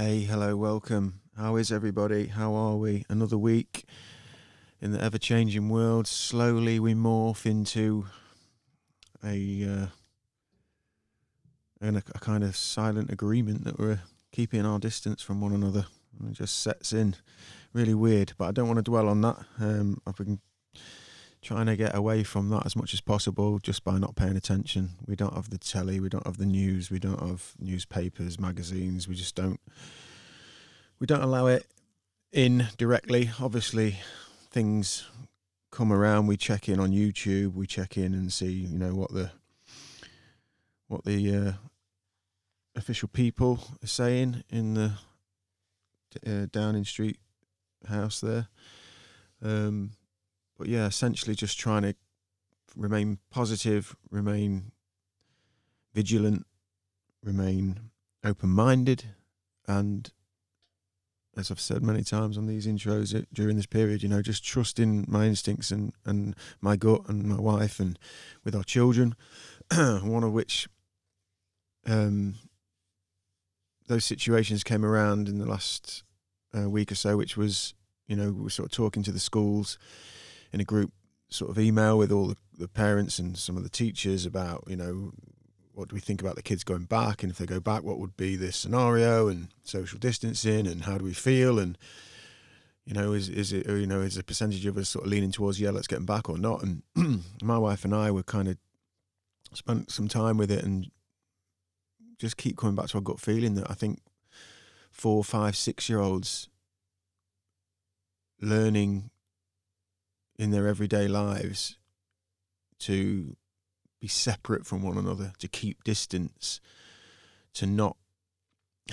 Hey, hello, welcome. How is everybody? How are we? Another week in the ever changing world. Slowly we morph into a, uh, a, a kind of silent agreement that we're keeping our distance from one another. And it just sets in really weird, but I don't want to dwell on that. Um, I've been trying to get away from that as much as possible just by not paying attention. We don't have the telly, we don't have the news, we don't have newspapers, magazines. We just don't. We don't allow it in directly. Obviously, things come around. We check in on YouTube. We check in and see, you know, what the what the uh, official people are saying in the uh, Downing Street house there. Um, but yeah, essentially just trying to remain positive, remain vigilant, remain open minded, and as I've said many times on these intros uh, during this period, you know, just trusting my instincts and, and my gut and my wife and with our children, one of which um, those situations came around in the last uh, week or so, which was, you know, we were sort of talking to the schools in a group sort of email with all the, the parents and some of the teachers about, you know, what do we think about the kids going back? And if they go back, what would be this scenario and social distancing and how do we feel? And, you know, is, is it, you know, is a percentage of us sort of leaning towards, yeah, let's get them back or not? And my wife and I were kind of spent some time with it and just keep coming back to our gut feeling that I think four, five, six year olds learning in their everyday lives to be separate from one another, to keep distance, to not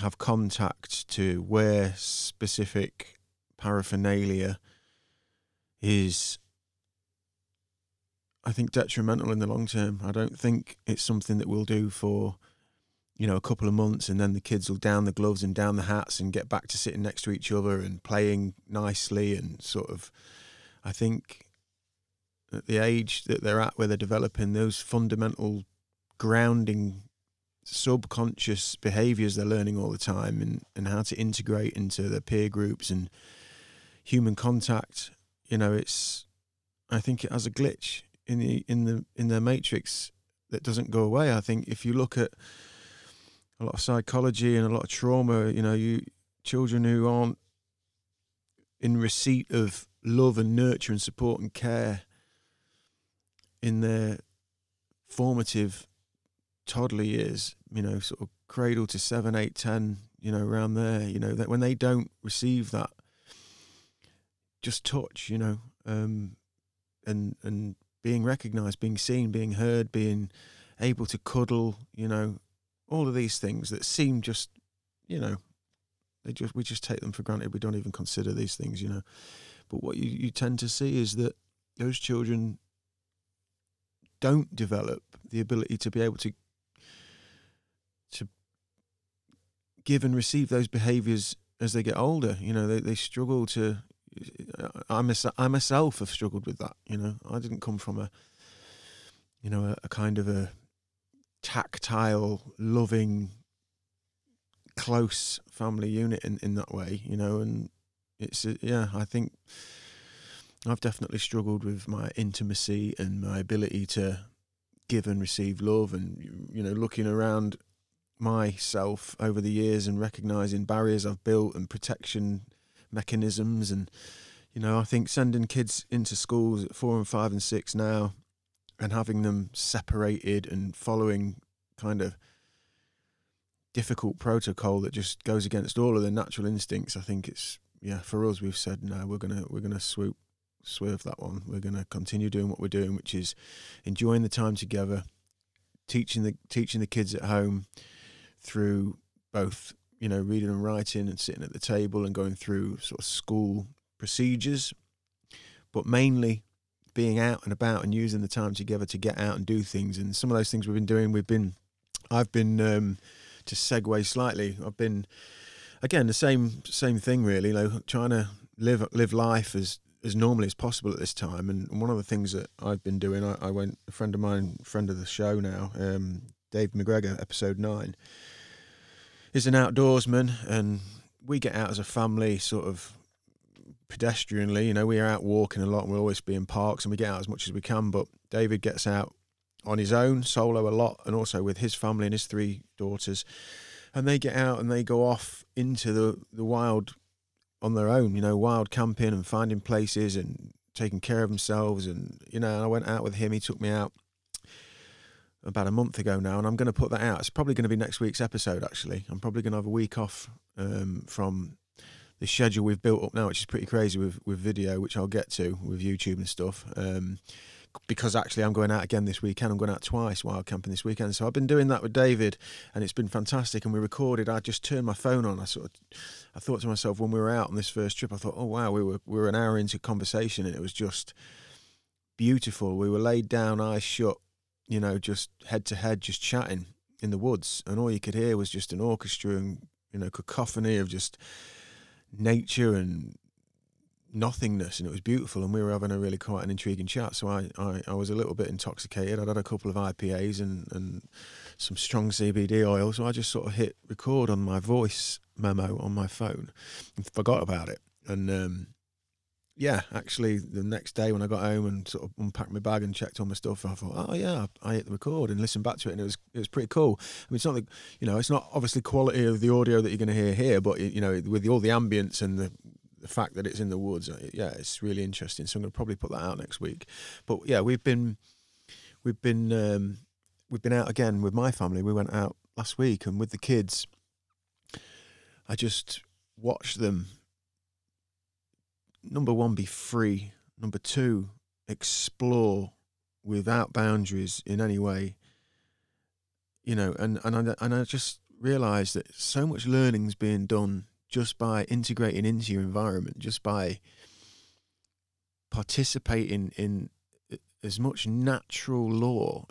have contact, to wear specific paraphernalia is, I think, detrimental in the long term. I don't think it's something that we'll do for, you know, a couple of months and then the kids will down the gloves and down the hats and get back to sitting next to each other and playing nicely and sort of I think at the age that they're at, where they're developing those fundamental grounding subconscious behaviors they're learning all the time and, and how to integrate into their peer groups and human contact you know it's i think it has a glitch in the in the in their matrix that doesn't go away. I think if you look at a lot of psychology and a lot of trauma you know you children who aren't in receipt of love and nurture and support and care in their formative toddler years, you know, sort of cradle to seven, eight, ten, you know, around there, you know, that when they don't receive that just touch, you know, um, and and being recognized, being seen, being heard, being able to cuddle, you know, all of these things that seem just, you know, they just we just take them for granted. We don't even consider these things, you know. But what you, you tend to see is that those children don't develop the ability to be able to to give and receive those behaviors as they get older. You know, they, they struggle to. I myself, I myself have struggled with that. You know, I didn't come from a, you know, a, a kind of a tactile, loving, close family unit in, in that way. You know, and it's yeah, I think I've definitely struggled with my intimacy and my ability to give and receive love, and you know, looking around myself over the years and recognizing barriers I've built and protection mechanisms, and you know, I think sending kids into schools at four and five and six now, and having them separated and following kind of difficult protocol that just goes against all of their natural instincts. I think it's yeah for us. We've said no, we're gonna we're gonna swoop swerve that one. We're to continue doing what we're doing, which is enjoying the time together, teaching the teaching the kids at home through both you know reading and writing and sitting at the table and going through sort of school procedures, but mainly being out and about and using the time together to get out and do things. And some of those things we've been doing, we've been, I've been um, to segue slightly. I've been again the same same thing really, like trying to live live life as as normally as possible at this time. And one of the things that I've been doing, I, I went a friend of mine, friend of the show now, um, Dave McGregor, episode nine, is an outdoorsman, and we get out as a family, sort of pedestrianly. You know, we are out walking a lot, and we'll always be in parks, and we get out as much as we can. But David gets out on his own, solo a lot, and also with his family and his three daughters, and they get out and they go off into the the wild on their own. You know, wild camping and finding places and taking care of themselves. And you know, I went out with him. He took me out about a month ago now, and I'm going to put that out. It's probably going to be next week's episode. Actually, I'm probably going to have a week off um, from the schedule we've built up now, which is pretty crazy with with video, which I'll get to with YouTube and stuff. Um, because actually I'm going out again this weekend. I'm going out twice wild camping this weekend. So I've been doing that with David, and it's been fantastic. And we recorded. I just turned my phone on. I sort of, I thought to myself when we were out on this first trip, I thought, oh wow, we were we were an hour into conversation, and it was just beautiful. We were laid down, eyes shut, you know, just head to head, just chatting in the woods, and all you could hear was just an orchestra and you know cacophony of just nature and nothingness and it was beautiful and we were having a really quite an intriguing chat. So I, I, I was a little bit intoxicated. I'd had a couple of IPAs and, and some strong CBD oil. So I just sort of hit record on my voice memo on my phone and forgot about it. And um, yeah actually the next day when I got home and sort of unpacked my bag and checked all my stuff I thought oh yeah I hit the record and listened back to it and it was it was pretty cool. I mean it's not the, you know it's not obviously quality of the audio that you're going to hear here but you know with all the ambience and the the fact that it's in the woods, uh, yeah, it's really interesting. So I'm going to probably put that out next week. But yeah, we've been we've been um, we've been out again with my family. We went out last week, and with the kids, I just watched them. Number one, be free. Number two, explore without boundaries in any way. You know, and and I, and I just realised that so much learning's being done just by integrating into your environment, just by participating in uh, as much natural law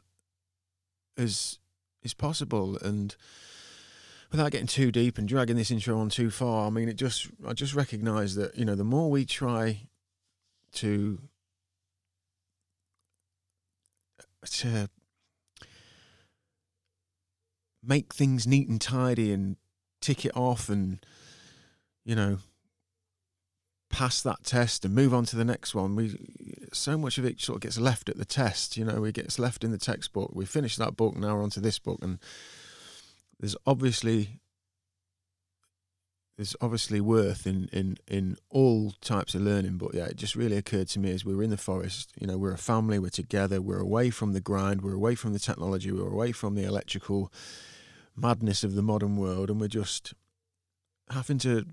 as is possible and without getting too deep and dragging this intro on too far i mean it just i just recognize that you know the more we try to uh, to make things neat and tidy and tick it off and you know, pass that test and move on to the next one. We so much of it sort of gets left at the test. You know, it gets left in the textbook. We finish that book now we're on to this book, and there's obviously there's obviously worth in, in, in all types of learning, but yeah, it just really occurred to me as we were in the forest. You know, we're a family, we're together, we're away from the grind, we're away from the technology, we're away from the electrical madness of the modern world, and we're just having to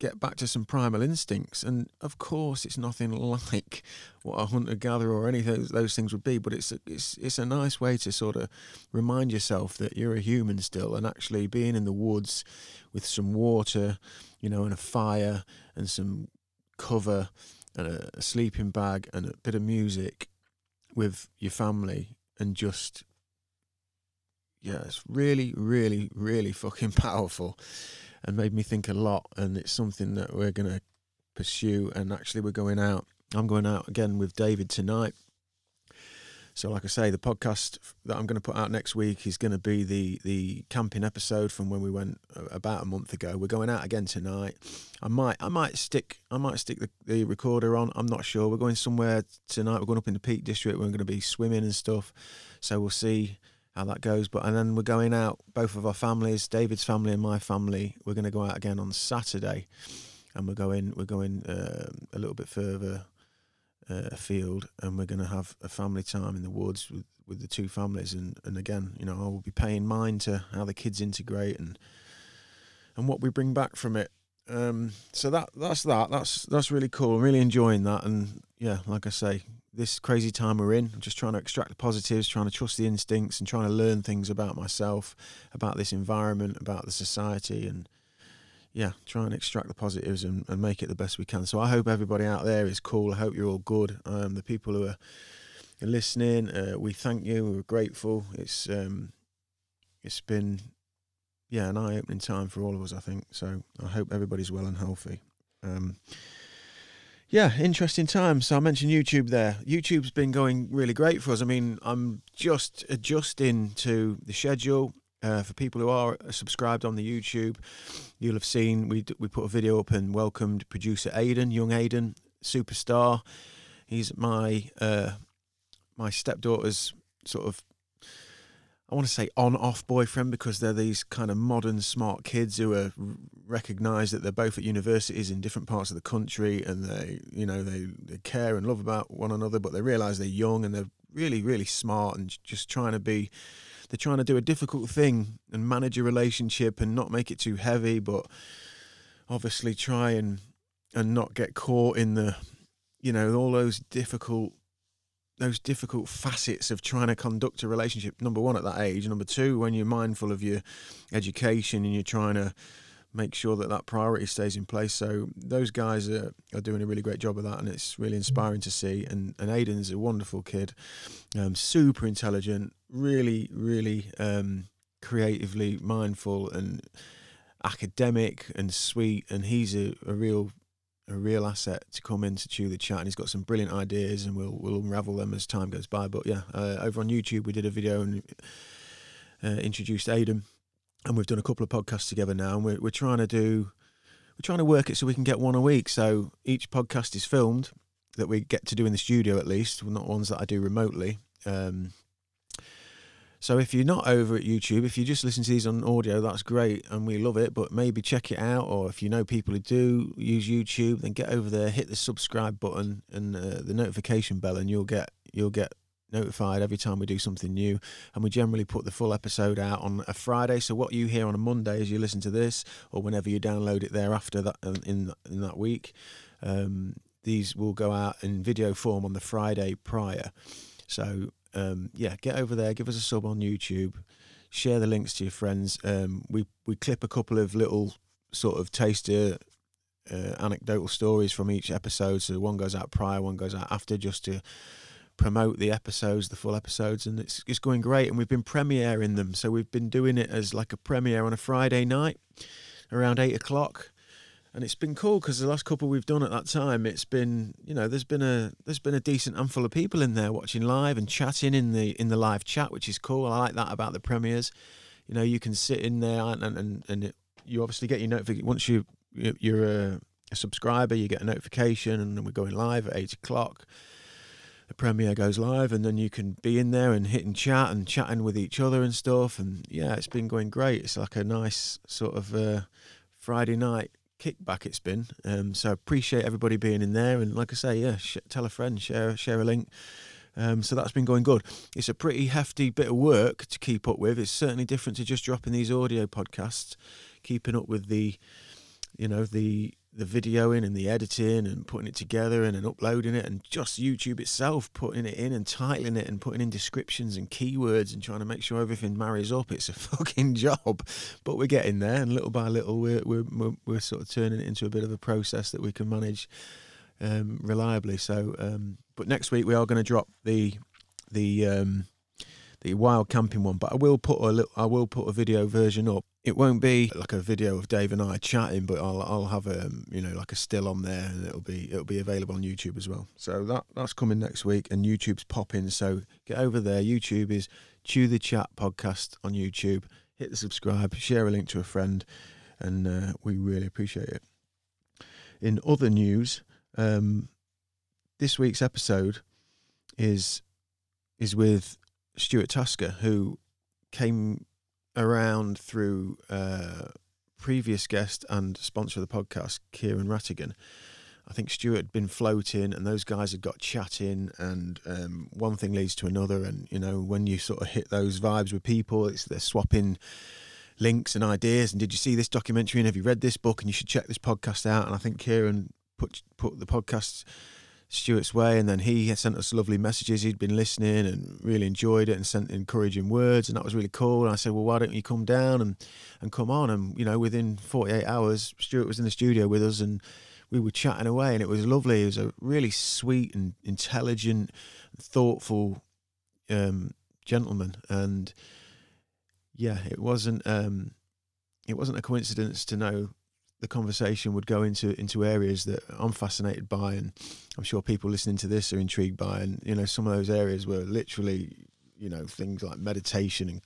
get back to some primal instincts. And of course, it's nothing like what a hunter gatherer or any of those, those things would be, but it's a, it's it's a nice way to sort of remind yourself that you're a human still, and actually being in the woods with some water, you know, and a fire and some cover and a, a sleeping bag and a bit of music with your family and just yeah, it's really, really, really fucking powerful and made me think a lot. And it's something that we're going to pursue. And actually, we're going out. I'm going out again with David tonight. So, like I say, the podcast that I'm going to put out next week is going to be the the camping episode from when we went uh, about a month ago. We're going out again tonight. I might I might stick I might stick the, the recorder on. I'm not sure. We're going somewhere tonight. We're going up in the Peak District. We're going to be swimming and stuff. So we'll see how that goes. But and then we're going out, both of our families, David's family and my family. We're going to go out again on Saturday, and we're going we're going uh, a little bit further uh, afield, and we're going to have a family time in the woods with with the two families. And and again, you know, I will be paying mind to how the kids integrate and and what we bring back from it. Um, so that that's that. That's that's really cool. I'm really enjoying that, and yeah, like I say, this crazy time we're in. I'm just trying to extract the positives, trying to trust the instincts, and trying to learn things about myself, about this environment, about the society, and yeah, try and extract the positives and, and make it the best we can. So I hope everybody out there is cool. I hope you're all good. Um, the people who are, listening, uh, we thank you. We're grateful. It's um, it's been yeah an eye opening time for all of us. I think so. I hope everybody's well and healthy. Um, yeah, interesting times. So I mentioned YouTube there. YouTube's been going really great for us. I mean, I'm just adjusting to the schedule. Uh, for people who are subscribed on the YouTube, you'll have seen we we put a video up and welcomed producer Aidan, young Aidan, superstar. He's my uh, my stepdaughter's sort of I want to say on off boyfriend because they're these kind of modern smart kids who are recognise that they're both at universities in different parts of the country and they you know they, they care and love about one another but they realise they're young and they're really really smart and just trying to be they're trying to do a difficult thing and manage a relationship and not make it too heavy, but obviously try and and not get caught in the you know all those difficult those difficult facets of trying to conduct a relationship number one at that age number two when you're mindful of your education and you're trying to make sure that that priority stays in place. So those guys are, are doing a really great job of that, and it's really inspiring to see. And, and Aidan's a wonderful kid, um, super intelligent, really, really um, creatively mindful and academic and sweet. And he's a, a real a real asset to come into the chat and he's got some brilliant ideas and we'll we'll unravel them as time goes by but yeah uh, over on youtube we did a video and uh, introduced Aidan and we've done a couple of podcasts together now, and we're we're trying to do we're trying to work it so we can get one a week. So each podcast is filmed that we get to do in the studio at least, not ones that I do remotely. Um, so if you're not over at YouTube, if you just listen to these on audio, that's great, and we love it. But maybe check it out, or if you know people who do use YouTube, then get over there, hit the subscribe button and uh, the notification bell, and you'll get you'll get notified every time we do something new. And we generally put the full episode out on a Friday. So what you hear on a Monday as you listen to this, or whenever you download it thereafter that um, in in that week, um, these will go out in video form on the Friday prior. So um, yeah, get over there, give us a sub on YouTube, share the links to your friends. Um, we we clip a couple of little sort of taster. Uh, anecdotal stories from each episode. So one goes out prior, one goes out after, just to promote the episodes, the full episodes, and it's it's going great. And we've been premiering them, so we've been doing it as like a premiere on a Friday night around eight o'clock, and it's been cool because the last couple we've done at that time, it's been you know there's been a there's been a decent handful of people in there watching live and chatting in the in the live chat, which is cool. I like that about the premieres. You know, you can sit in there and and and it, you obviously get your notification once you you're a, a subscriber, you get a notification, and we're going live at eight o'clock the premiere goes live and then you can be in there and hitting chat and chatting with each other and stuff and yeah it's been going great it's like a nice sort of uh, friday night kickback it's been. Um, so I appreciate everybody being in there. And like i say yeah sh- tell a friend share share a link. Um, so that's been going good. It's a pretty hefty bit of work to keep up with. It's certainly different to just dropping these audio podcasts keeping up with the you know the the videoing and the editing and putting it together and, and uploading it and just YouTube itself putting it in and titling it and putting in descriptions and keywords and trying to make sure everything marries up. It's a fucking job. But we're getting there and little by little we're we're, we're, we're sort of turning it into a bit of a process that we can manage um, reliably. So um, but next week we are going to drop the the um, the wild camping one. But I will put a little I will put a video version up it won't be like a video of Dave and I chatting, but I'll I'll have a um, you know like a still on there, and it'll be it'll be available on YouTube as well. So that that's coming next week, and YouTube's popping. So get over there. YouTube is Chew the Chat podcast on YouTube. Hit the subscribe, share a link to a friend, and uh, we really appreciate it. In other news, um, this week's episode is is with Stuart Tasker, who came around through uh, previous guest and sponsor of the podcast, Kieran Rattigan. I think Stuart had been floating, and those guys had got chatting, and um, one thing leads to another. And you know, when you sort of hit those vibes with people, it's they're swapping links and ideas. And did you see this documentary? And have you read this book? And you should check this podcast out. And I think Kieran put put the podcast Stuart's way, and then he sent us lovely messages. He'd been listening and really enjoyed it, and sent encouraging words, and that was really cool. And I said, "Well, why don't you come down and and come on?" And you know, within 48 hours, Stuart was in the studio with us, and we were chatting away, and it was lovely. He was a really sweet and intelligent, thoughtful um, gentleman, and yeah, it wasn't um, it wasn't a coincidence to know the conversation would go into into areas that I'm fascinated by, and I'm sure people listening to this are intrigued by. And you know, some of those areas were literally, you know, things like meditation and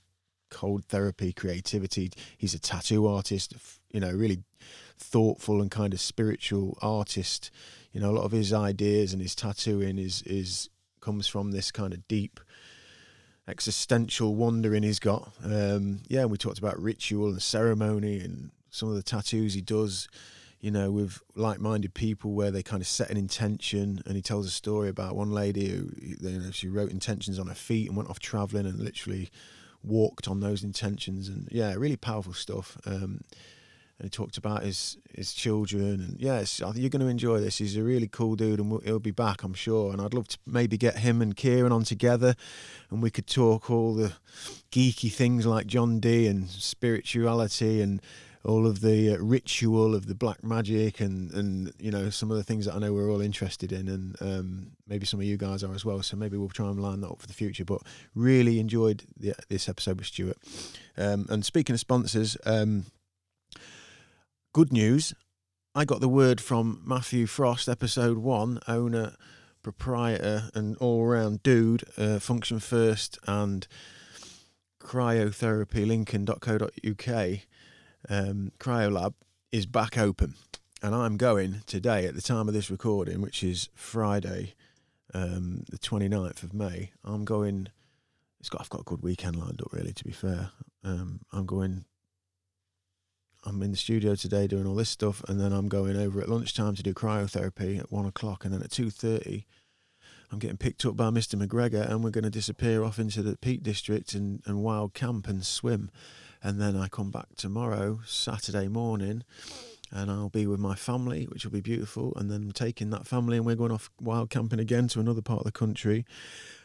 cold therapy, creativity. He's a tattoo artist, you know, really thoughtful and kind of spiritual artist. You know, a lot of his ideas and his tattooing is is comes from this kind of deep existential wondering he's got. Um, yeah, we talked about ritual and ceremony and some of the tattoos he does you know, with like-minded people where they kind of set an intention. And he tells a story about one lady who, you know, she wrote intentions on her feet and went off traveling and literally walked on those intentions. And yeah, really powerful stuff. Um, and he talked about his his children and yes I think you're going to enjoy this he's a really cool dude and he'll be back I'm sure and I'd love to maybe get him and Kieran on together and we could talk all the geeky things like John Dee and spirituality and all of the uh, ritual of the black magic and and you know some of the things that I know we're all interested in and um, maybe some of you guys are as well so maybe we'll try and line that up for the future but really enjoyed the, this episode with Stuart. Um, and speaking of sponsors um, good news. I got the word from Matthew Frost episode 1 owner proprietor and all-round dude uh, function first and cryotherapy lincoln.co.uk um, Cryolab is back open, and I'm going today at the time of this recording, which is Friday, um, the 29th of May. I'm going. It's got. I've got a good weekend lined up, really. To be fair, um, I'm going. I'm in the studio today doing all this stuff, and then I'm going over at lunchtime to do cryotherapy at one o'clock, and then at two thirty, I'm getting picked up by Mr. McGregor, and we're going to disappear off into the Peak District and, and wild camp and swim and then I come back tomorrow, Saturday morning, and I'll be with my family, which will be beautiful. And then I'm taking that family, and we're going off wild camping again to another part of the country.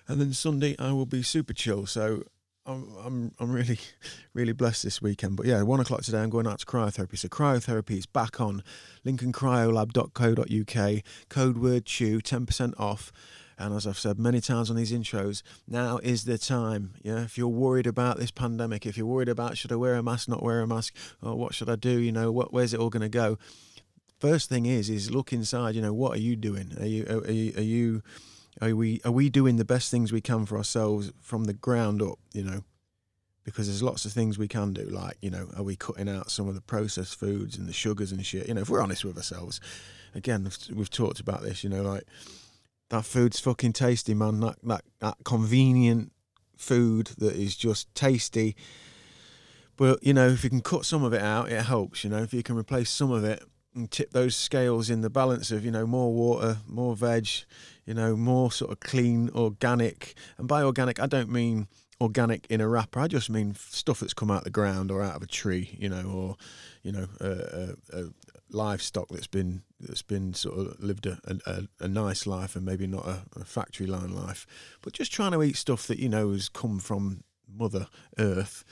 And then Sunday, I will be super chill. So I'm I'm I'm really really blessed this weekend. But yeah, one o'clock today I'm going out to cryotherapy. So cryotherapy is back on lincolncryolab.co.uk. Code word chew, ten percent off. And as I've said many times on these intros, now is the time. Yeah, if you're worried about this pandemic, if you're worried about should I wear a mask, not wear a mask, or what should I do, you know, what where's it all going to go? First thing is is look inside. You know, what are you doing? Are you are you, are you are we are we doing the best things we can for ourselves from the ground up? You know, because there's lots of things we can do. Like, you know, are we cutting out some of the processed foods and the sugars and shit? You know, if we're honest with ourselves, again, we've talked about this. You know, like that food's fucking tasty, man. That that that convenient food that is just tasty. But you know, if you can cut some of it out, it helps. You know, if you can replace some of it and tip those scales in the balance of you know more water, more veg, you know, more sort of clean, organic. And by organic, I don't mean organic in a wrapper. I just mean stuff that's come out of the ground or out of a tree, you know, or you know, livestock that's been that's been sort of lived a, a, a nice life and maybe not a, a, factory line life, but just trying to eat stuff that you know has come from Mother Earth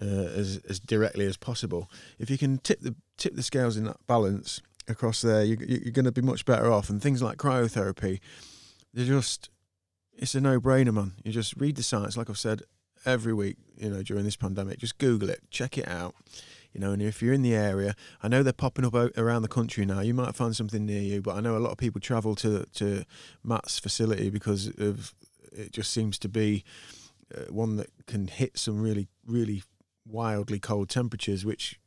uh, as as directly as possible. If you can tip the tip the scales in that balance across there, you, you're going to be much better off. And things like cryotherapy, they're just it's a no brainer, man. You just read the science, like I've said every week, you know, during this pandemic. Just Google it, check it out you know, and if you're in the area, I know they're popping up around the country now. You might find something near you, but I know a lot of people travel to to Matt's facility because of it. Just seems to be uh, one that can hit some really really wildly cold temperatures, which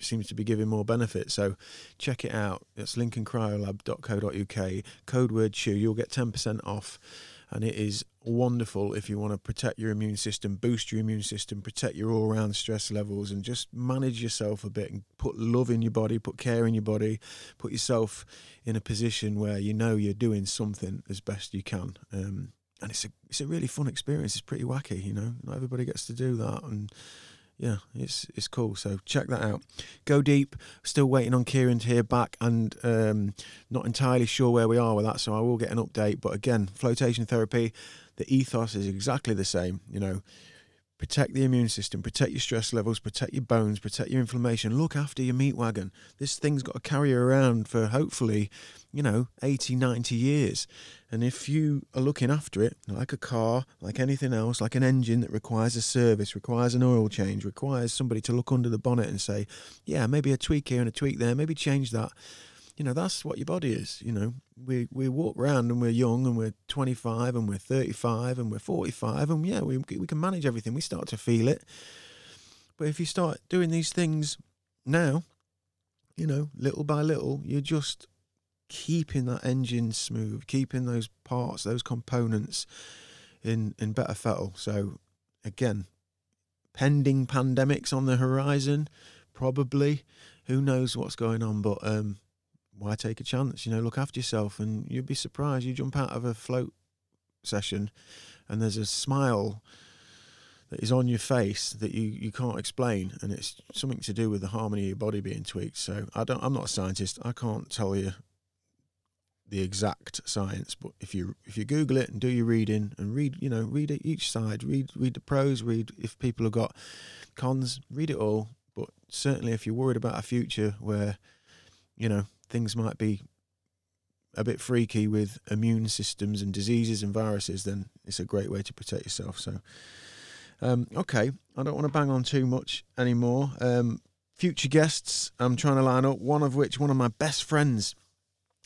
seems to be giving more benefit. So check it out. It's lincolncryolab.co.uk. Code word chew. You'll get ten percent off and it is wonderful if you want to protect your immune system, boost your immune system, protect your all round stress levels, and just manage yourself a bit and put love in your body, put care in your body, put yourself in a position where you know you're doing something as best you can. Um, and it's a it's a really fun experience. It's pretty wacky, you know. Not everybody gets to do that, and yeah, it's it's cool. So check that out. Go deep. Still waiting on Kieran to hear back, and um, not entirely sure where we are with that. So I will get an update. But again, flotation therapy, the ethos is exactly the same. You know, protect the immune system, protect your stress levels, protect your bones, protect your inflammation. Look after your meat wagon. This thing's got to carry you around for hopefully, you know, 80, 90 years. And if you are looking after it, like a car, like anything else, like an engine that requires a service, requires an oil change, requires somebody to look under the bonnet and say, yeah, maybe a tweak here and a tweak there, maybe change that. You know, that's what your body is. You know, we, we walk around and we're young and we're 25 and we're 35 and we're 45 and yeah, we, we can manage everything. We start to feel it. But if you start doing these things now, you know, little by little, you're just keeping that engine smooth, keeping those parts, those components in in better fettle. So again, pending pandemics on the horizon, probably. Who knows what's going on? But um, why take a chance? You know, look after yourself, and you'd be surprised. You jump out of a float session, and there's a smile that is on your face that you, you can't explain, and it's something to do with the harmony of your body being tweaked. So I don't. I'm not a scientist. I can't tell you the exact science, but if you if you Google it and do your reading and read, you know, read it each side, read read the pros, read if people have got cons, read it all. But certainly, if you're worried about a future where, you know, things might be a bit freaky with immune systems and diseases and viruses, then it's a great way to protect yourself. So, um, okay, I don't want to bang on too much anymore. Um, future guests, I'm trying to line up. One of which, one of my best friends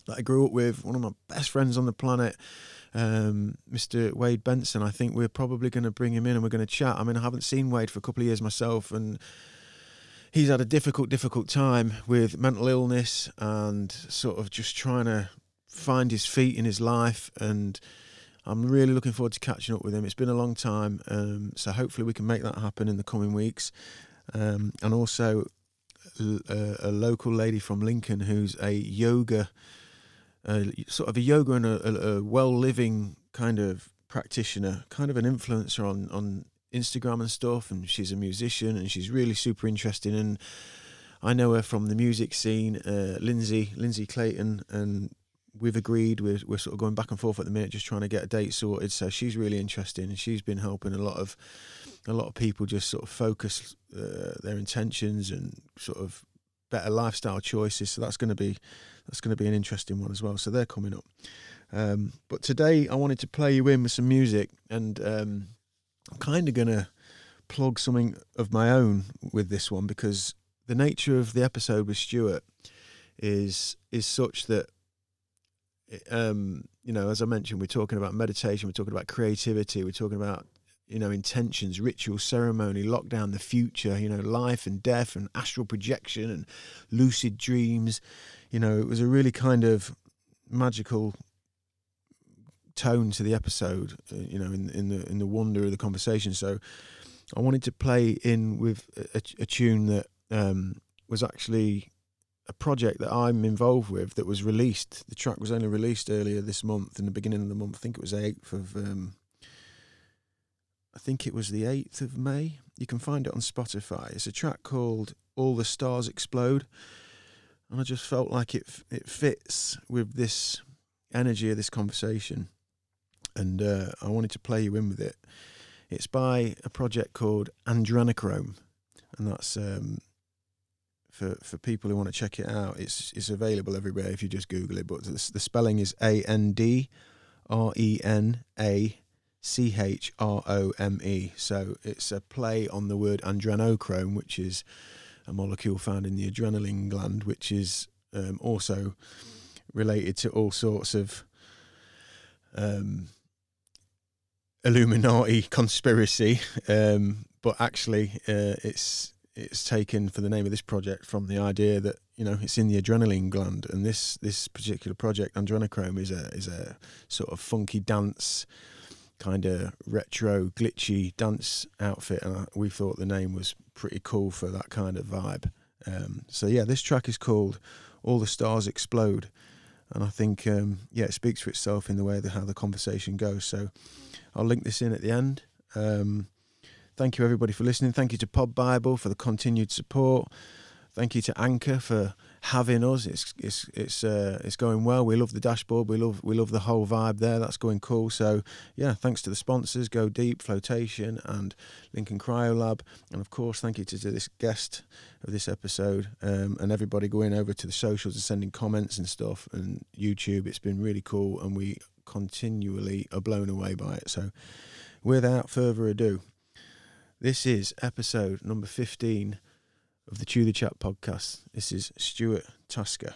that I grew up with, one of my best friends on the planet, um, Mr. Wade Benson. I think we're probably going to bring him in and we're going to chat. I mean, I haven't seen Wade for a couple of years myself, and he's had a difficult, difficult time with mental illness and sort of just trying to find his feet in his life. And I'm really looking forward to catching up with him. It's been a long time, um, so hopefully we can make that happen in the coming weeks. Um, and also a, a, local lady from Lincoln who's a yoga uh, sort of a yoga and a, a, a well living kind of practitioner, kind of an influencer on on Instagram and stuff. And she's a musician and she's really super interesting. And I know her from the music scene, uh, Lindsay Lindsay Clayton, and we've agreed we're we're sort of going back and forth at the minute, just trying to get a date sorted. So she's really interesting, and she's been helping a lot of a lot of people just sort of focus uh, their intentions and sort of better lifestyle choices. So that's going to be that's going to be an interesting one as well. So they're coming up. Um, but today I wanted to play you in with some music, and um, I'm kind of going to plug something of my own with this one because the nature of the episode with Stuart is is such that um, you know, as I mentioned, we're talking about meditation, we're talking about creativity, we're talking about you know, intentions, ritual, ceremony, lockdown, the future, you know, life and death and astral projection and lucid dreams. You know, it was a really kind of magical tone to the episode, uh, you know, in in the in the wonder of the conversation. So I wanted to play in with a, a tune that um, was actually a project that I'm involved with that was released. The track was only released earlier this month, in the beginning of the month. I think it was the 8th of um, I think it was the 8th of May. You can find it on Spotify. It's a track called All the Stars Explode. And I just felt like it it fits with this energy of this conversation. And uh, I wanted to play you in with it. It's by a project called Adrenochrome. And that's um, for for people who want to check it out. It's it's available everywhere if you just Google it. But the, the spelling is A N D R E N A C H R O M E. So it's a play on the word adrenochrome, which is a molecule found in the adrenaline gland, which is um, also related to all sorts of um, Illuminati conspiracy. Um, but actually, uh, it's it's taken for the name of this project from the idea that you know it's in the adrenaline gland, and this this particular project, adrenochrome, is a is a sort of funky dance kind of retro, glitchy dance outfit, and we thought the name was pretty cool for that kind of vibe. Um, so yeah, this track is called "All the Stars Explode," and I think um, yeah, it speaks for itself in the way that how the conversation goes. So I'll link this in at the end. Um, thank you everybody for listening. Thank you to Pod Bible for the continued support. Thank you to Anchor for having us. It's it's it's uh, it's going well. We love the dashboard. We love we love the whole vibe there. That's going cool. So yeah, thanks to the sponsors, Go Deep, Flotation, and Lincoln Cryolab, and of course thank you to, to this guest of this episode um, and everybody going over to the socials and sending comments and stuff and YouTube. It's been really cool, and we continually are blown away by it. So without further ado, this is episode number fifteen of the Chew the Chat podcast. This is Stuart Tasker.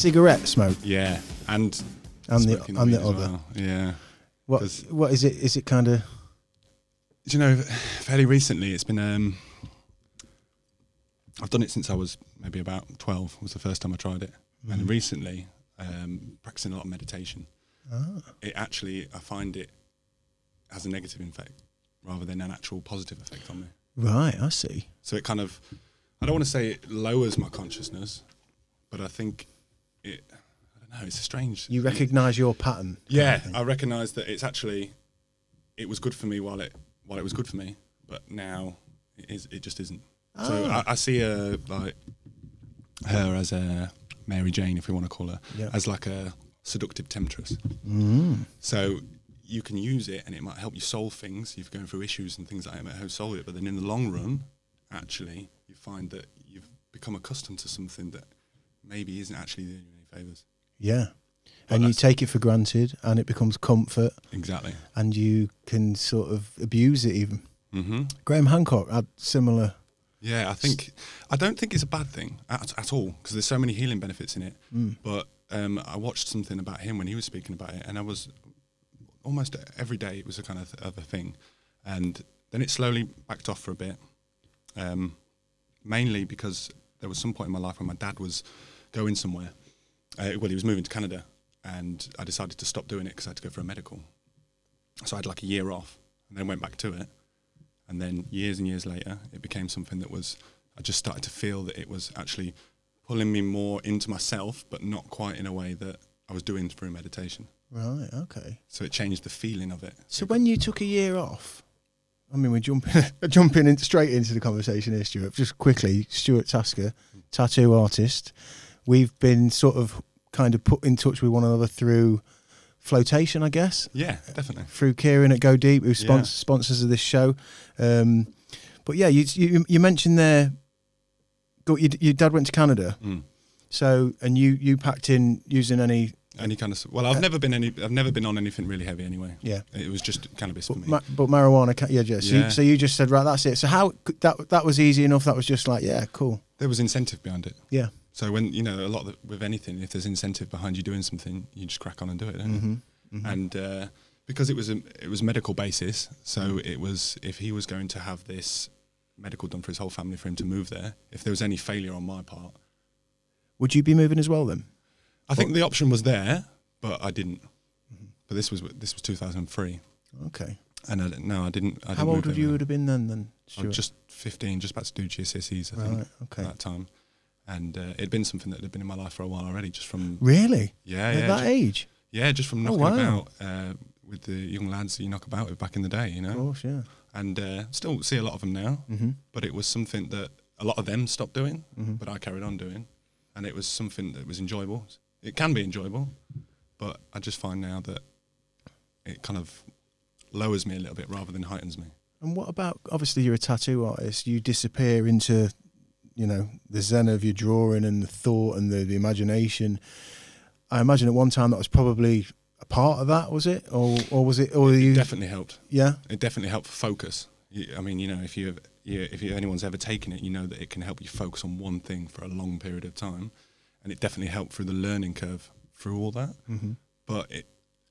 Cigarette smoke Yeah, and and the smoking and weed the as other. well. Yeah. What what is it? Is it kind of Do you know, fairly recently, it's been. Um, I've done it since I was maybe about twelve. Was the first time I tried it, Mm-hmm. and recently, um, practicing a lot of meditation. Ah. It actually, I find it has a negative effect rather than an actual positive effect on me. right? I see. So it kind of, I don't want to say it lowers my consciousness, but I think it. I don't know. It's a strange. You recognise your pattern. Yeah, I recognise that it's actually it was good for me while it while it was good for me, but now it is it just isn't. So Ah. I, I see her like her as a Mary Jane, if we want to call her, Yeah. as like a seductive temptress. Mm. So you can use it, and it might help you solve things. You're going through issues and things like that, it might help solve it. But then in the long run, actually, you find that you've become accustomed to something that maybe isn't actually doing you any favors. Yeah. But And you take it for granted, and it becomes comfort, Exactly. and you can sort of abuse it. Even hmm Graham Hancock had similar. Yeah, I think I don't think it's a bad thing at, at all because there's so many healing benefits in it. Mm. But um, I watched something about him when he was speaking about it, and I was almost every day it was a kind of other thing, and then it slowly backed off for a bit, um, mainly because there was some point in my life when my dad was going somewhere. Uh, well, he was moving to Canada, and I decided to stop doing it because I had to go for a medical. So I had like a year off, and then went back to it and then years and years later it became something that was i just started to feel that it was actually pulling me more into myself but not quite in a way that i was doing through meditation Right. Okay. so it changed the feeling of it So when you took a year off, I mean, we're jumping jumping in straight into the conversation here, Stuart. Just quickly, Stuart Tasker, tattoo artist. We've been sort of kind of put in touch with one another through flotation, I guess, Yeah, definitely. through Kieran at Go Deep, who Yeah. sponsors of this show. Um, but yeah, you, you you mentioned there, your, your dad went to Canada, Mm. so and you you packed in using any Any kind of well, I've never been any. I've never been on anything really heavy anyway. yeah. It was just cannabis for But, me. ma- but marijuana, yeah, yeah. So, Yeah. You, so you just said, right, that's it. So how could- that that was easy enough? That was just like, yeah, cool, there was incentive behind it. yeah. So when you know a lot of, with anything, if there's incentive behind you doing something, you just crack on and do it. You? Mm-hmm. And uh, because it was a it was medical basis, so it was if he was going to have this medical done for his whole family for him to move there, if there was any failure on my part, Would you be moving as well then? I think the option was there, but I didn't. But this was this was 2003, Okay. and I, no, I didn't. I How didn't old move would there you would have been then? Then I Stuart? was just 15, just about to do GCSEs, I think, right. Okay. at that time. And uh, it'd been something that had been in my life for a while already, just from Really? yeah, At yeah, that ju- age? yeah, just from Oh, knocking wow. about uh, with the young lads that you knock about with back in the day, you know. Of course, yeah. And uh, still see a lot of them now, Mm-hmm. but it was something that a lot of them stopped doing, Mhm. but I carried on doing, and it was something that was enjoyable. It can be enjoyable, but I just find now that it kind of lowers me a little bit rather than heightens me. And what about? Obviously, you're a tattoo artist. You disappear into, you know, the zen of your drawing and the thought and the, the imagination. I imagine at one time that was probably a part of that, was it, or or was it, or you? Definitely helped. Yeah. It definitely helped focus. I mean, you know, if you you if you, anyone's ever taken it, you know that it can help you focus on one thing for a long period of time, and it definitely helped through the learning curve through all that. Mm-hmm. But it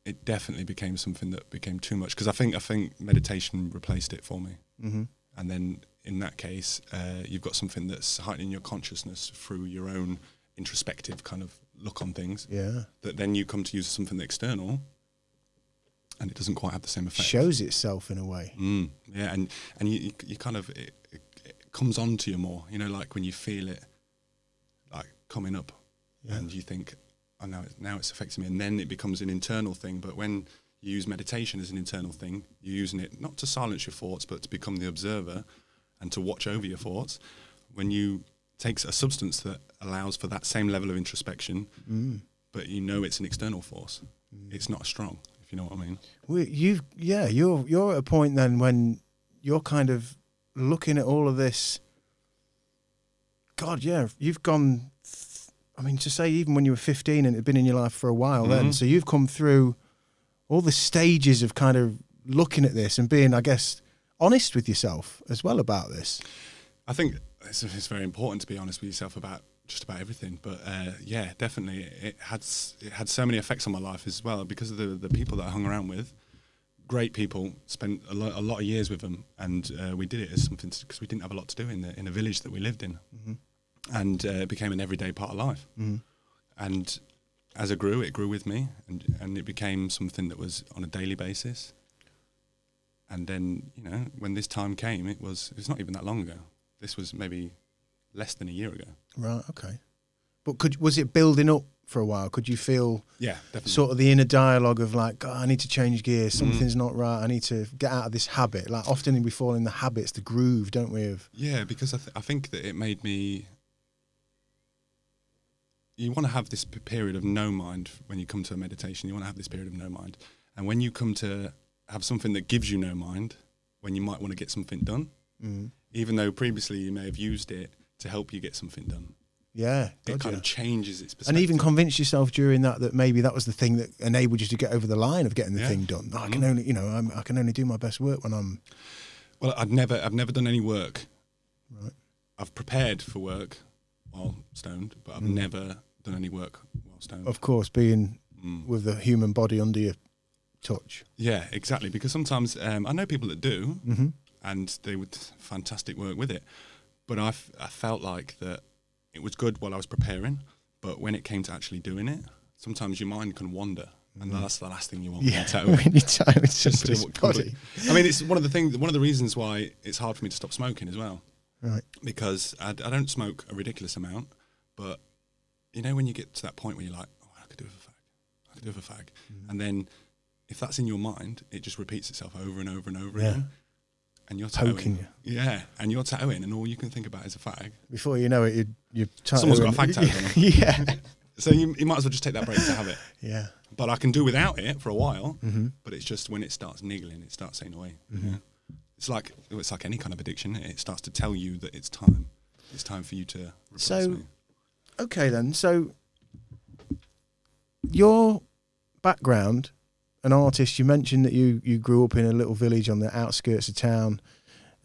it definitely became something that became too much because I think I think meditation replaced it for me, Mm-hmm. and then in that case, uh, you've got something that's heightening your consciousness through your own introspective kind of look on things. Yeah. That then you come to use something external, and it doesn't quite have the same effect. Shows itself in a way. Mm, yeah, and and you you, kind of it, it, it comes on to you more. You know, like when you feel it, like coming up, Yeah. and you think, "Oh, now it's now it's affecting me," and then it becomes an internal thing. But when you use meditation as an internal thing, you're using it not to silence your thoughts, but to become the observer and to watch over your thoughts. When you take a substance that allows for that same level of introspection, Mm. but you know it's an external force, it's not strong. If you know what I mean. Well, you've yeah, you're you're at a point then when you're kind of looking at all of this. God, yeah, you've gone. I mean, to say even when you were 15 and it had been in your life for a while, then Mhm. so you've come through all the stages of kind of looking at this and being, I guess, honest with yourself as well about this. I think it's, it's very important to be honest with yourself about just about everything. But uh, yeah, definitely, it had it had so many effects on my life as well because of the the people that I hung around with. Great people, spent a lot, a lot of years with them, and uh, we did it as something because we didn't have a lot to do in the in a village that we lived in, and uh, it became an everyday part of life. Mhm. And as it grew, it grew with me, and and it became something that was on a daily basis. And then you know when this time came, it was it's not even that long ago. This was maybe less than a year ago. Right. Okay. But could was it building up for a while? Could you feel Yeah, definitely. sort of the inner dialogue of like, I need to change gears. Something's not right. I need to get out of this habit. Like often we fall in the habits, the groove, don't we? Of Yeah, because I, th- I think that it made me. You want to have this period of no mind when you come to a meditation. You want to have this period of no mind, and when you come to have something that gives you no mind, when you might want to get something done, mm. even though previously you may have used it to help you get something done, yeah, it gotcha. kind of changes its perspective. and even convince yourself during that that maybe that was the thing that enabled you to get over the line of getting the Yeah. thing done. I can Mhm. only, you know, I'm, I can only do my best work when I'm. Well, I've never, I've never done any work. Right. I've prepared for work while stoned, but I've Mm. never done any work while stoned. Of course, being Mm. with the human body under your touch. Yeah, exactly. Because sometimes um, I know people that do, Mm-hmm. and they would fantastic work with it. But I, f- I felt like that it was good while I was preparing, but when it came to actually doing it, sometimes your mind can wander, and that's the last thing you want. Yeah, when you tie with Just to body. I mean, it's one of the things. One of the reasons why it's hard for me to stop smoking as well, Right. because I, I don't smoke a ridiculous amount, but you know when you get to that point where you're like, oh, I could do with a fag, I could do with a fag, Mm. and then if that's in your mind, it just repeats itself over and over and over Yeah. again, and you're Poking tattooing. Yeah, and you're tattooing, and all you can think about is a fag. Before you know it, you, you're Someone's got a fag tag on them. yeah, So you, you might as well just take that break to have it. yeah. But I can do without it for a while. Mm-hmm. But it's just when it starts niggling, it starts saying away. Yeah. It's like it's like any kind of addiction. It starts to tell you that it's time. It's time for you to replace So- me. Okay, then. So, your background, an artist. You mentioned that you you grew up in a little village on the outskirts of town,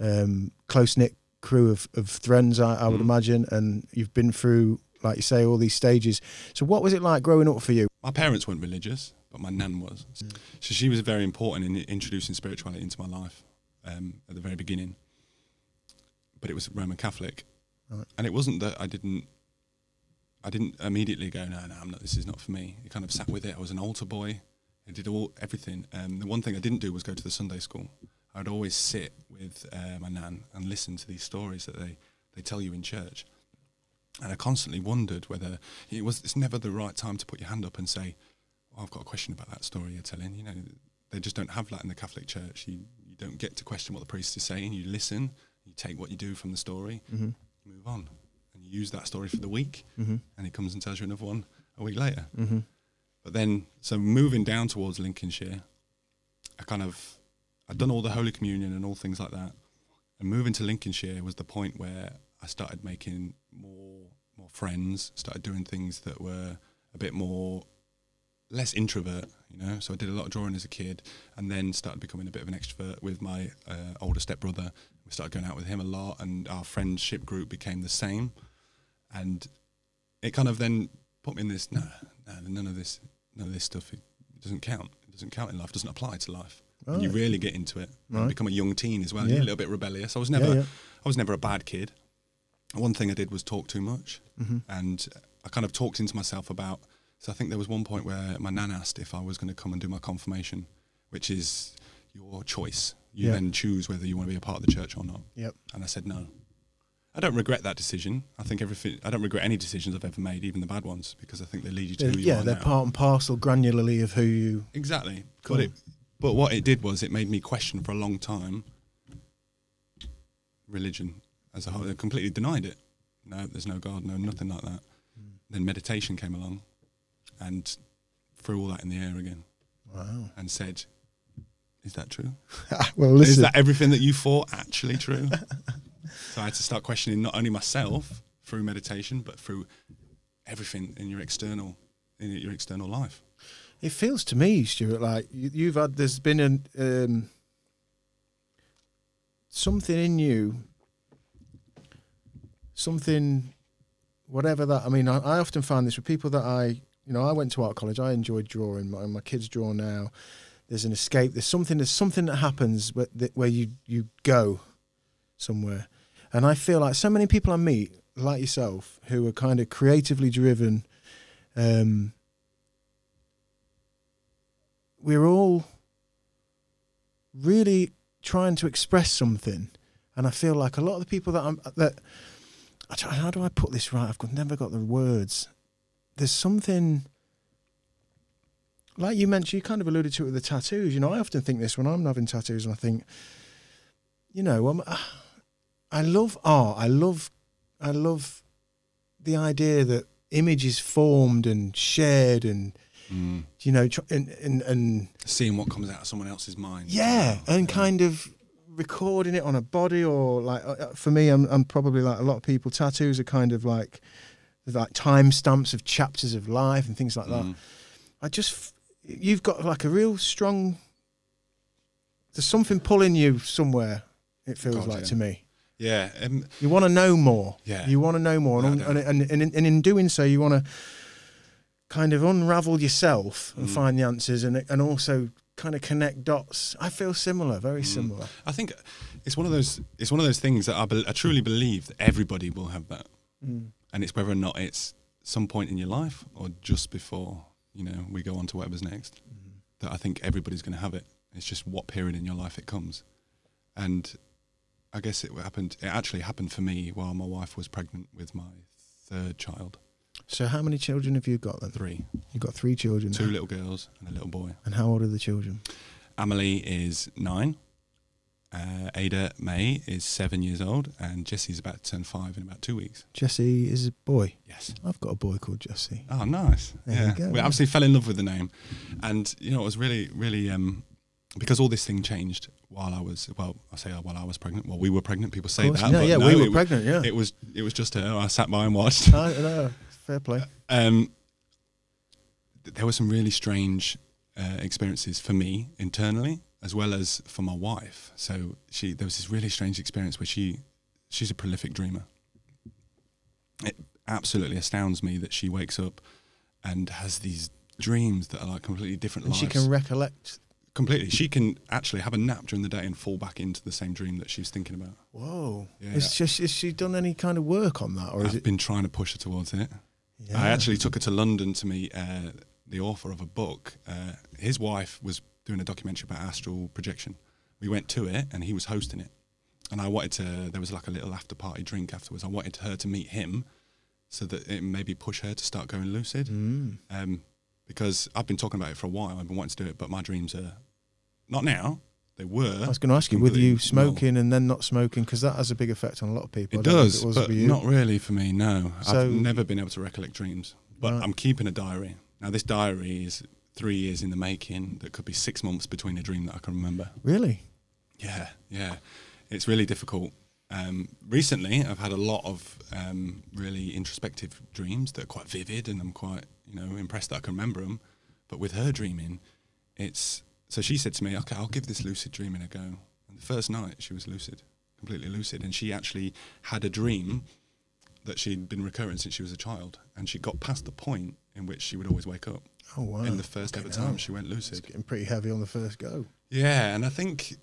um, close knit crew of of friends, I, I would Mm. imagine, and you've been through, like you say, all these stages. So, what was it like growing up for you? My parents weren't religious, but my nan was. So she was very important in introducing spirituality into my life um, at the very beginning. But it was Roman Catholic, Right. and it wasn't that I didn't. I didn't immediately go, no, no, I'm not. This is not for me. It kind of sat with it. I was an altar boy. I did all everything. Um, the one thing I didn't do was go to the Sunday school. I'd always sit with uh, my nan and listen to these stories that they, they tell you in church. And I constantly wondered whether it was. It's never the right time to put your hand up and say, oh, "I've got a question about that story you're telling." You know, they just don't have that in the Catholic Church. You you don't get to question what the priest is saying. You listen. You take what you do from the story. Mm-hmm. You move on, use that story for the week. Mm-hmm. And he comes and tells you another one a week later. Mm-hmm. But then, so moving down towards Lincolnshire, I kind of, I'd done all the Holy Communion and all things like that. And moving to Lincolnshire was the point where I started making more, more friends, started doing things that were a bit more, less introvert, you know. So I did a lot of drawing as a kid and then started becoming a bit of an extrovert with my uh, older stepbrother. We started going out with him a lot and our friendship group became the same. And it kind of then put me in this, no, no, none of this, none of this stuff, it doesn't count. It doesn't count in life, doesn't apply to life. And you really get into it. and become a young teen as well. Yeah. You're a little bit rebellious. I was never, Yeah, yeah. I was never a bad kid. One thing I did was talk too much, Mm-hmm. and I kind of talked into myself about. So I think there was one point where my nan asked if I was going to come and do my confirmation, which is your choice. You then choose whether you want to be a part of the church or not. Yep. And I said no. I don't regret that decision. I think everything. I don't regret any decisions I've ever made, even the bad ones, because I think they lead you to who you yeah, are Yeah, they're now. part and parcel granularly of who you. Exactly. Cool. But it, but what it did was it made me question for a long time religion as a whole. I completely denied it. No, there's no God, no nothing like that. Hmm. Then meditation came along, and threw all that in the air again, Wow. and said, "Is that true? well, listen. Is that everything that you thought actually true?" so I had to start questioning not only myself through meditation, but through everything in your external in your external life. It feels to me, Stuart, like you, you've had. There's been an um, something in you, something, whatever that. I mean, I, I often find this with people that I, you know, I went to art college. I enjoyed drawing. My, my kids draw now. There's an escape. There's something. There's something that happens where, where you you go somewhere, and I feel like so many people I meet, like yourself, who are kind of creatively driven. Um, we're all really trying to express something, and I feel like a lot of the people that I'm that how do I put this right? I've got, never got the words. There's something like you mentioned. You kind of alluded to it with the tattoos. You know, I often think this when I'm having tattoos, and I think, you know, I'm, I love art. I love, I love the idea that image is formed and shared and you know tr- and and, and Seeing what comes out of someone else's mind. yeah Wow. and kind of recording it on a body or like uh, uh, for me I'm, I'm probably like a lot of people tattoos are kind of like like time stamps of chapters of life and things like that Mm. i just you've got like a real strong there's something pulling you somewhere it feels God, like yeah. to me Yeah, um, you want to know more Yeah. you want to know more and, no. and, and, and, in- and in doing so you want to kind of unravel yourself and Mm. find the answers and and also kind of connect dots i feel similar very Mm. similar I think it's one of those. It's one of those things that I, bel I truly believe that everybody will have that, Mm. and it's whether or not it's some point in your life or just before you know we go on to whatever's next. Mm-hmm. That I think everybody's going to have it. It's just what period in your life it comes, and I guess it happened. It actually happened for me while my wife was pregnant with my third child. So how many children have you got then? Three, You've got three children. two little girls and a little boy. And how old are the children? Amelie is nine, Uh, Ada May is seven years old, and Jesse's about to turn five in about two weeks. Jesse is a boy. Yes. I've got a boy called Jesse. Oh, nice. There you yeah, go, we yeah. absolutely fell in love with the name, and you know it was really, really um, because all this thing changed while I was well, I say while I was pregnant. Well, we were pregnant. People say that. No, yeah, we were it, pregnant, yeah. it was it was just her. I sat by and watched. I don't. Fair play. um, there were some really strange uh, experiences for me internally as well as for my wife. So she there was this really strange experience where she she's a prolific dreamer. It absolutely astounds me that she wakes up and has these dreams that are like completely different And lives. she can recollect. Completely. She can actually have a nap during the day and fall back into the same dream that she was thinking about. Whoa. Yeah. Is, just, has she done any kind of work on that, or is I've it? been trying to push her towards it. Yeah. I actually took her to London to meet uh, the author of a book. Uh, his wife was doing a documentary about astral projection. We went to it, and he was hosting it. And I wanted to. There was like a little after party drink afterwards. I wanted her to meet him, so that it maybe push her to start going lucid. Mm. Um, because I've been talking about it for a while. I've been wanting to do it, but my dreams are not now. They were. I was going to ask you, with you smoking and then not smoking, because that has a big effect on a lot of people. It I don't know if does, it but not really for me. No, So- I've never been able to recollect dreams. But Right. I'm keeping a diary. Now, this diary is three years in the making. That could be six months between a dream that I can remember. Really? Yeah, yeah, it's really difficult. Um, recently, I've had a lot of um, really introspective dreams that are quite vivid, and I'm quite, you know, impressed that I can remember them. But with her dreaming, it's so she said to me, "Okay, I'll give this lucid dreaming a go." And the first night, she was lucid, completely lucid, and she actually had a dream that she'd been recurring since she was a child, and she got past the point in which she would always wake up. Oh wow! In the first ever time she went lucid. It's getting pretty heavy on the first go. Yeah, and I think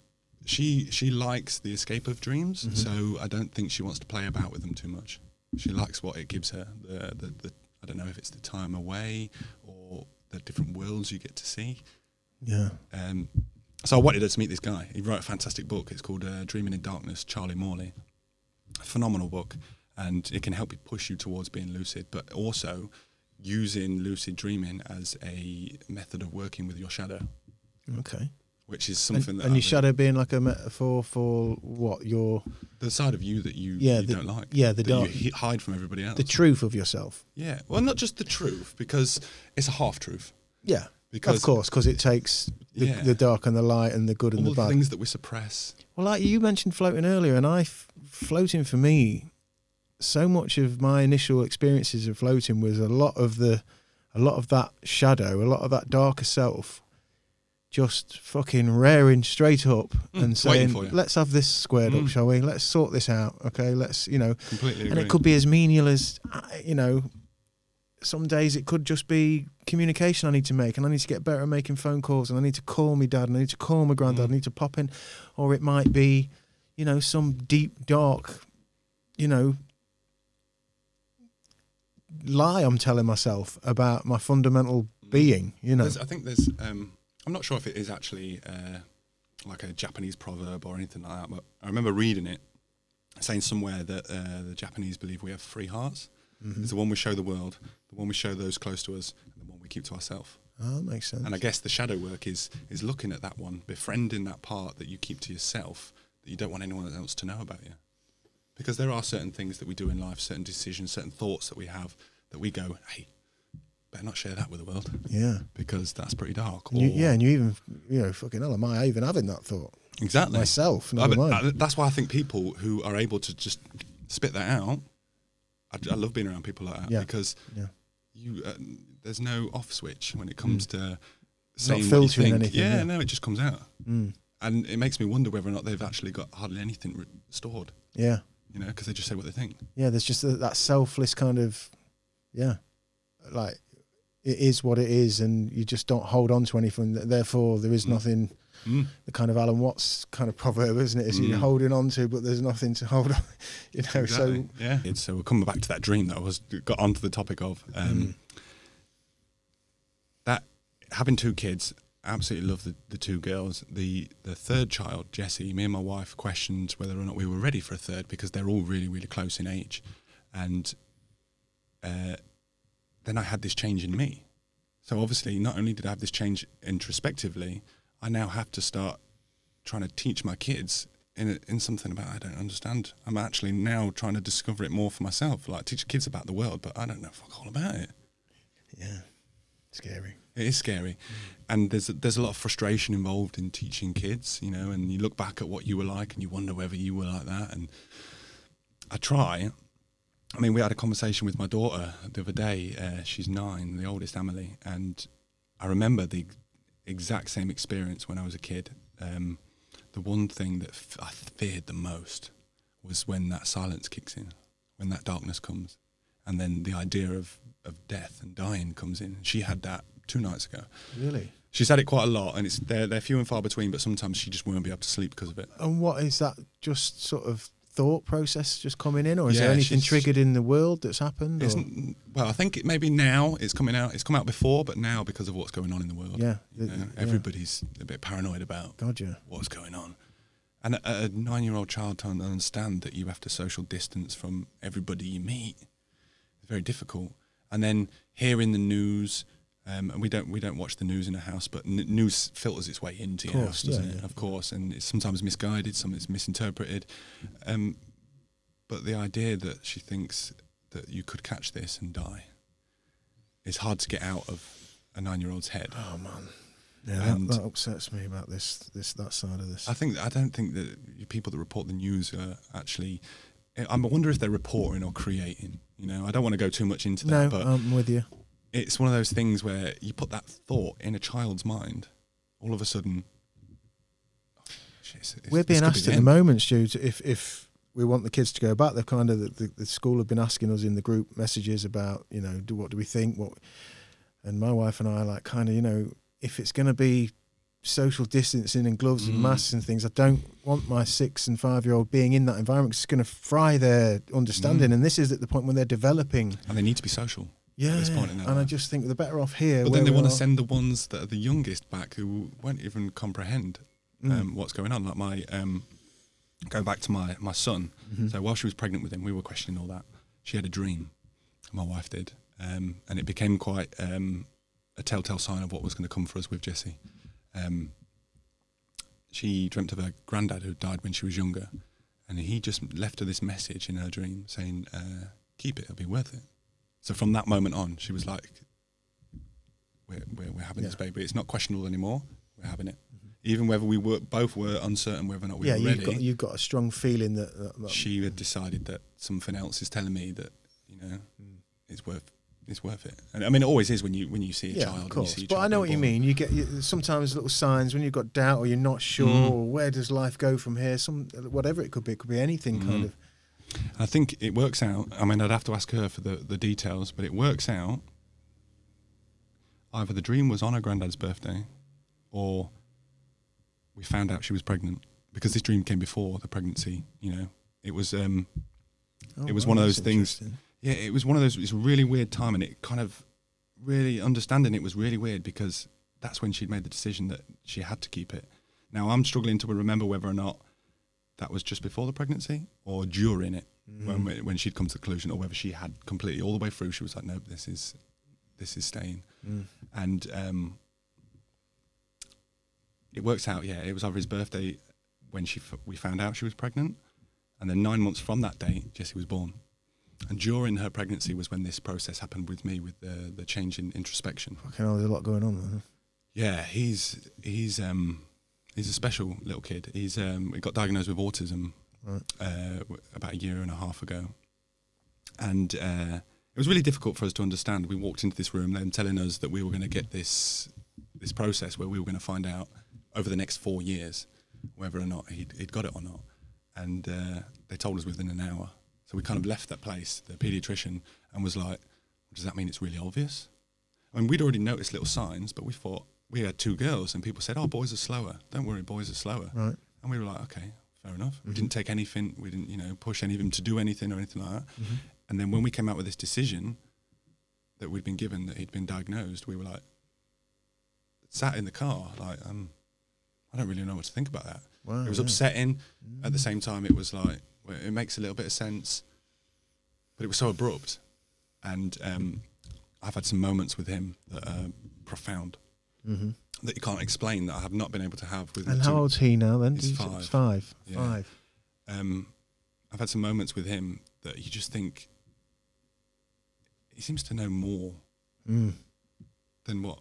she she likes the escape of dreams, Mm-hmm. so I don't think she wants to play about with them too much. She likes what it gives her. The, the the I don't know if it's the time away or the different worlds you get to see. Yeah. Um, so I wanted her to meet this guy. He wrote a fantastic book. It's called uh, Dreaming in Darkness. Charlie Morley, a phenomenal book, and it can help you push you towards being lucid, but also using lucid dreaming as a method of working with your shadow, Okay. Which is And, something that and your I've- shadow being like a metaphor for what your the side of you that you, Yeah, you the- don't like. yeah, the dark- you hide from everybody else. the truth of yourself. yeah, well, not just the truth because it's a half truth. Yeah. Because of course, because it takes the, Yeah. the dark and the light and the good and all the the bad. things that we suppress. Well, like you mentioned floating earlier, and I f- floating for me, so much of my initial experiences of floating was a lot of the, a lot of that shadow, a lot of that darker self, just fucking raring straight up Mm, and saying, "Let's have this squared up, Mm. shall we? Let's sort this out, okay? Let's, you know." Completely And agree. it could be as menial as, you know, some days it could just be communication I need to make, and I need to get better at making phone calls, and I need to call my dad, and I need to call my granddad, Mm. I need to pop in, or it might be, you know, some deep dark, you know, lie I'm telling myself about my fundamental being, you know. There's, I think there's. Um, I'm not sure if it is actually uh, like a Japanese proverb or anything like that, but I remember reading it saying somewhere that uh, the Japanese believe we have three hearts. Mm-hmm. It's the one we show the world, the one we show those close to us, and the one we keep to ourselves. Oh, that makes sense. And I guess the shadow work is is looking at that one, befriending that part that you keep to yourself that you don't want anyone else to know about you. Because there are certain things that we do in life, certain decisions, certain thoughts that we have that we go, hey, better not share that with the world yeah. because that's pretty dark. And you, yeah, and you even, you know, fucking hell, am I even having that thought exactly. myself? I Never mean, mind. I- that's why I think people who are able to just spit that out, I, I love being around people like that Yeah. because Yeah. you uh, there's no off switch when it comes to Mm. Not saying what you think. anything, Yeah, yeah. no, it just comes out, Mm. and it makes me wonder whether or not they've actually got hardly anything re- stored. Yeah. You know, because they just say what they think. yeah there's just that, that selfless kind of yeah like it is what it is and you just don't hold on to anything therefore there is Mm. nothing Mm. the kind of alan watts kind of proverb isn't it? it is you're Mm. holding on to but there's nothing to hold on you know Exactly. so yeah. It's, so we're coming back to that dream that I was got onto the topic of. Um, Mm. That having two kids, absolutely love the, the two girls. The the third child, Jesse, me and my wife questioned whether or not we were ready for a third because they're all really really close in age, and uh, then I had this change in me. So obviously, not only did I have this change introspectively, I now have to start trying to teach my kids in in something about I don't understand. I'm actually now trying to discover it more for myself. Like teach kids about the world, but I don't know fuck all about it. Yeah, scary. It is scary, mm. and there's there's a lot of frustration involved in teaching kids, you know. And you look back at what you were like, and you wonder whether you were like that. And I try. I mean, we had a conversation with my daughter the other day. Uh, she's nine, the oldest, Emily, and I remember the exact same experience when I was a kid. Um, the one thing that f- I feared the most was when that silence kicks in, when that darkness comes, and then the idea of, of death and dying comes in. She had that two nights ago. Really? She's had it quite a lot, and it's they're they're few and far between. But sometimes she just won't be able to sleep because of it. And what is that? Just sort of thought process just coming in, or is there anything triggered in the world that's happened? It's, well, I think it maybe now it's coming out. It's come out before, but now because of what's going on in the world, Yeah, you the- know, yeah. everybody's a bit paranoid about God, yeah. what's going on. And a, a nine-year-old child trying to understand that you have to social distance from everybody you meet is very difficult. And then hearing the news, um, and we don't we don't watch the news in a house, but n- news filters its way into your house, doesn't yeah, it? yeah. Of course, and it's sometimes misguided, some it's misinterpreted. Um, but the idea that she thinks that you could catch this and die is hard to get out of a nine-year-old's head. Oh man, yeah, that, that upsets me about this this that side of this. I think I don't think that people that report the news are actually. I wonder if they're reporting or creating. You know, I don't want to go too much into no, that, but I'm with you. It's one of those things where you put that thought in a child's mind, all of a sudden. oh, shit, it's- it's- We're being could be asked at the moment, Stu, if if we want the kids to go back. They've kind of the, the, the school have been asking us in the group messages about you know do what do we think what, and my wife and I are like kind of you know if it's going to be social distancing and gloves and Mm. masks and things, I don't want my six and five year old being in that environment 'cause it's going to fry their understanding. Mm. And this is at the point when they're developing. and they need to be social. Yeah, this point and I just think they're better off here. But then they want to send the ones that are the youngest back who won't even comprehend Mm. um, what's going on. Like my, um, going back to my, my son. Mm-hmm. So while she was pregnant with him, we were questioning all that. She had a dream, my wife did, um, and it became quite um, a telltale sign of what was going to come for us with Jesse. Um, she dreamt of her granddad who died when she was younger, and he just left her this message in her dream saying, uh, "Keep it; it'll be worth it." So from that moment on, she was like, "We're we're, we're having this Yeah. Mm-hmm. baby. It's not questionable anymore. We're having it." Even whether we were both were uncertain whether or not we yeah, were you've ready, got you've got a strong feeling that, that, that she had decided that something else is telling me that you know Mm. it's worth it's worth it. And I mean, it always is when you when you see a yeah, child. of course. see But I know what you mean. You get you, sometimes little signs when you've got doubt or you're not sure. Mm. Or where does life go from here? Some whatever it could be. It could be anything kind Mm. of. I think it works out. I mean, I'd have to ask her for the, the details, but it works out. Either the dream was on her granddad's birthday, or we found out she was pregnant because this dream came before the pregnancy. You know, it was um, Oh, It was wow, one of those things- Yeah, it was one of those. It's a really weird time, and it kind of really understanding it was really weird because that's when she'd made the decision that she had to keep it. Now I'm struggling to remember whether or not that was just before the pregnancy or during it when when she'd come to the conclusion, or whether she had completely all the way through. She was like, "Nope, this is this is staying," Mm. and um, it works out. Yeah, it was over his birthday when she f- we found out she was pregnant, and then nine months from that date, Jesse was born. And during her pregnancy was when this process happened with me with the the change in introspection. Fucking hell, there's a lot going on there. Yeah, he's he's um he's a special little kid. He's um he got diagnosed with autism Right. uh, about a year and a half ago, and uh, it was really difficult for us to understand. We walked into this room, them telling us that we were going to get this this process where we were going to find out over the next four years whether or not he'd, he'd got it or not, and uh, they told us within an hour. So we kind of left that place, the paediatrician, and was like, "Does that mean it's really obvious?" I mean, we'd already noticed little signs, but we thought we had two girls, and people said, "Oh, boys are slower. Don't worry, boys are slower." Right. And we were like, "Okay, fair enough." We didn't take anything. We didn't, you know, push any of them to do anything or anything like that. And then when we came out with this decision that we'd been given that he'd been diagnosed, we were like, sat in the car, like, um, I don't really know what to think about that. Wow, it was yeah. upsetting. At the same time, it was like, well, it makes a little bit of sense, but it was so abrupt. And um, I've had some moments with him that are profound. Mhm. that you can't explain that I have not been able to have with. And how old's he now? Then He's five. Five. Yeah. Five. um, I've had some moments with him that you just think he seems to know more Mm. than what,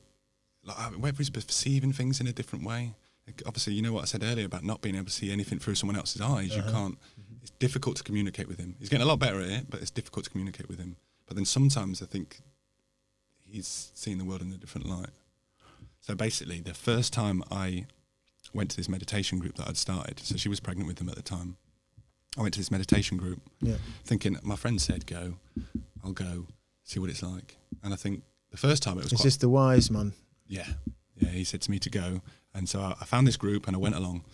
like whether he's perceiving things in a different way. Like, obviously, you know what I said earlier about not being able to see anything through someone else's eyes. You Uh-huh. can't. It's difficult to communicate with him. He's getting a lot better at it, but it's difficult to communicate with him. But then sometimes I think he's seeing the world in a different light. So basically, the first time I went to this meditation group that I'd started, so she was pregnant with them at the time. I went to this meditation group Yeah. thinking my friend said go, I'll go, see what it's like. And I think the first time it was Is quite, this the wise man? yeah, yeah. He said to me to go, and so I, I found this group and I went along.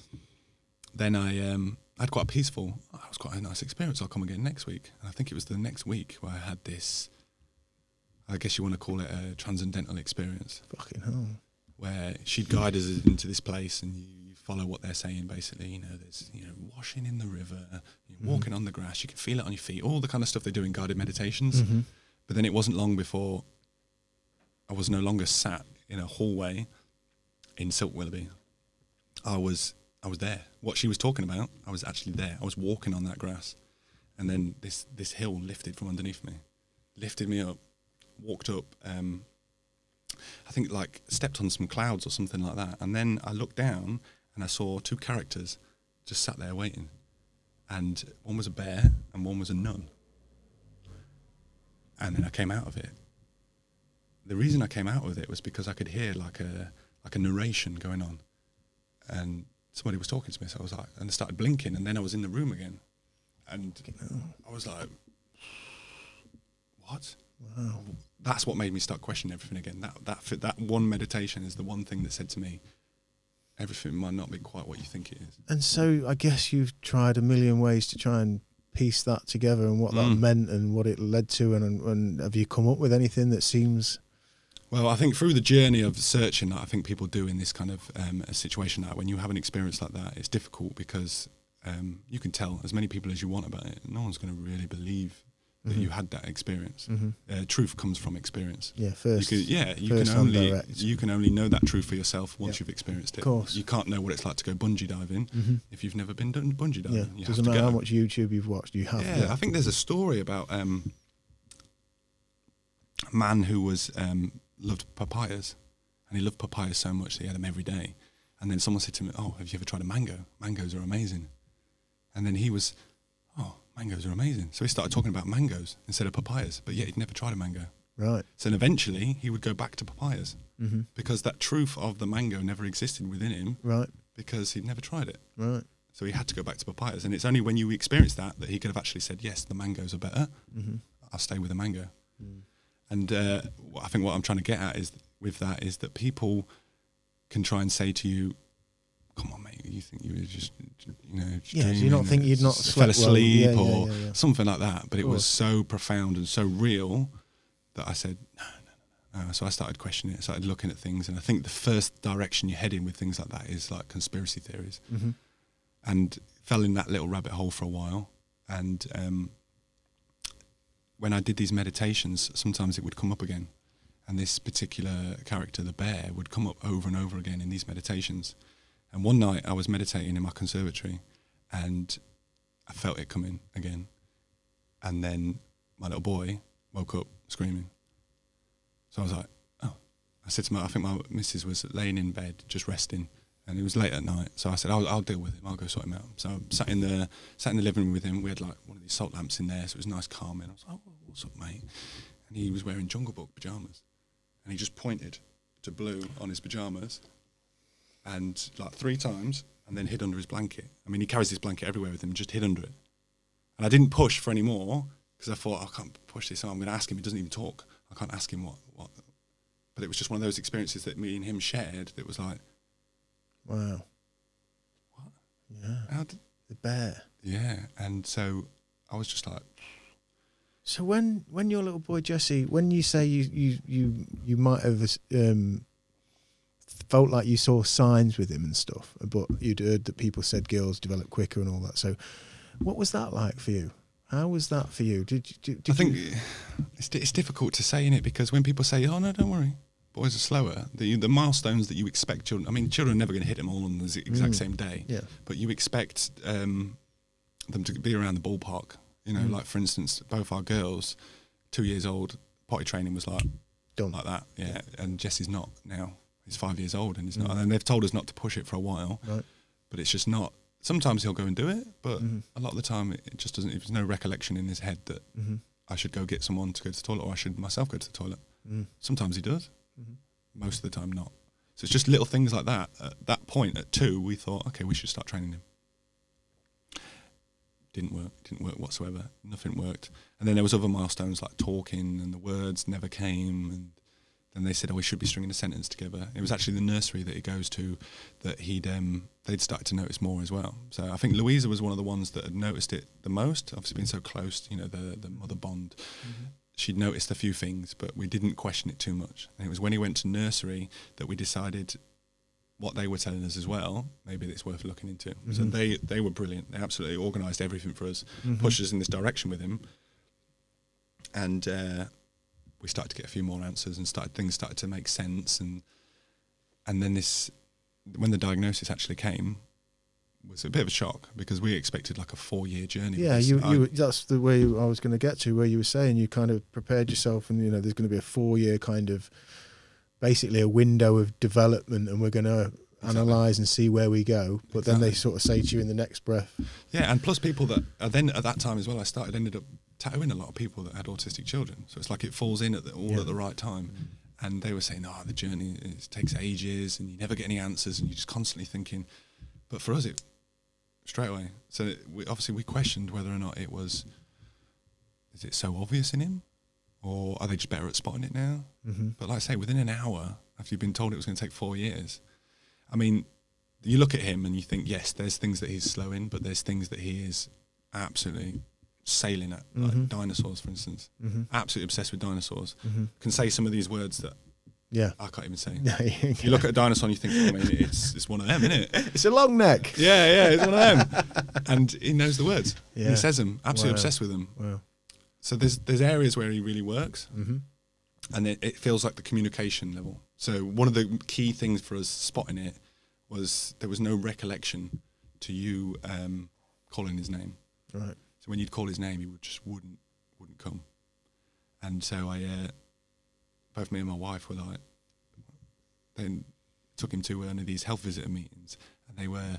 Then I um, had quite a peaceful. oh, It was quite a nice experience. I'll come again next week. And I think it was the next week where I had this. I guess you want to call it a transcendental experience, Fucking hell. Where she'd guide us into this place, and you, you follow what they're saying. Basically, you know, there's you know washing in the river, you're walking on the grass, you can feel it on your feet, all the kind of stuff they do in guided meditations. Mhm. But then it wasn't long before I was no longer sat in a hallway in Silk Willoughby. I was I was there. What she was talking about, I was actually there. I was walking on that grass. And then this this hill lifted from underneath me. Lifted me up, walked up, um, I think like stepped on some clouds or something like that. And then I looked down and I saw two characters just sat there waiting. And one was a bear and one was a nun and then I came out of it. The reason I came out of it was because I could hear like a like a narration going on, and somebody was talking to me. So I was like, and I started blinking, and then I was in the room again, and I was like, "What?" Wow. That's what made me start questioning everything again. That that that one meditation is the one thing that said to me, "Everything might not be quite what you think it is." And so I guess you've tried a million ways to try and piece that together and what that Mm. meant and what it led to and, and have you come up with anything that seems Well, I think through the journey of searching that I think people do in this kind of um, a situation that when you have an experience like that, it's difficult because um, you can tell as many people as you want about it. No one's going to really believe that Mhm. you had that experience. Mhm. Uh, truth comes from experience. yeah You first can, yeah, you can first-hand only direct. you can only know that truth for yourself once Yeah. you've experienced it. Of course. you can't know what it's like to go bungee diving Mhm. if you've never been done bungee diving. yeah You doesn't matter how much YouTube you've watched you have Yeah, I think there's a story about um, a man who was um, loved papayas, and he loved papayas so much that he had them every day. And then someone said to him, "Oh, have you ever tried a mango? Mangoes are amazing." And then he was, "Oh, mangoes are amazing." So he started talking about mangoes instead of papayas, but yet he'd never tried a mango. right So then eventually he would go back to papayas hmm because that truth of the mango never existed within him right because he'd never tried it. right So he had to go back to papayas, and it's only when you experience that that he could have actually said, "Yes, the mangoes are better. hmm I'll stay with the mango." And uh, I think what I'm trying to get at is with that is that people can try and say to you, "Come on, mate, you think you were just, you know, just Yeah, do you not think you'd not fell well?" asleep Yeah, yeah, or yeah, yeah. something like that?" But it was so profound and so real that I said, "No, no, no, no." So I started questioning it. I started looking at things, and I think the first direction you head in with things like that is like conspiracy theories hmm and fell in that little rabbit hole for a while. And um, when I did these meditations, sometimes it would come up again. And this particular character, the bear, would come up over and over again in these meditations. And one night I was meditating in my conservatory and I felt it coming again. And then my little boy woke up screaming. So I was like, oh. I said to my, I think my missus was laying in bed just resting and it was late at night. So I said, I'll, I'll deal with him. I'll go sort him out. So I sat in the sat in the living room with him. We had like one of these salt lamps in there, so it was nice, calming. I was like, oh, what's up, mate? And he was wearing Jungle Book pajamas, and he just pointed to blue on his pajamas, and like three times, and then hid under his blanket. I mean, he carries this blanket everywhere with him, just hid under it. And I didn't push for any more because I thought I can't push this. on. I'm going to ask him. He doesn't even talk. I can't ask him what what. But it was just one of those experiences that me and him shared. That was like, wow What? yeah how did, the bear Yeah, and so I was just like, So when when your little boy Jesse, when you say you you you you might have um, felt like you saw signs with him and stuff, but you'd heard that people said girls develop quicker and all that. So what was that like for you? How was that for you? Did you? Did, did I think you- it's, it's difficult to say in it because when people say, "Oh no, don't worry," boys are slower. The the milestones that you expect children. I mean, children are never going to hit them all on the exact same day. Yeah. But you expect um, them to be around the ballpark. You know, like for instance, both our girls, two years old, potty training was like Done. like that. Yeah. And Jesse's not now. He's five years old, and he's not. Mm. And they've told us not to push it for a while. Right. But it's just not. Sometimes he'll go and do it, but mm-hmm. a lot of the time it just doesn't. There's no recollection in his head that mm-hmm. I should go get someone to go to the toilet, or I should myself go to the toilet. Mm. Sometimes he does. Mm-hmm. Most of the time, not. So it's just little things like that. At that point, at two, we thought, okay, we should start training him. Didn't work. Didn't work whatsoever. Nothing worked. And then there was other milestones like talking, and the words never came. And then they said, oh, we should be stringing a sentence together. It was actually the nursery that he goes to that he'd um, they'd started to notice more as well. So I think Louisa was one of the ones that had noticed it the most. Obviously, being so close, you know, the the mother bond. She'd noticed a few things, but we didn't question it too much. And it was when he went to nursery that we decided what they were telling us as well. Maybe it's worth looking into. So they they were brilliant. They absolutely organised everything for us, pushed us in this direction with him, and uh, we started to get a few more answers and started things started to make sense. And and then this when the diagnosis actually came was a bit of a shock because we expected like a four year journey. Yeah, you, you that's the way I was going to get to where you were saying you kind of prepared yourself and you know there's going to be a four year kind of basically a window of development and we're going to analyze and see where we go. But then they sort of say to you in the next breath Yeah, and plus people that uh, then at that time as well, I started ended up tattooing a lot of people that had autistic children. So it's like it falls in at the, all Yeah. at the right time. And they were saying, "Oh, the journey it takes ages, and you never get any answers, and you're just constantly thinking." But for us, it straight away. So it, we, obviously, we questioned whether or not it was. Is it so obvious in him, or are they just better at spotting it now? Mm-hmm. But like I say, within an hour after you've been told it was going to take four years, I mean, you look at him and you think, yes, there's things that he's slow in, but there's things that he is absolutely sailing at, like dinosaurs, for instance. Absolutely obsessed with dinosaurs. Can say some of these words that yeah I can't even say. yeah You look at a dinosaur and you think, I mean, it's it's one of them, isn't it? it's a long neck Yeah, yeah, it's one of them. and he knows the words. Yeah. he says them. Absolutely Wow. obsessed with them. wow So there's there's areas where he really works, Mm-hmm. and it, it feels like the communication level. So one of the key things for us spotting it was there was no recollection to you um, calling his name. right So when you'd call his name, he would just wouldn't wouldn't come. And so I, uh, both me and my wife were like, then took him to one of these health visitor meetings, and they were,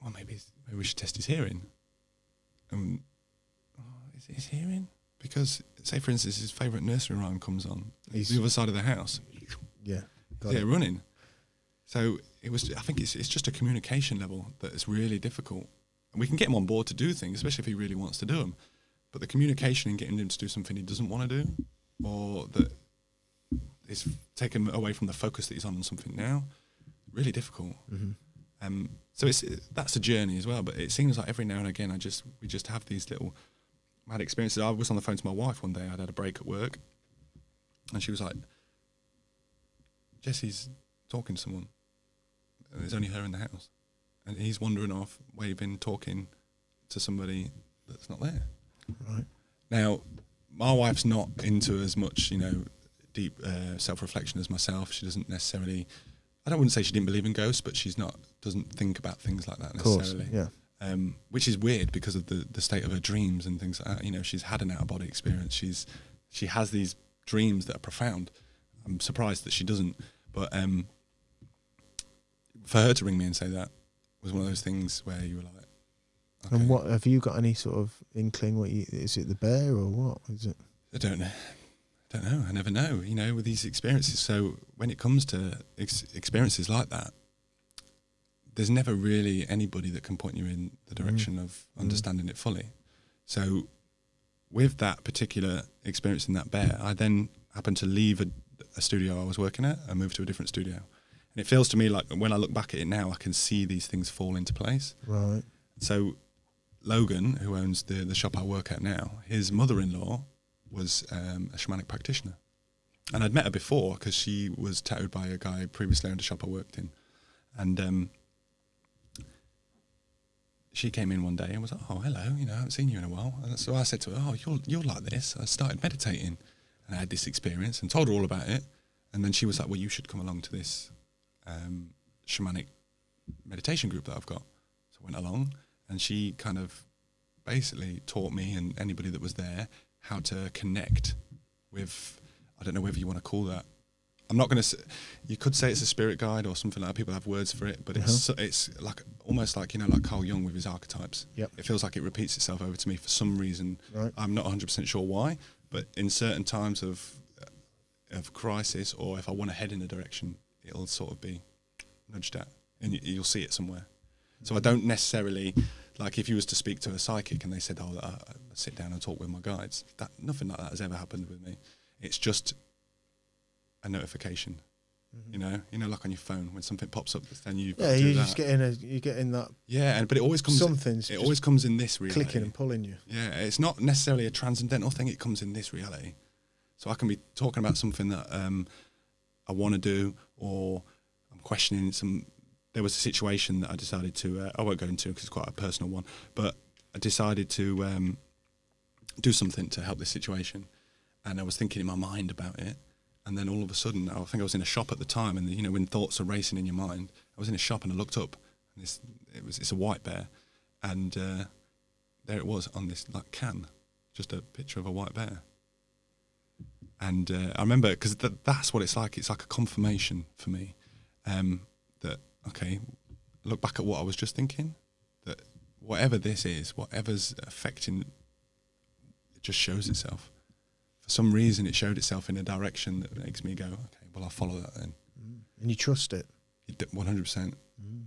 well, maybe maybe we should test his hearing. And oh, is it his hearing? Because say for instance, his favourite nursery rhyme comes on. He's the other side of the house. yeah Yeah, it. running. So it was. I think it's it's just a communication level that is really difficult, and we can get him on board to do things, especially if he really wants to do them. But the communication and getting him to do something he doesn't want to do, or that is taken away from the focus that he's on on something now, really difficult. Um, so it's that's a journey as well. But it seems like every now and again, I just we just have these little mad experiences. I was on the phone to my wife one day. I'd had a break at work, and she was like, Jesse's talking to someone, and there's only her in the house, and he's wandering off, waving, talking to somebody that's not there. right Now, my wife's not into as much, you know, deep uh, self-reflection as myself. She doesn't necessarily. I don't wouldn't say she didn't believe in ghosts, but she's not doesn't think about things like that of course necessarily. yeah Um, which is weird because of the, the state of her dreams and things like that. You know, she's had an out of body experience. She's she has these dreams that are profound. I'm surprised that she doesn't. But um, for her to ring me and say that was one of those things where you were like, okay, and what have you got any sort of inkling what you, is it the bear or what is it I don't know. I don't know. I never know. You know, with these experiences. So when it comes to ex- experiences like that, there's never really anybody that can point you in the mm. direction of mm. understanding it fully. So with that particular experience in that bear, I then happened to leave a, a studio I was working at and move to a different studio. And it feels to me like when I look back at it now, I can see these things fall into place. right So Logan, who owns the the shop I work at now, his mother-in-law was um, a shamanic practitioner, and I'd met her before because she was tattooed by a guy previously owned a shop I worked in, and um, she came in one day and was like, "Oh, hello, you know, I haven't seen you in a while." And so I said to her, "Oh, you're you're like this." I started meditating, and I had this experience and told her all about it, And then she was like, "Well, you should come along to this um, shamanic meditation group that I've got." So I went along, and she kind of basically taught me and anybody that was there how to connect with. I don't know whether you want to call that. I'm not going to. You could say it's a spirit guide or something like that. People have words for it, but it's it's like almost like you know, like Carl Jung with his archetypes. Yep. It feels like it repeats itself over to me for some reason. Right. I'm not 100 percent sure why, but in certain times of of crisis, or if I want to head in a direction, it'll sort of be nudged at, and you, you'll see it somewhere. So I don't necessarily like if you was to speak to a psychic and they said, "Oh, I, I sit down and talk with my guides." That nothing like that has ever happened with me. It's just a notification. You know, you know, like on your phone when something pops up, then you Yeah, you're just getting a you're getting that yeah, and but it always comes Something's It always comes in this reality. clicking and pulling you. Yeah, it's not necessarily a transcendental thing. It comes in this reality. So I can be talking about something that um, I want to do, or I'm questioning some. There was a situation that I decided to. Uh, I won't go into because it's quite a personal one, but I decided to um, do something to help this situation, and I was thinking in my mind about it, and then all of a sudden, I think I was in a shop at the time, and you know when thoughts are racing in your mind, I was in a shop and I looked up, and this it was it's a white bear, and uh, there it was on this like can, just a picture of a white bear. And uh, I remember because th- that's what it's like. It's like a confirmation for me um, that okay, look back at what I was just thinking. That whatever this is, whatever's affecting, it just shows itself. For some reason, it showed itself in a direction that makes me go, okay, well, I'll follow that then. And you trust it. One hundred percent.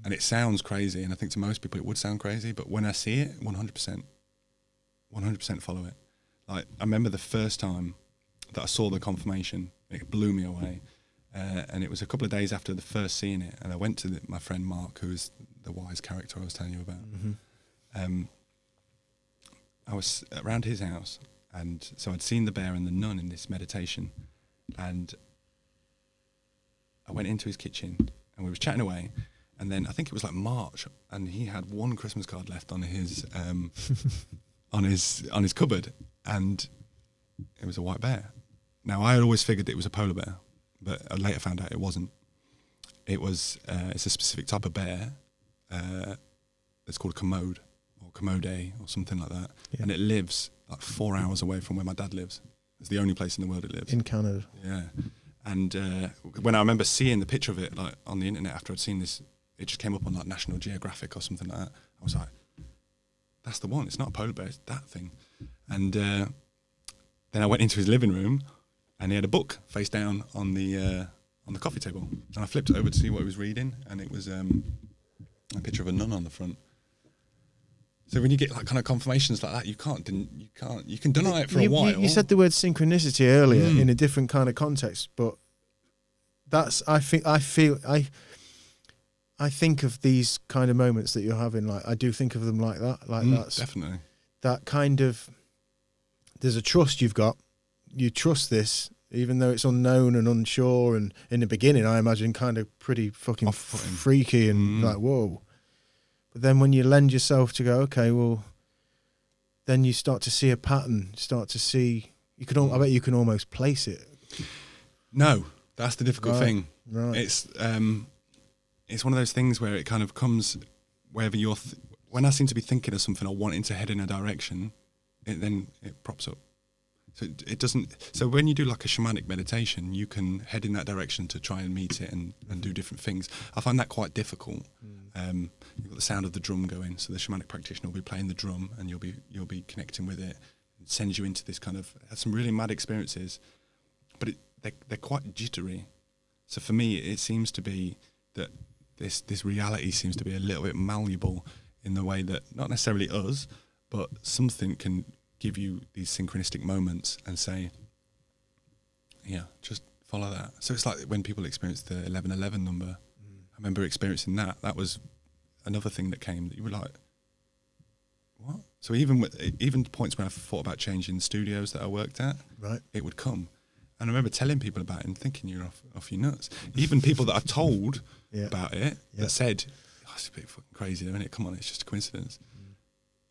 And it sounds crazy, and I think to most people it would sound crazy, but when I see it, one hundred percent, one hundred percent follow it. Like I remember the first time that I saw the confirmation, it blew me away, uh, and it was a couple of days after the first seeing it, and I went to the, my friend Mark, who is the wise character I was telling you about. Um, I was around his house, and so I'd seen the bear and the nun in this meditation, and I went into his kitchen and we was chatting away, and then I think it was like March, and he had one Christmas card left on his um, on his on his cupboard, and it was a white bear. Now I had always figured it was a polar bear, but I later found out it wasn't. It was uh, it's a specific type of bear. Uh, it's called a Kermode or Kermode or something like that, Yeah. and it lives like four hours away from where my dad lives. It's the only place in the world it lives. In Canada. Yeah. And uh, when I remember seeing the picture of it like on the internet after I'd seen this, it just came up on like National Geographic or something like that. I was like, that's the one. It's not a polar bear, it's that thing. And uh, then I went into his living room and he had a book face down on the uh, on the coffee table. And I flipped it over to see what he was reading and it was um, a picture of a nun on the front. So when you get like kind of confirmations like that, you can't you can't you can deny it for you, a while. You, you said the word synchronicity earlier Mm. in a different kind of context, but that's I think I feel I I think of these kind of moments that you're having like I do think of them like that like Mm, that's definitely. that kind of there's a trust you've got you trust this even though it's unknown and unsure and in the beginning I imagine kind of pretty fucking freaky and Mm. like whoa but then when you lend yourself to go okay well then you start to see a pattern start to see you can al- I bet you can almost place it No, that's the difficult Right, thing. right It's um, it's one of those things where it kind of comes wherever you're. Th- when I seem to be thinking of something or wanting to head in a direction, it then it props up. So it, it doesn't. So when you do like a shamanic meditation, you can head in that direction to try and meet it and, and do different things. I find that quite difficult. Um, you've got the sound of the drum going, so the shamanic practitioner will be playing the drum, and you'll be you'll be connecting with it. It sends you into this kind of some really mad experiences, but it, they're they're quite jittery. So for me, it seems to be that this this reality seems to be a little bit malleable in the way that not necessarily us, but something can give you these synchronistic moments and say, yeah, just follow that. So it's like when people experience the eleven eleven number. Mm. I remember experiencing that. That was another thing that came that you were like, what? So even with, even points when I thought about changing studios that I worked at, right it would come. And I remember telling people about it and thinking you're off, off your nuts. Even people that I told Yeah. about it Yeah. that said, oh, it's a bit fucking crazy, isn't it? Come on, it's just a coincidence.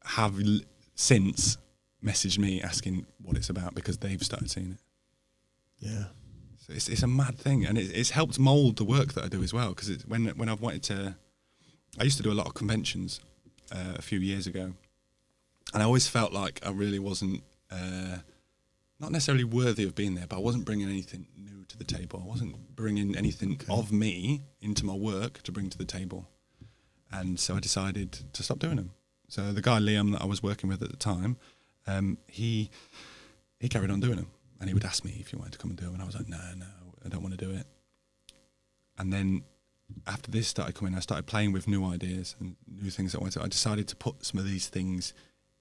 Have l- since messaged me asking what it's about because they've started seeing it. yeah So it's, it's a mad thing, and it, it's helped mold the work that I do as well. Because when when I've wanted to, I used to do a lot of conventions uh, a few years ago, and I always felt like I really wasn't uh, not necessarily worthy of being there, but I wasn't bringing anything new to the table. I wasn't bringing anything of me into my work to bring to the table, and so I decided to stop doing them. So the guy Liam that I was working with at the time, um, he he carried on doing them, and he would ask me if you wanted to come and do them, and I was like, no, no, I don't want to do it. And then after this started coming, I started playing with new ideas and new things that I wanted. to- I decided to put some of these things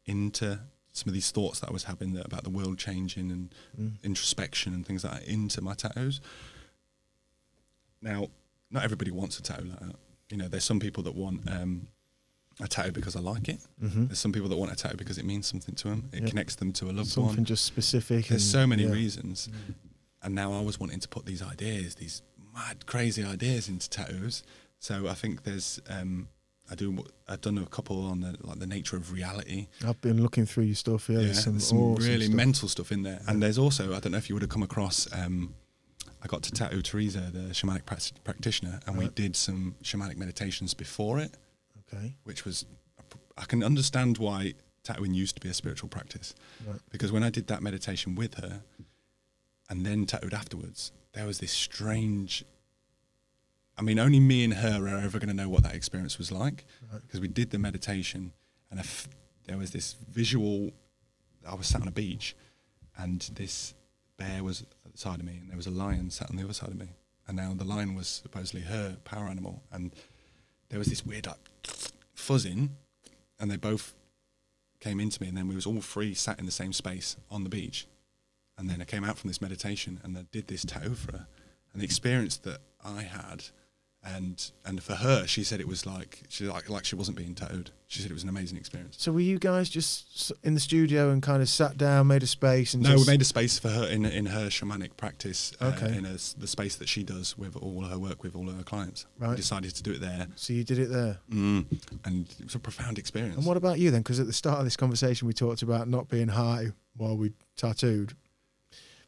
into some of these thoughts that I was having that, about the world changing and introspection and things like that into my tattoos. Now, not everybody wants a tattoo like that. You know, there's some people that want um, a tattoo because I like it. There's some people that want a tattoo because it means something to them. It Yeah. connects them to a loved Something one. Something just specific. There's so many yeah. reasons. And now I was wanting to put these ideas, these mad, crazy ideas into tattoos. So I think there's, um, I do, I've done a couple on the like the nature of reality. I've been looking through your stuff. Yeah, Yeah, there's some, there's some awesome really stuff. mental stuff in there. And there's also, I don't know if you would have come across, um, I got to tattoo Teresa, the shamanic prac- practitioner, and we did some shamanic meditations before it, Okay. which was, I can understand why tattooing used to be a spiritual practice. Right. Because when I did that meditation with her and then tattooed afterwards, there was this strange. I mean, only me and her are ever going to know what that experience was like Right. because we did the meditation and f- there was this visual. I was sat on a beach and this bear was at the side of me and there was a lion sat on the other side of me. And now the lion was supposedly her power animal. And there was this weird like, fuzzing and they both came into me and then we was all three sat in the same space on the beach. And then I came out from this meditation and I did this her and the experience that I had and and for her she said it was like she like like she wasn't being tattooed she said it was an amazing experience So were you guys just in the studio and kind of sat down, made a space, and no we made a space for her in in her shamanic practice uh, Okay. in a the space that she does with all her work with all of her clients we Right. decided to do it there So you did it there. mm. and it was a profound experience And what about you then? Because at the start of this conversation, we talked about not being high while we tattooed.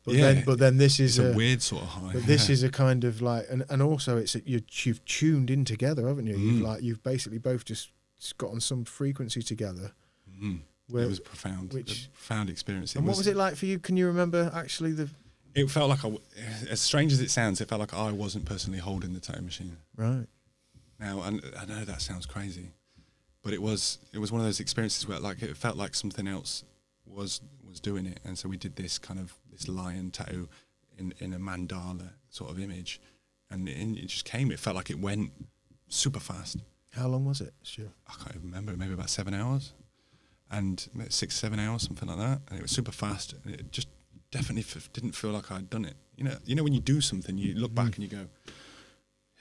But Yeah. then, but then this is it's a, weird sort of high But this yeah. is a kind of like, and, and also it's a, you, you've tuned in together, haven't you? You've Mm. like you've basically both just got on some frequency together. Mm. Where, it was profound which- a profound experience and what was it like for you? Can you remember actually the It felt like I, as strange as it sounds, it felt like I wasn't personally holding the tattoo machine. right? Now, and I know that sounds crazy, but it was it was one of those experiences where like it felt like something else was was doing it, and so we did this kind of this lion tattoo in in a mandala sort of image, and it, it just came. It felt like it went super fast. How long was it? Sure. I can't even remember, maybe about seven hours, and six, seven hours, something like that. And it was super fast, and it just definitely f- didn't feel like I'd done it. You know, you know when you do something, you look back mm. and you go,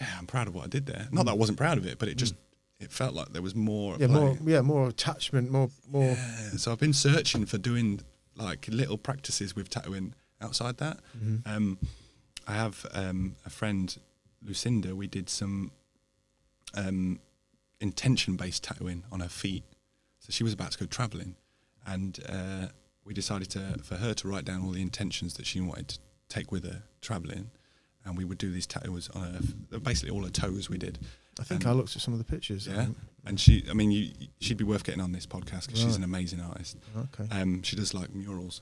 "Yeah, I'm proud of what I did there." Not that I wasn't proud of it, but it mm. just it felt like there was more. Yeah, more. Yeah, more attachment. More. More. Yeah, so I've been searching for doing like little practices with tattooing outside that. Um, I have um, a friend, Lucinda. We did some um, intention-based tattooing on her feet. So she was about to go travelling, and uh, we decided to for her to write down all the intentions that she wanted to take with her travelling, and we would do these tattoos on her, basically all her toes. We did. I think And- I looked at some of the pictures. Yeah, think. And she, I mean, you, she'd be worth getting on this podcast because she's an amazing artist. Okay. Um, she does like murals.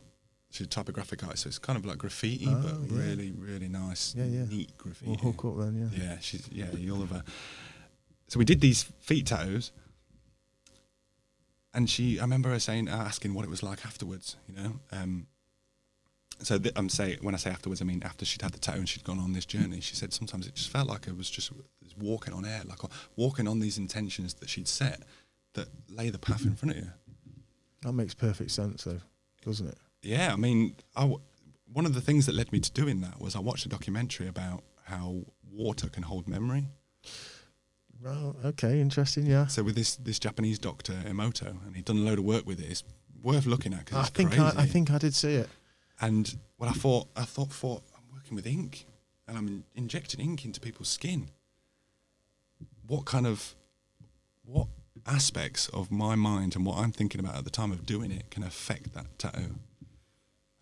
She's a typographic artist, so it's kind of like graffiti, Oh, but yeah. really, really nice, Yeah, yeah. neat graffiti. We'll hook up then. Yeah. Yeah, she's yeah, you'll have a. So we did these feet tattoos, and she, I remember her saying, uh, asking what it was like afterwards. You know, um, so th- I'm saying when I say afterwards, I mean after she'd had the tattoo and she'd gone on this journey. She said sometimes it just felt like it was just was walking on air, like walking on these intentions that she'd set that lay the path in front of you. That makes perfect sense, though, doesn't it? Yeah, I mean, I w- one of the things that led me to doing that was I watched a documentary about how water can hold memory. Right. Okay. Interesting. Yeah. So with this this Japanese doctor Emoto, and he'd done a load of work with it. It's worth looking at because I think. I, I think I did see it. And what I thought, I thought, thought I'm working with ink, and I'm in- injecting ink into people's skin. What kind of, what aspects of my mind and what I'm thinking about at the time of doing it can affect that tattoo?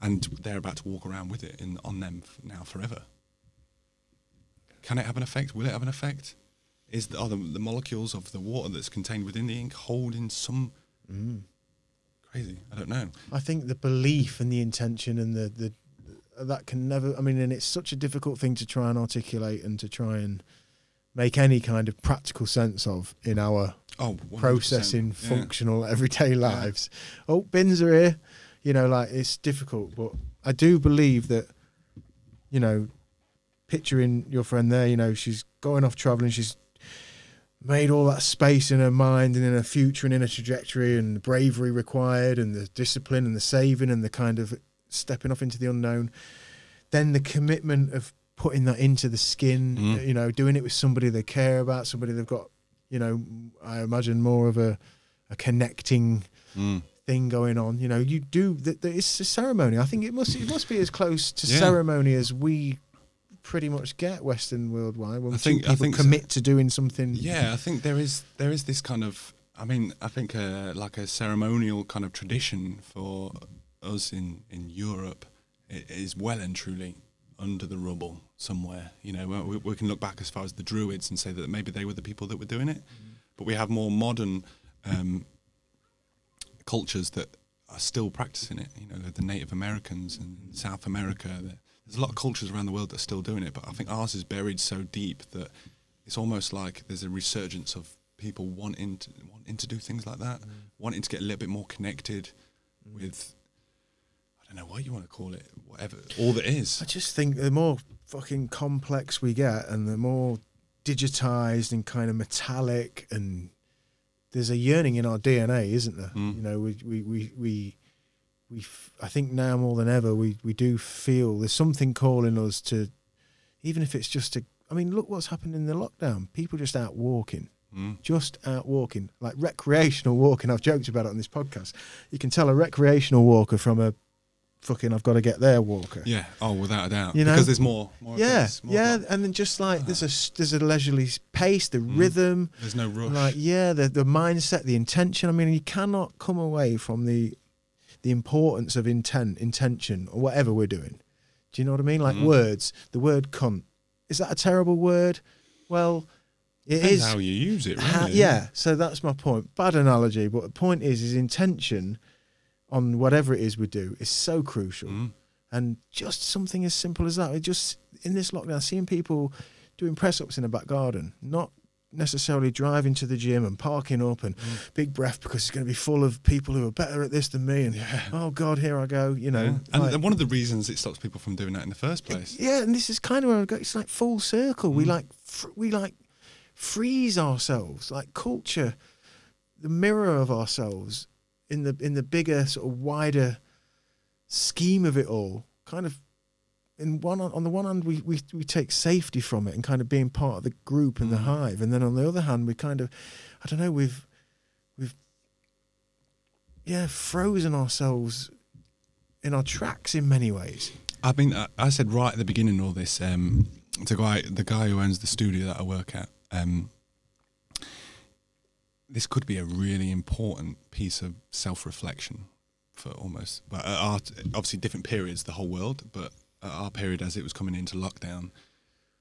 And they're about to walk around with it in on them f- now forever. Can it have an effect? Will it have an effect? Is the, are the, the molecules of the water that's contained within the ink holding some mm. crazy? I don't know. I think the belief and the intention and the, the that can never. I mean, and it's such a difficult thing to try and articulate and to try and make any kind of practical sense of in our Oh, processing Yeah. functional everyday lives. Oh, bins are here. You know, like it's difficult, but I do believe that, you know, picturing your friend there, you know, she's going off traveling, she's made all that space in her mind and in her future and in her trajectory and the bravery required and the discipline and the saving and the kind of stepping off into the unknown. Then the commitment of putting that into the skin, Mm. you know, doing it with somebody they care about, somebody they've got, you know, I imagine more of a, a connecting Mm. thing going on. You know, you do that. It's a ceremony. I think it must it must be as close to Yeah. ceremony as we pretty much get Western worldwide when I think- I people think so. commit to doing something. Yeah, I think there is there is this kind of I mean I think uh, like a ceremonial kind of tradition for us in in Europe is well and truly under the rubble somewhere. You know, we, we can look back as far as the Druids and say that maybe they were the people that were doing it, mm-hmm. but we have more modern um, cultures that are still practicing it. You know, the Native Americans and South America. the- There's a lot of cultures around the world that are still doing it, but I think ours is buried so deep that it's almost like there's a resurgence of people wanting to wanting to do things like that, mm-hmm. wanting to get a little bit more connected mm. with. I don't know what you want to call it, whatever, all that is. I just think the more fucking complex we get, and the more digitized and kind of metallic, and there's a yearning in our DNA, isn't there? Mm. You know, we we we we. We, f- I think now more than ever, we, we do feel there's something calling us to, even if it's just to. I mean, look what's happened in the lockdown. People just out walking, Mm. just out walking, like recreational walking. I've joked about it on this podcast. You can tell a recreational walker from a fucking I've got to get there walker. Yeah. Oh, without a doubt. You know? because there's more. more Yeah, more yeah, and then just like there's a s- there's a leisurely pace, the rhythm, There's no rush. like yeah, the the mindset, the intention. I mean, you cannot come away from the the importance of intent, intention, or whatever we're doing. Do you know what I mean? Like Mhm. words. The word "cunt" is that a terrible word? Well, it Depends is. how you use it. Really. Ha- yeah, so that's my point. Bad analogy, but the point is, is intention on whatever it is we do is so crucial. Mm. And just something as simple as that. It just in this lockdown, seeing people doing press ups in the back garden, not necessarily driving to the gym and parking up and Mm. big breath because it's going to be full of people who are better at this than me. And oh God, here I go. You know, Yeah. And like- one of the reasons it stops people from doing that in the first place. yeah, and this is kind of where I go. It's like full circle. We Mm. like fr- we like freeze ourselves, like culture, the mirror of ourselves in the in the bigger sort of wider scheme of it all. Kind of in one on the one hand we, we we take safety from it and kind of being part of the group and the Mm. hive, and then on the other hand we kind of I don't know we've we've yeah frozen ourselves in our tracks in many ways. I mean, I, I said right at the beginning of all this, um, the guy, the guy who owns the studio that I work at, um, this could be a really important piece of self-reflection for almost, but our, obviously different periods, the whole world, but our period as it was coming into lockdown,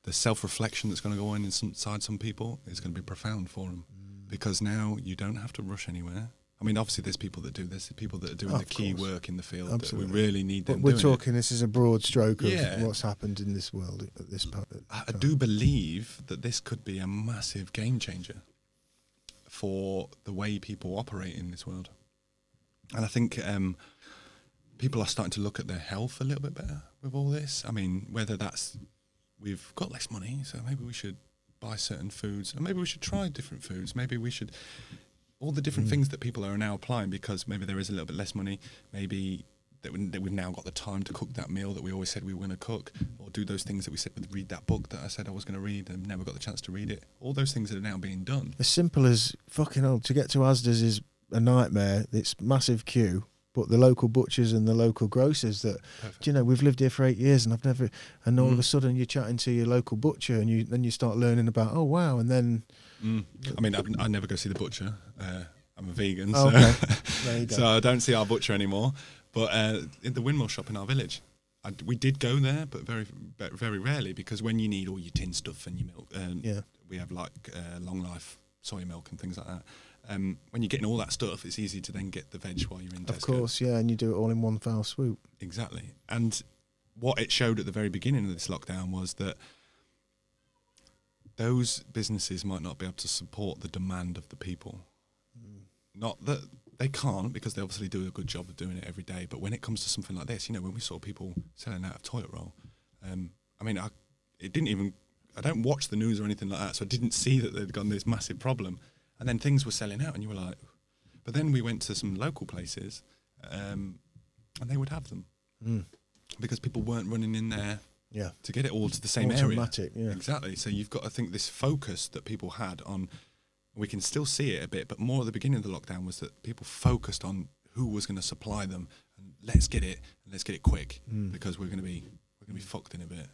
the self-reflection that's going to go on inside some people is going to be profound for them mm. because now you don't have to rush anywhere. I mean, obviously, there's people that do this. People that are doing Oh, the key course. work in the field Absolutely. that we really need But them we're doing it. talking. This is a broad stroke of Yeah. what's happened in this world at this part. I I do believe that this could be a massive game changer for the way people operate in this world. And I think um, people are starting to look at their health a little bit better with all this. I mean, whether that's we've got less money, so maybe we should buy certain foods, and maybe we should try different foods. Maybe we should all the different things that people are now applying because maybe there is a little bit less money. Maybe that, we, that we've now got the time to cook that meal that we always said we were going to cook, or do those things that we said read that book that I said I was going to read and never got the chance to read it. All those things that are now being done. As simple as fucking hell to get to Asda's is a nightmare. It's massive queue. But the local butchers and the local grocers that you know we've lived here for eight years and I've never and all of Mm. a sudden you're chatting to your local butcher and you then you start learning about oh wow and then Mm. I mean, I've, I never go see the butcher. Uh, I'm a vegan, Oh, so, okay. there you go so I don't see our butcher anymore. But uh, in the windmill shop in our village, I, we did go there, but very very rarely because when you need all your tin stuff and your milk, um, Yeah. we have like uh, long life soy milk and things like that. Um, when you're getting all that stuff, it's easy to then get the veg while you're in. Of Tesco. course, yeah, and you do it all in one foul swoop. Exactly. And what it showed at the very beginning of this lockdown was that those businesses might not be able to support the demand of the people. Not that they can't, because they obviously do a good job of doing it every day. But when it comes to something like this, you know, when we saw people selling out of toilet roll, um, I mean, I, it didn't even. I don't watch the news or anything like that, so I didn't see that they'd gone this massive problem. And then things were selling out, and you were like, but then we went to some local places, um, and they would have them Mm. because people weren't running in there Yeah. to get it all to the same Automatic, area. yeah. Exactly. So you've got to think this focus that people had on. We can still see it a bit, but more at the beginning of the lockdown was that people focused on who was going to supply them and let's get it and let's get it quick Mm. because we're going to be we're going to be fucked in a bit.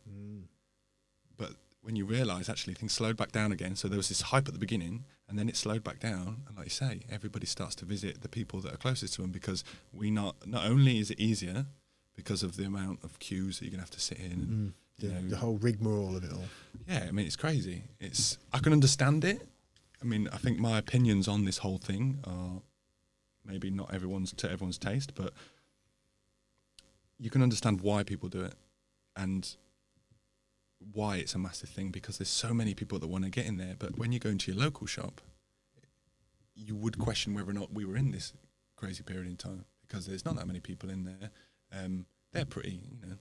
But when you realise actually things slowed back down again, so there was this hype at the beginning, and then it slowed back down, and like you say, everybody starts to visit the people that are closest to them because we not not only is it easier because of the amount of queues that you're gonna have to sit in, and, Mm. The, you know, the whole rigmarole of it all. yeah, I mean it's crazy. It's I can understand it. I mean, I think my opinions on this whole thing are maybe not everyone's to everyone's taste, but you can understand why people do it and why it's a massive thing because there's so many people that want to get in there. But when you go into your local shop, you would question whether or not we were in this crazy period in time because there's not that many people in there. Um, they're pretty, you know,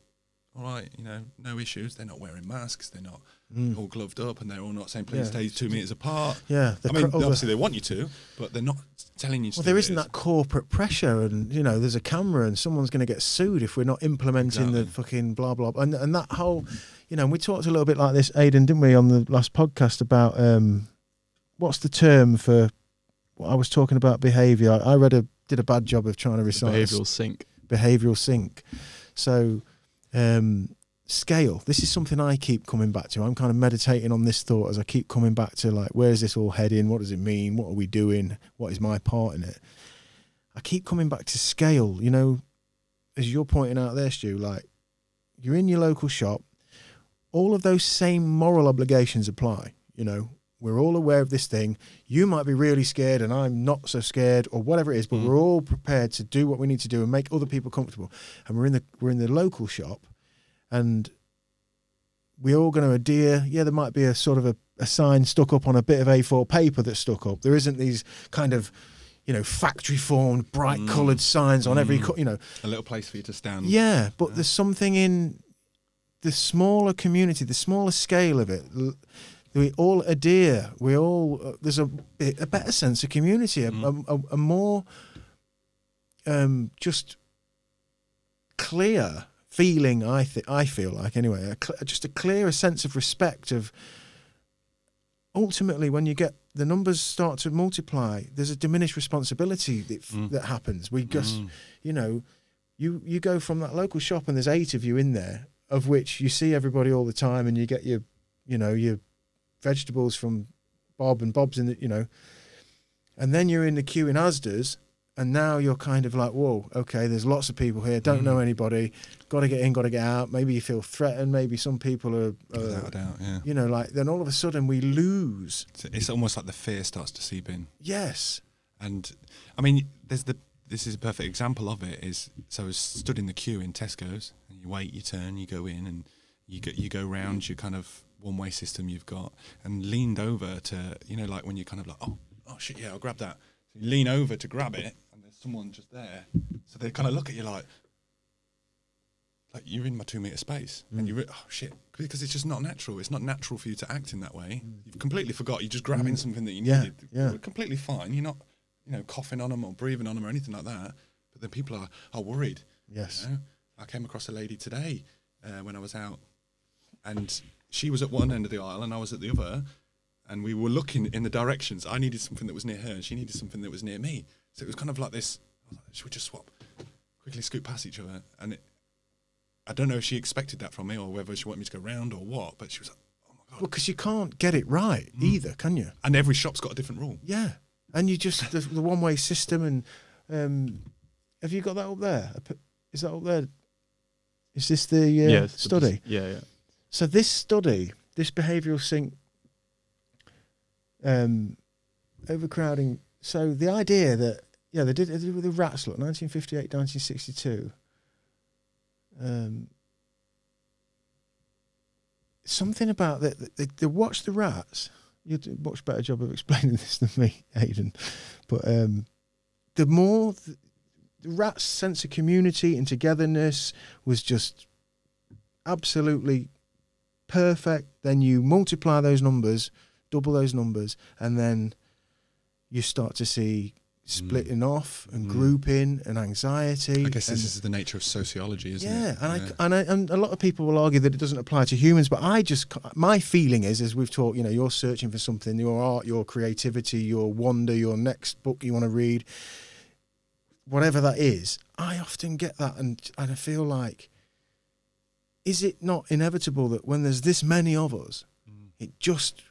all right, you know, no issues. They're not wearing masks. They're not Mm. all gloved up, and they're all not saying please Yeah. stay two meters apart. Yeah, I mean, cr- obviously they want you to, but they're not telling you. To Well, do there it. isn't that corporate pressure, and you know, there's a camera, and someone's going to get sued if we're not implementing the fucking blah blah. And and that whole, you know, we talked a little bit like this, Aidan, didn't we, on the last podcast about um, what's the term for? What I was talking about behaviour. I I read a did a bad job of trying to recite this Behavioural sink. behavioral sink. So, um, scale. This is something I keep coming back to. I'm kind of meditating on this thought as I keep coming back to like, where's this all heading? What does it mean? What are we doing? What is my part in it? I keep coming back to scale. You know, as you're pointing out there, Stu, like you're in your local shop. All of those same moral obligations apply. You know, we're all aware of this thing. You might be really scared, and I'm not so scared, or whatever it is. But Mm. we're all prepared to do what we need to do and make other people comfortable. And we're in the we're in the local shop, and we're all going to adhere. Yeah, there might be a sort of a, a sign stuck up on a bit of A4 paper that's stuck up. There isn't these kind of, you know, factory formed, bright Mm. coloured signs on every, Mm. co- you know, a little place for you to stand. yeah, but Yeah. there's something in the smaller community, the smaller scale of it. We all adhere. We all uh, there's a a better sense of community, a, Mhm. a, a, a more um, just clear feeling. I think I feel like anyway, a cl- just a clearer sense of respect. Of ultimately, when you get the numbers start to multiply, there's a diminished responsibility that, f Mm. that happens. We just Mm. you know, you you go from that local shop and there's eight of you in there, of which you see everybody all the time, and you get your, you know, your vegetables from Bob and Bob's in the, you know, and then you're in the queue in Asda's, and now you're kind of like, whoa, okay, there's lots of people here, don't know Mm. anybody, got to get in, got to get out. Maybe you feel threatened. Maybe some people are, Without a doubt, yeah. you know, like then all of a sudden we lose. It's, it's almost like the fear starts to seep in. Yes, And I mean, there's the this is a perfect example of it. Is so I was stood in the queue in Tesco's, and you wait, you turn, you go in, and you go you go round your kind of one way system you've got, and leaned over to you know like when you're kind of like oh oh shit yeah I'll grab that. So you lean over to grab it, and there's someone just there, so they kind of look at you like. Like you're in my two meter space, and mm. you re- oh shit because it's just not natural. It's not natural for you to act in that way. Mm. You've completely forgot. You're just grabbing mm. something that you Yeah, needed. yeah. You're completely fine. You're not, you know, coughing on them or breathing on them or anything like that. But then people are are worried. yes, You know? I came across a lady today uh, when I was out, and she was at one end of the aisle and I was at the other, and we were looking in the directions. I needed something that was near her, and she needed something that was near me. So it was kind of like this. I like, Should we just swap? Quickly scoot past each other, and it, I don't know if she expected that from me or whether she wanted me to go round or what. But she was like, "Oh my god!" well, because you can't get it right Mm. either, can you? And every shop's got a different rule. Yeah, and you just the, the one way system and um, have you got that up there? A p- Is that up there? Is this the uh, yeah, it's the- study? Yeah, yeah. So this study, this behavioural sink, um, overcrowding. So the idea that yeah, they did, they did with the rats. Look, 1958, 1962. Um, something about that. They, watched the rats. You do a much better job of explaining this than me, Aidan. But um, the more th- the rats' sense of community and togetherness was just absolutely perfect. Then you multiply those numbers, double those numbers, and then you start to see splitting off and Mm. grouping and anxiety. I guess this is the nature of sociology, isn't it? yeah, it? and I and I and a lot of people will argue that it doesn't apply to humans, but I just my feeling is, as we've talked, you know, you're searching for something, your art, your creativity, your wonder, your next book you want to read, whatever that is. I often get that, and and I feel like, is it not inevitable that when there's this many of us, Mm. it just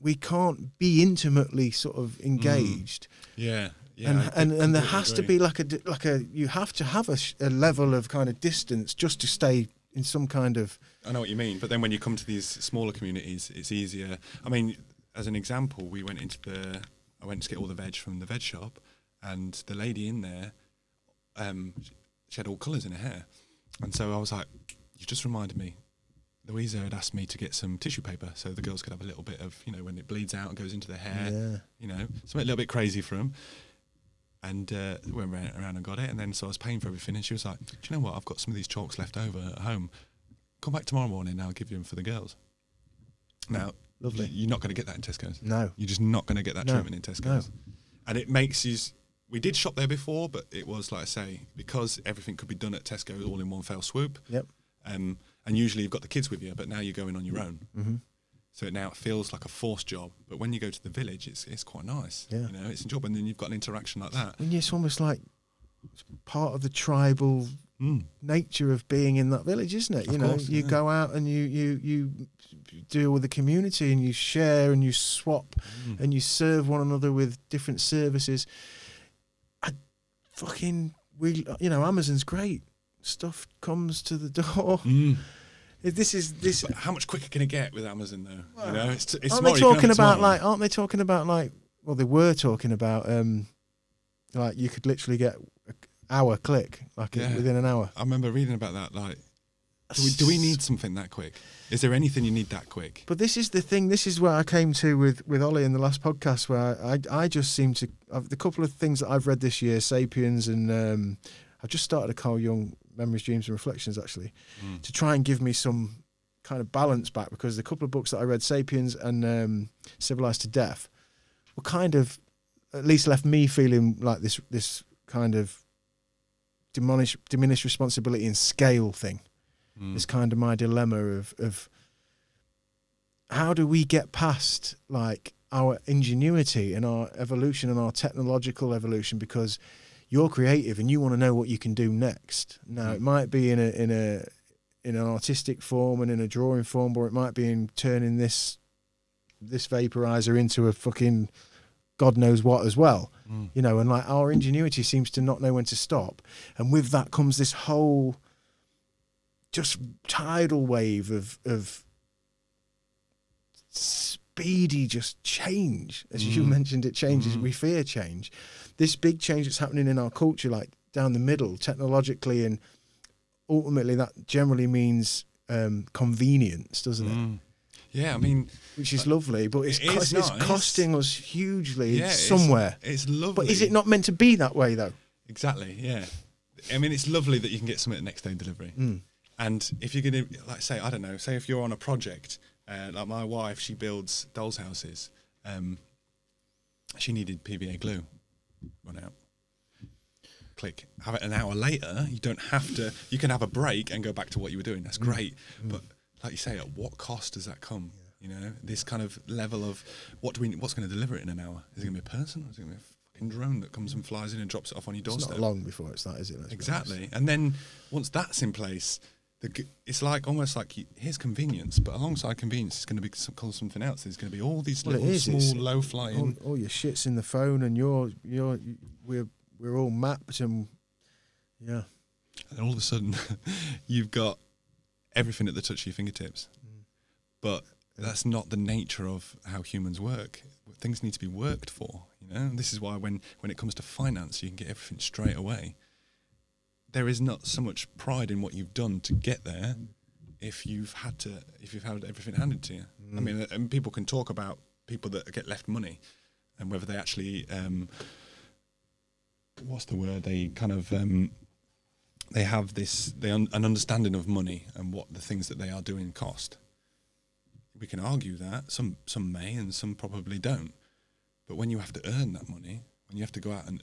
we can't be intimately sort of engaged yeah, yeah. and I and, and there has to be like a like a you have to have a, sh- a level of kind of distance just to stay in some kind of I know what you mean, but then when you come to these smaller communities, it's easier. I mean, as an example, we went into the. I went to get all the veg from the veg shop, and the lady in there, um, she had all colours in her hair, and so I was like, "You just reminded me." Louisa had asked me to get some tissue paper so the girls could have a little bit of, you know, when it bleeds out and goes into their hair, Yeah. you know, something a little bit crazy for them. And uh, went around, and got it, and then so I was paying for everything, and she was like, "Do you know what? I've got some of these chalks left over at home come back tomorrow morning and I'll give you them for the girls. Now, Lovely. You're not going to get that in Tesco's. no You're just not going to get that No, treatment in Tesco's. And it makes you. We did shop there before, but it was like I say because everything could be done at Tesco all in one fell swoop. Yep. Um, and usually you've got the kids with you, but now you're going on your own. Mhm. So now it feels like a forced job. But when you go to the village, it's it's quite nice. Yeah. You know, it's a job, and then you've got an interaction like that. and it's almost like it's part of the tribal Mm. nature of being in that village isn't it you know course, you yeah. go out and you you you deal with the community and you share and you swap Mm. and you serve one another with different services I fucking we you know Amazon's great stuff comes to the door Mm. this is this But how much quicker can it get with Amazon though? you know, it's, it's aren't they you can have talking about like aren't they talking about like well they were talking about um like you could literally get an hour click like Yeah. within an hour I remember reading about that. Like, do we, do we need something that quick? Is there anything you need that quick? But this is the thing. This is where I came to with with Ollie in the last podcast, where I I just seem to I've, the couple of things that I've read this year, *Sapiens*, and um, I've just started a Carl Jung *Memories, Dreams, and Reflections* actually, to try and give me some kind of balance back because the couple of books that I read, *Sapiens* and um, *Civilized to Death*, were kind of at least left me feeling like this this kind of diminish diminished responsibility and scale thing. Mm. It's kind of my dilemma of of how do we get past like our ingenuity and our evolution and our technological evolution because you're creative and you want to know what you can do next. Now it might be in a in a in an artistic form and in a drawing form, or it might be in turning this this vaporizer into a fucking God knows what as well. Mm. You know, and like our ingenuity seems to not know when to stop. And with that comes this whole just tidal wave of of speedy just change. As you Mm. mentioned, it changes. Mm. We fear change. This big change that's happening in our culture, like down the middle, technologically, and ultimately that generally means um, convenience, doesn't it? Mm. Yeah, I mean, Which is lovely, but it's It co- it's nice. costing us hugely yeah, it's- somewhere. It's, lovely. But is it not meant to be that way though? Exactly. Yeah. I mean, it's lovely that you can get something at next day delivery. Mm. And if you're going to, like, say, I don't know, say if you're on a project, uh, like my wife, she builds dolls' houses. Um, she needed PVA glue, run out. Click. Have it an hour later. You don't have to. You can have a break and go back to what you were doing. That's mm. great. Mm. But like you say, at what cost does that come? You know, this kind of level of what do we? What's going to deliver it in an hour? Is it going to be a person? Or is it going to be a fucking drone that comes and flies in and drops it off on your doorstep? It's not long before it's that, is it? Let's Exactly. And then once that's in place, the, it's like almost like you, here's convenience, but alongside convenience, it's going to be some, called something else. There's going to be all these Well, little small, it's- low flying. All, all your shit's in the phone, and you're you're we're we're all mapped, and yeah, and all of a sudden you've got everything at the touch of your fingertips. Mm. But that's not the nature of how humans work. Things need to be worked for, you know. And this is why when when it comes to finance, you can get everything straight away. There is not so much pride in what you've done to get there, if you've had to, if you've had everything handed to you. I mean, and people can talk about people that get left money, and whether they actually, um, what's the word? They kind of um, they have this they un- an understanding of money and what the things that they are doing cost. We can argue that some some may and some probably don't, but when you have to earn that money, when you have to go out and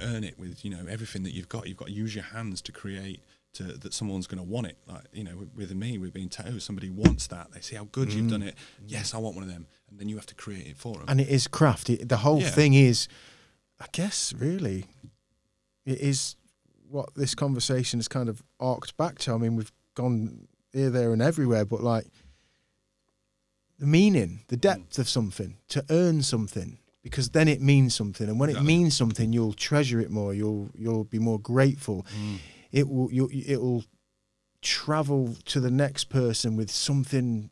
earn it with you know everything that you've got, you've got to use your hands to create to that someone's going to want it. Like you know, with, with me, with being tattooed, oh, somebody wants that. They see how good you've done mm. it. Yes, I want one of them, and then you have to create it for them. and it is craft. It, the whole Yeah. thing is, I guess, really, it is what this conversation has kind of arced back to. I mean, we've gone here, there, and everywhere, but like the meaning, the mm. depth of something, to earn something, because then it means something, and when it means something, you'll treasure it more. You'll you'll be more grateful. It will you it will travel to the next person with something.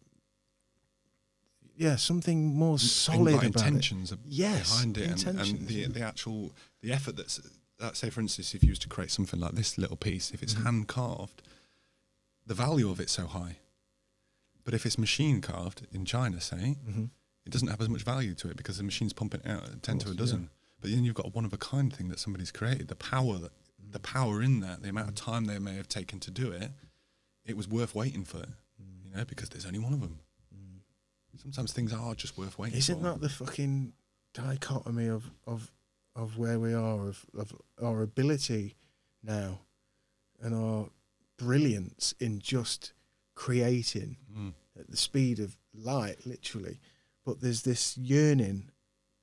Yeah, something more solid about it. intentions ab- Yes, behind it, and, and the the actual the effort that's that. Say, for instance, if you was to create something like this little piece, if Mm-hmm. it's hand carved, the value of it's so high. But if it's machine carved in China, say, Mm-hmm. It doesn't have as much value to it because the machine's pumping out ten to a dozen. But then you've got a one of a kind thing that somebody's created. The power that the mm. power in that, the amount of mm. time they may have taken to do it, it was worth waiting for. Mm. You know, because there's only one of them. Sometimes things are just worth waiting for. Isn't for. that the fucking dichotomy of of of where we are of of our ability now and our brilliance in just creating Mm. at the speed of light, literally. But there's this yearning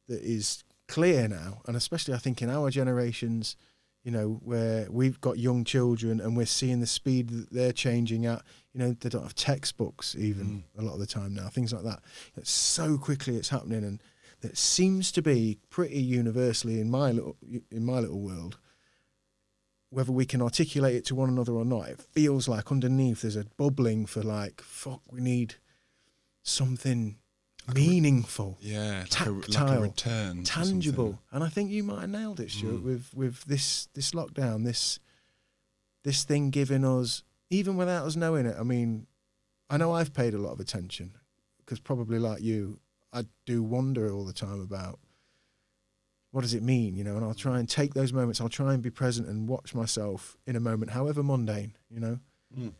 that is clear now, and especially I think in our generations, you know, where we've got young children and we're seeing the speed that they're changing at. You know, they don't have textbooks even mm. a lot of the time now, things like that. It's so quickly it's happening, and that seems to be pretty universally in my little in my little world. Whether we can articulate it to one another or not, it feels like underneath there's a bubbling for like, fuck, we need something meaningful Yeah, like a, like tactile, a return, tangible. And I think you might have nailed it, Stuart, Mm. with with this this lockdown, this this thing giving us, even without us knowing it. I mean, I know I've paid a lot of attention because probably like you, I do wonder all the time about what does it mean, you know. And I'll try and take those moments. I'll try and be present and watch myself in a moment, however mundane, you know. Mm.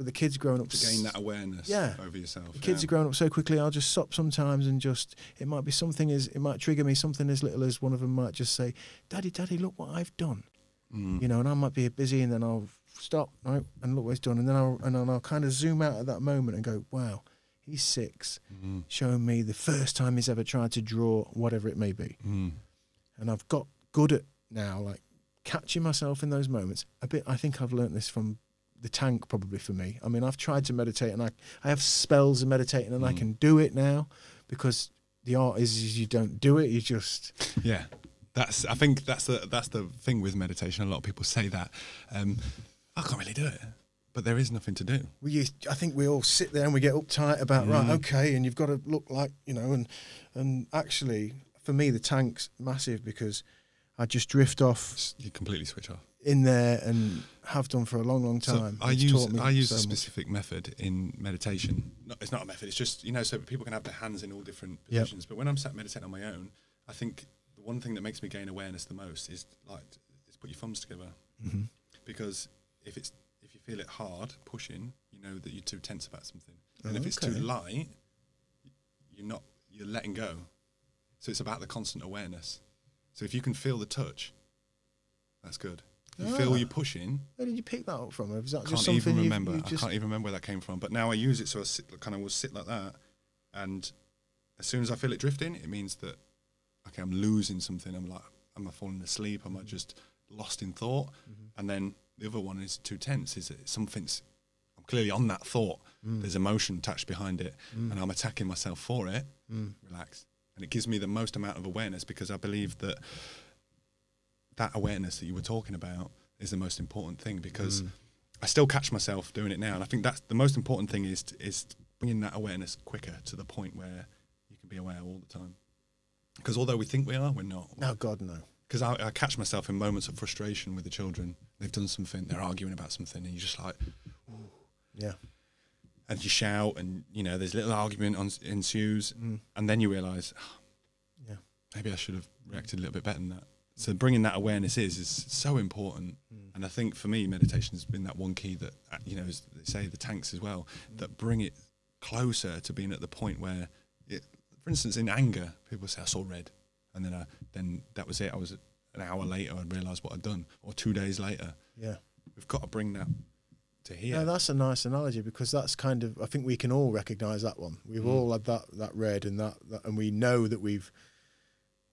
With the kids growing up to gain that awareness Yeah. over yourself. the kids yeah. are growing up so quickly. I'll just stop sometimes and just it might be something as it might trigger me something as little as one of them might just say, "Daddy, Daddy, look what I've done," Mm. you know, and I might be busy and then I'll stop right, and look what he's done, and then I'll and then I'll kind of zoom out at that moment and go, "Wow, he's six, Mm. showing me the first time he's ever tried to draw whatever it may be," Mm. and I've got good at now like catching myself in those moments. A bit. I think I've learnt this from the tank probably for me. I mean, I've tried to meditate and I I have spells of meditating and I Mm. can do it now because the art is, is you don't do it. You just Yeah, that's. I think that's the that's the thing with meditation. A lot of people say that. Um, I can't really do it, but there is nothing to do. we use, I think we all sit there and we get uptight about right, Mm. okay, and you've got to look like you know, and and actually for me the tank's massive because I just drift off You completely switch off. In there and have done for a long, long So time. I use I use so a much. specific method in meditation. No, it's not a method. It's just you know, so people can have their hands in all different Yep. positions. But when I'm sat meditating on my own, I think the one thing that makes me gain awareness the most is like is put your thumbs together Mm-hmm. because if it's if you feel it hard pushing, you know that you're too tense about something, and Oh, if it's okay. too light, you're not you're letting go. So it's about the constant awareness. So if you can feel the touch, that's good. You feel you're pushing, Where did you pick that up from? Is that I just can't something even remember. you just I can't even remember where that came from. But now I use it, so I sit, kind of will sit like that, and as soon as I feel it drifting, it means that okay, I'm losing something. I'm like, am I falling asleep? Am I just lost in thought? Mm-hmm. And then the other one is too tense. Is that something's I'm clearly on that thought. Mm. There's emotion attached behind it, and I'm attacking myself for it. Mm. Relax, and it gives me the most amount of awareness because I believe that that awareness that you were talking about is the most important thing because I still catch myself doing it now, and I think that's the most important thing is is bringing that awareness quicker to the point where you can be aware all the time. Because although we think we are, we're not. Oh God, no. Because I, I catch myself in moments of frustration with the children. They've done something, they're arguing about something, and you're just like, Yeah. and you shout, and you know, there's a little argument on, ensues, and then you realise, "Ah, Yeah. maybe I should have reacted a little bit better than that. So bringing that awareness is is so important, mm. and I think for me, meditation has been that one key that uh, you know, as they say, the tanks as well, mm. that bring it closer to being at the point where, it, for instance, in anger, people say I saw red, and then I, then that was it. I was an hour later, I realised what I'd done, or two days later. Yeah. We've got to bring that to here. No, that's a nice analogy because that's kind of I think we can all recognise that one. We've mm. all had that that red and that, that and we know that we've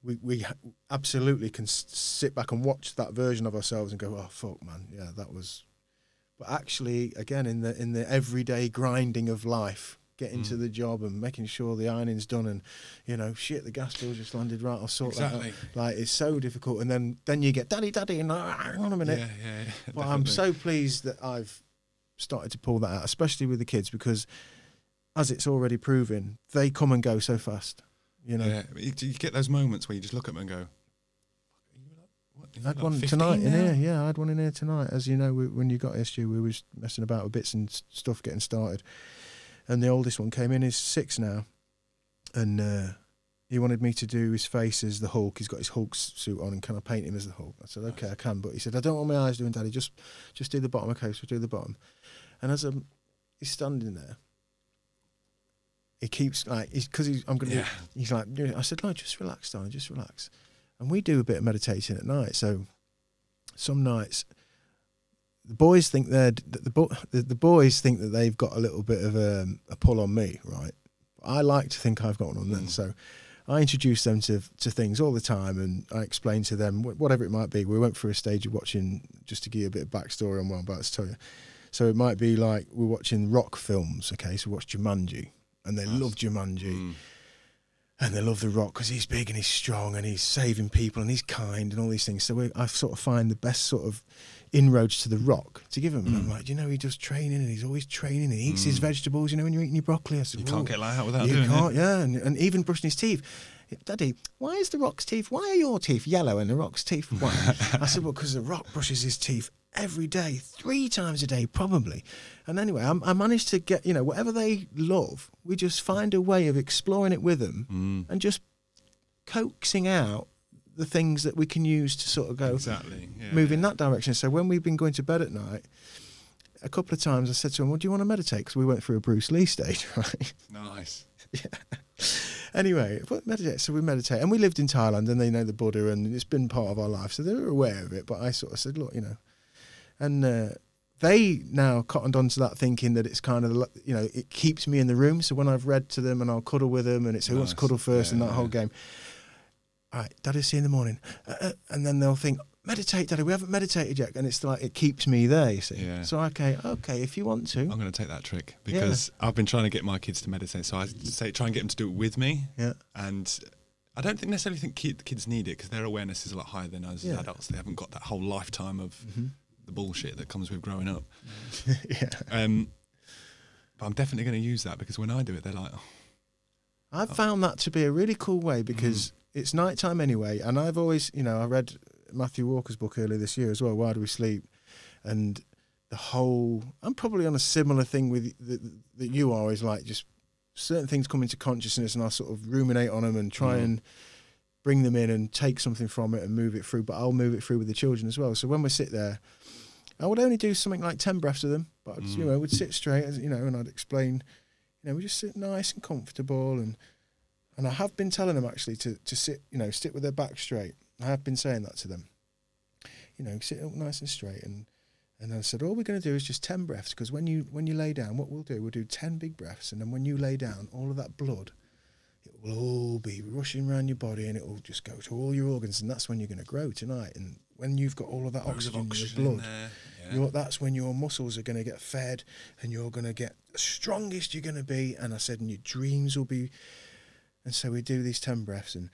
we we absolutely can sit back and watch that version of ourselves and go, oh fuck, man, yeah, that was. But actually, again, in the in the everyday grinding of life, getting to the job and making sure the ironing's done, and you know, shit, the gas bill just landed right. I'll sort Exactly. that out. Like it's so difficult, and then then you get daddy, daddy, and uh, hang on a minute. yeah, yeah, yeah. But I'm so pleased that I've started to pull that out, especially with the kids, because as it's already proven, they come and go so fast. You know, Yeah, you, you get those moments where you just look at them and go, "Are you like- what, are you I had like one 15 tonight in now?" here. Yeah, I had one in here tonight. As you know, we, when you got SU, we was messing about with bits and stuff getting started, and the oldest one came in. He's six now, and uh, he wanted me to do his face as the Hulk. He's got his Hulk suit on, and can I paint him as the Hulk? I said, okay, I can. But he said, I don't want my eyes doing, Daddy. Just, just do the bottom. Okay, so do the bottom. And as I'm, he's standing there. He keeps like because he's I'm gonna. Yeah. He's like I said, no, just relax, darling, just relax. And we do a bit of meditating at night. So some nights the boys think they're the, the, bo- the, the boys think that they've got a little bit of a, a pull on me, right? I like to think I've got one on them. Mm. So I introduce them to to things all the time, and I explain to them wh- whatever it might be. We went through a stage of watching just to give you a bit of backstory on what I'm about to tell you. So it might be like we're watching rock films. Okay, so watch Jumanji, and they love Jumanji Mm. and they love the rock because he's big and he's strong and he's saving people and he's kind and all these things. So we, I sort of find the best sort of inroads to the rock to give him. And Mm. I'm like, you know, he does training and he's always training and he eats his vegetables. You know, when you're eating your broccoli, I said, You can't "Whoa, get that out without you doing can't, it. yeah, and, and even brushing his teeth. Daddy, why is the rock's teeth? Why are your teeth yellow and the rock's teeth white? I said, well, because the rock brushes his teeth every day, three times a day, probably. And anyway, I, I managed to get, you know, whatever they love, we just find a way of exploring it with them Mm. and just coaxing out the things that we can use to sort of go Exactly. Yeah, move in that direction. So when we've been going to bed at night, a couple of times I said to him, "Well, do you want to meditate?" Because we went through a Bruce Lee stage, right? Nice. anyway. So we meditate, and we lived in Thailand, and they know the Buddha, and it's been part of our life, so they're aware of it. But I sort of said, "Look, you know," and uh, they now cottoned onto that, thinking that it's kind of the- you know it keeps me in the room. So when I've read to them, and I'll cuddle with them, and it's who wants to cuddle first, and Yeah, that whole game. All right, Daddy, see you in the morning, uh, uh, and then they'll think. Meditate, Daddy. We haven't meditated yet, and it's like it keeps me there. You see, Yeah. so okay, okay. If you want to, I'm going to take that trick because I've been trying to get my kids to meditate. So I say try and get them to do it with me. yeah, And I don't think necessarily think kid, kids need it because their awareness is a lot higher than us Yeah. as adults. They haven't got that whole lifetime of the bullshit that comes with growing up. yeah. Um, but I'm definitely going to use that because when I do it, they're like, oh, I've found that to be a really cool way because it's nighttime anyway, and I've always, you know, I read Matthew Walker's book earlier this year as well. Why do we sleep? And the whole, I'm probably on a similar thing with that, that you are. Is like just certain things come into consciousness, and I sort of ruminate on them and try Mhm. and bring them in and take something from it and move it through. But I'll move it through with the children as well. So when we sit there. I would only do something like ten breaths with them, but I'd, you Mm. know, would sit straight, as you know, and I'd explain. You know, we just sit nice and comfortable, and and I have been telling them actually to, to sit, you know, sit with their back straight. I have been saying that to them. You know, sit up nice and straight. And and I said, all we're going to do is just ten breaths because when you when you lay down, what we'll do, we'll do ten big breaths, and then when you lay down, all of that blood, it will all be rushing around your body, and it will just go to all your organs, and that's when you're going to grow tonight. And when you've got all of that loads of oxygen, oxygen in in your blood. Yeah. your, that's when your muscles are going to get fed and you're going to get the strongest you're going to be. And I said, and your dreams will be. And so we do these 10 breaths. And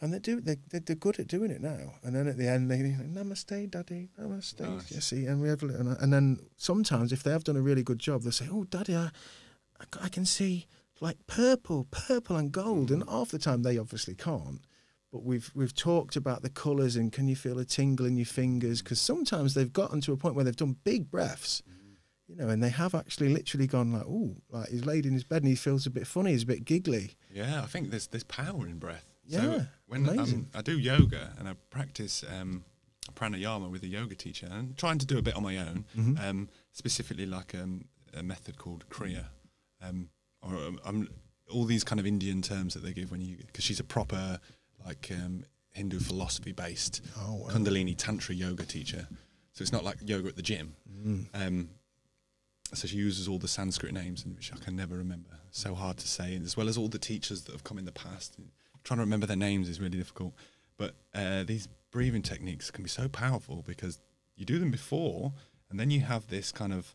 And they do. They they- they're good at doing it now. And then at the end, they namaste, daddy, namaste. Nice. You see, and we have, and, and then sometimes if they have done a really good job, they'll say, "Oh, daddy, I I can see like purple, purple and gold." And mm. half the time they obviously can't. But we've we've talked about the colours and can you feel a tingle in your fingers? Because sometimes they've gotten to a point where they've done big breaths, mm. you know, and they have actually literally gone like, "Oh, like he's laid in his bed and he feels a bit funny, he's a bit giggly." Yeah, I think there's there's power in breath. Yeah, so when amazing. um, I do yoga and I practice um, pranayama with a yoga teacher and trying to do a bit on my own, Mm-hmm. um, specifically like um, a method called Kriya, um, or um, all these kind of Indian terms that they give when you because she's a proper like um, Hindu philosophy based Oh, wow. Kundalini Tantra yoga teacher. So it's not like yoga at the gym. Mm. Um, so she uses all the Sanskrit names, which I can never remember. So hard to say, and as well as all the teachers that have come in the past. Trying to remember their names is really difficult. But uh, these breathing techniques can be so powerful because you do them before, and then you have this kind of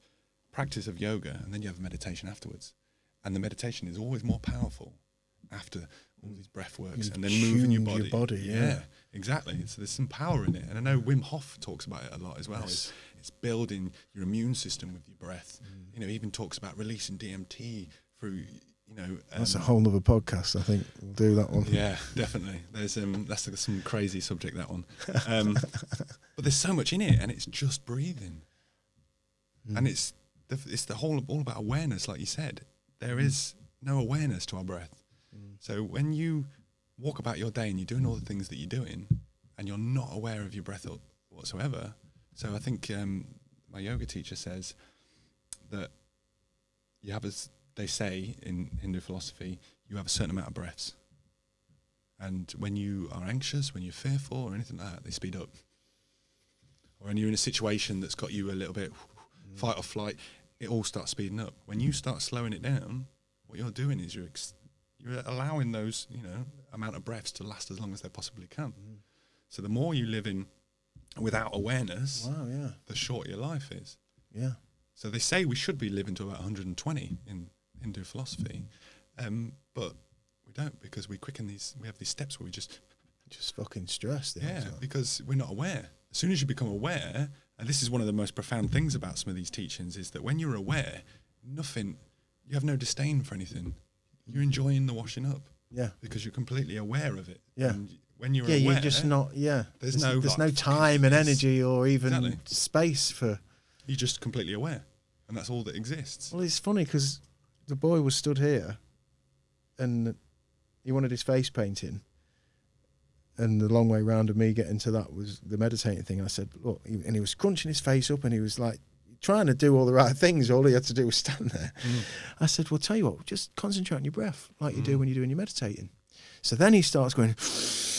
practice of yoga, and then you have meditation afterwards. And the meditation is always more powerful after all these breath works You've and then moving your body. your body, yeah. exactly. So there's some power in it, and I know Wim Hof talks about it a lot as well. It's, it's building your immune system with your breath. Mm. You know, he even talks about releasing DMT through. You know, That's a um, whole other podcast. I think we'll do that one. yeah, definitely. There's um, that's like some crazy subject that one, um, but there's so much in it, and it's just breathing, and it's the, it's the whole all about awareness, like you said. There is no awareness to our breath, so when you walk about your day and you're doing all the things that you're doing, and you're not aware of your breath whatsoever. So I think um, my yoga teacher says that you have as they say in Hindu philosophy, you have a certain amount of breaths. And when you are anxious, when you're fearful or anything like that, they speed up. Or when you're in a situation that's got you a little bit mm. fight or flight, it all starts speeding up. When you start slowing it down, what you're doing is you're ex- you're allowing those you know amount of breaths to last as long as they possibly can. Mm. So the more you live in without awareness, Wow. Yeah. the shorter your life is. Yeah. So they say we should be living to about 120 in Hindu philosophy, um, but we don't because we quicken these. We have these steps where we just Just fucking stressed. The yeah because we're not aware. As soon as you become aware, and this is one of the most profound things about some of these teachings is that when you're aware, nothing, you have no disdain for anything. You're enjoying the washing up Yeah. because you're completely aware of it. Yeah. And when you're yeah, aware, you're just not. Yeah, there's no, there's like, no time and energy or even Exactly. space for. You're just completely aware, and that's all that exists. Well, it's funny because the boy was stood here, and he wanted his face painting, and the long way round of me getting to that was the meditating thing. I said, look, and he was crunching his face up, and he was like trying to do all the right things. All he had to do was stand there. Mm. I said, well, tell you what, just concentrate on your breath, like you do mm. when you're doing your meditating. So then he starts going.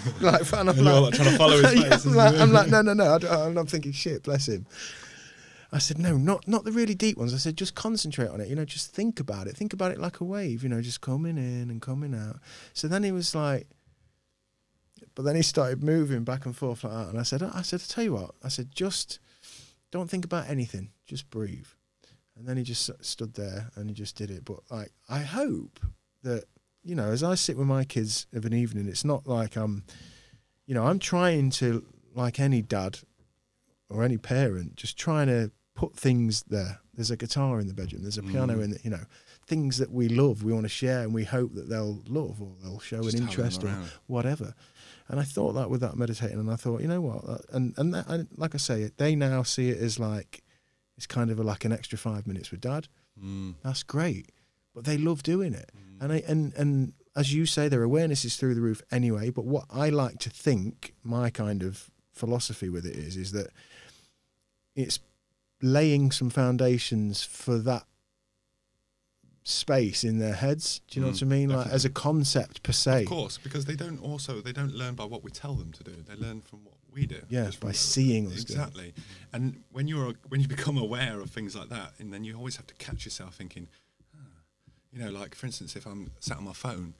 like, and I'm And you're, like, trying to follow his face, I'm, like, I'm like, no, no, no. I don't- I'm not thinking shit. Bless him. I said, no, not not the really deep ones. I said, just concentrate on it. You know, just think about it. Think about it like a wave. You know, just coming in and coming out. So then he was like, but then he started moving back and forth like that. And I said, I said, I tell you what. I said, just don't think about anything. Just breathe. And then he just stood there and he just did it. But like, I hope that you know, as I sit with my kids of an evening, it's not like I'm, you know, I'm trying to like any dad or any parent, just trying to put things there. There's a guitar in the bedroom. There's a piano Mm. in the, you know, things that we love, we want to share, and we hope that they'll love or they'll show Just an interest or whatever. And I thought that with that meditating, and I thought, you know what, that, and and, that, and like I say, they now see it as like it's kind of a, like an extra five minutes with dad. Mm. That's great, but they love doing it, and I and and as you say, their awareness is through the roof anyway. But what I like to think, my kind of philosophy with it is, is that it's laying some foundations for that space in their heads. Do you know Mm, what I mean? Like as a concept per se. Of course, because they don't also they don't learn by what we tell them to do. They learn from what we do. Yeah, Just by seeing us do exactly. And when you're when you become aware of things like that, and then you always have to catch yourself thinking, "Ah," you know, like for instance, if I'm sat on my phone,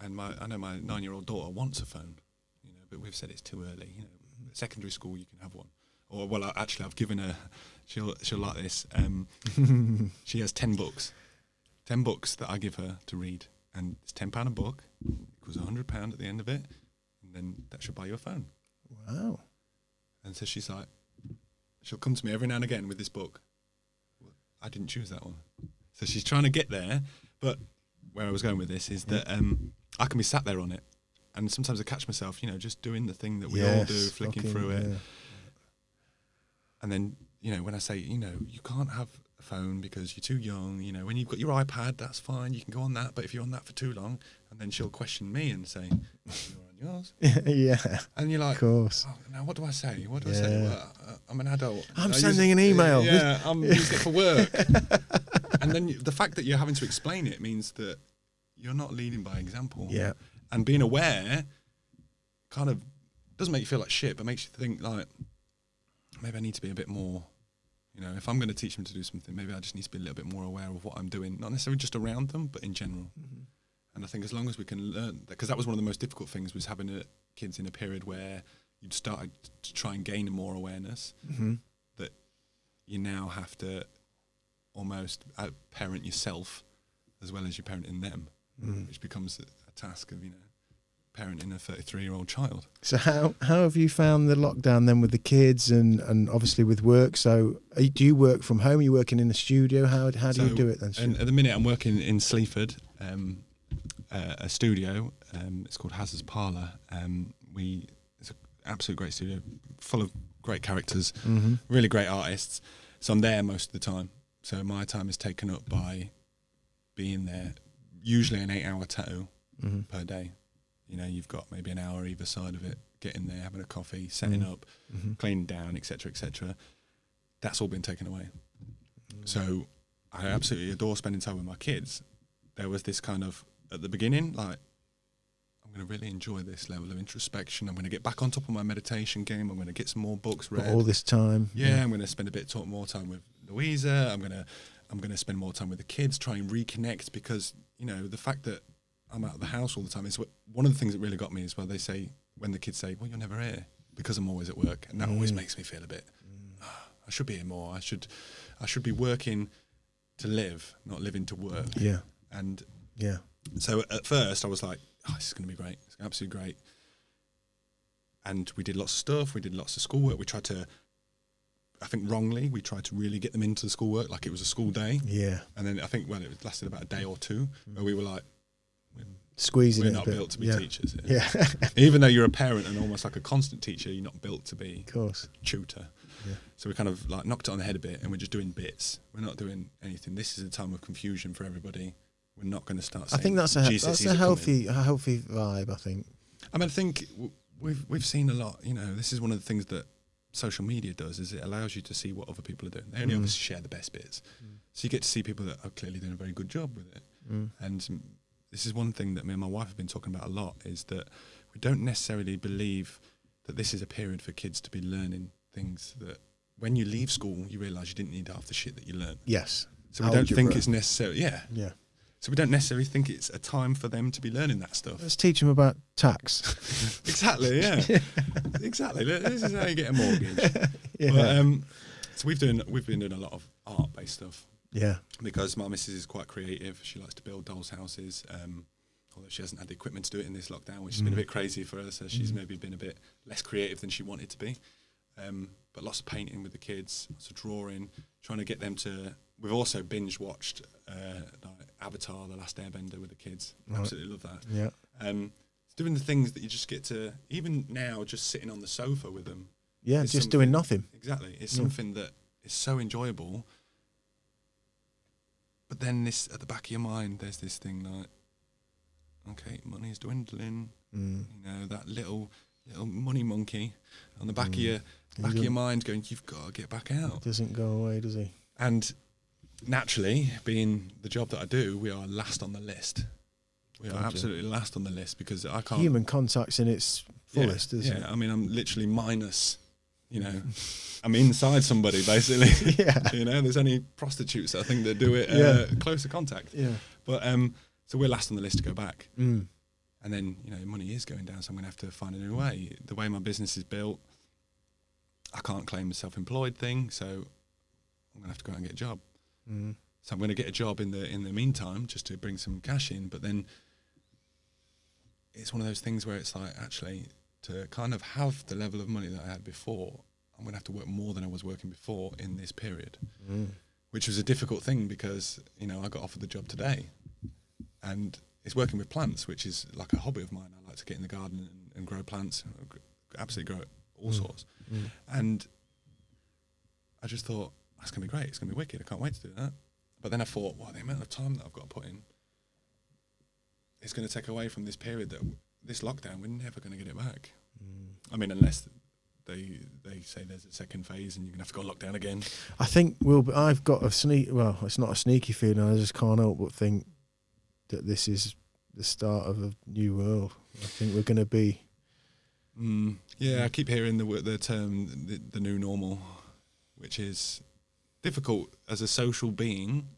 and my I know my nine year old daughter wants a phone, you know, but we've said it's too early. You know, secondary school you can have one. Or well, I- actually, I've given her. She'll she'll like this. Um, she has ten books, ten books that I give her to read, and it's ten pound a book. Equals a hundred pound at the end of it, and then that should buy you a phone. Wow. And so she's like, she'll come to me every now and again with this book. I didn't choose that one. So she's trying to get there, but where I was going with this is that um, I can be sat there on it, and sometimes I catch myself, you know, just doing the thing that we all do, flicking fucking, through it, yeah. and then you know when I say, you know, you can't have a phone because you're too young. You know, when you've got your iPad, that's fine, you can go on that, but if you're on that for too long, and then she'll question me and say, you're on yours, yeah. and you're like, Of course. Oh, now what do I say? What do I say? Well, uh, I'm an adult. I'm I sending an email. Yeah, I'm using it for work. and then you, the fact that you're having to explain it means that you're not leading by example. Yeah. And being aware kind of doesn't make you feel like shit, but makes you think like maybe I need to be a bit more. You know, if I'm going to teach them to do something, maybe I just need to be a little bit more aware of what I'm doing, not necessarily just around them, but in general. And I think as long as we can learn, because that was one of the most difficult things was having a, kids in a period where you'd started to try and gain more awareness Mm-hmm. that you now have to almost parent yourself as well as you're parenting them, Mm. which becomes a, a task of you know parenting a 33 year old child. So how how have you found the lockdown then with the kids and and obviously with work? So you- do you work from home? Are you working in the studio? How how do you do it then? And at the minute, I'm working in Sleaford, um, uh, a studio. Um, it's called Hazard's Parlour. Um, we it's an absolute great studio, full of great characters, mm-hmm. really great artists. So I'm there most of the time. So my time is taken up by being there. Usually an eight-hour tattoo Mm-hmm. per day. You know, you've got maybe an hour either side of it. Getting there, having a coffee, setting Mm. up, Mm-hmm. cleaning down, etc., etc. That's all been taken away. So I absolutely adore spending time with my kids. There was this kind of at the beginning, like I'm going to really enjoy this level of introspection. I'm going to get back on top of my meditation game. I'm going to get some more books read. All this time. Yeah, I'm going to spend a bit talk, more time with Louisa. I'm going to I'm going to spend more time with the kids, try and reconnect because you know the fact that I'm out of the house all the time what, one of the things that really got me is where they say when the kids say, "Well, you're never here," because I'm always at work, and that always Mm. makes me feel a bit. "Ah, I should be here more. I should I should be working to live, not living to work. Yeah. And Yeah. so at first I was like, oh, this is going to be great. It's gonna be absolutely great. And we did lots of stuff. We did lots of schoolwork. We tried to, I think wrongly, we tried to really get them into the schoolwork like it was a school day. Yeah. And then I think, well, it lasted about a day or two where we were like, Squeezing we're not built to be yeah. teachers. Yeah. Even though you're a parent and almost like a constant teacher, you're not built to be of course. tutor. Yeah. So we kind of like knocked it on the head a bit and we're just doing bits. We're not doing anything. This is a time of confusion for everybody. We're not going to start I think that's a that's a healthy a healthy vibe. I think. I mean, I think we've we've seen a lot. You know, this is one of the things that social media does is it allows you to see what other people are doing. They only Mm. obviously share the best bits, so you get to see people that are clearly doing a very good job with it. Mm. And mm, this is one thing that me and my wife have been talking about a lot is that we don't necessarily believe that this is a period for kids to be learning things that when you leave school you realise you didn't need half the shit that you learned. Yes. So we don't think it's necessary. Yeah. Yeah. So we don't necessarily think it's a time for them to be learning that stuff. Let's teach them about tax. Exactly, yeah. exactly. This is how you get a mortgage. yeah. But, um, so we've doing we've been doing a lot of art based stuff yeah. because my missus is quite creative. She likes to build dolls' houses. Um, although she hasn't had the equipment to do it in this lockdown, which has been a Mm. bit crazy for her. So she's maybe been a bit less creative than she wanted to be. Um, but lots of painting with the kids, lots of drawing, trying to get them to. We've also binge watched uh, like Avatar: The Last Airbender with the kids. Right. Absolutely love that. Yeah. Um, it's doing the things that you just get to, even now, just sitting on the sofa with them. Yeah. Just doing nothing. Exactly. It's Yeah. something that is so enjoyable. But then this at the back of your mind, there's this thing like, okay, money is dwindling. Mm. You know that little little money monkey on the back of Mm. your back of your mind, going, you've got to get back out. Doesn't go away, does he? And naturally, being the job that I do, we are last on the list. We are absolutely last on the list because I can't. Human contact's in its fullest, yeah, isn't yeah, I mean, I'm literally minus. You know, I'm inside somebody basically. yeah. you know, there's only prostitutes I think that do it uh, Yeah. closer contact. Yeah. But um, so we're last on the list to go back, Mm. and then you know money is going down, so I'm going to have to find a new way. The way my business is built, I can't claim a self-employed thing, so I'm going to have to go out and get a job. Mm. So I'm going to get a job in the in the meantime just to bring some cash in. But then it's one of those things where it's like actually to kind of have the level of money that I had before, I'm going to have to work more than I was working before in this period, mm. which was a difficult thing because you know I got offered the job today, and it's working with plants, which is like a hobby of mine. I like to get in the garden and, and grow plants, uh, absolutely grow all mm. sorts, mm. and I just thought that's going to be great. It's going to be wicked. I can't wait to do that. But then I thought, well, the amount of time that I've got to put in is going to take away from this period that this lockdown. We're never going to get it back. I mean, unless they they say there's a second phase and you're going to have to go lockdown again. I think we'll. Be, I've got a sneak. Well, it's not a sneaky feeling. I just can't help but think that this is the start of a new world. I think we're going to be. Mm, yeah, I keep hearing the the term the, the new normal, which is difficult as a social being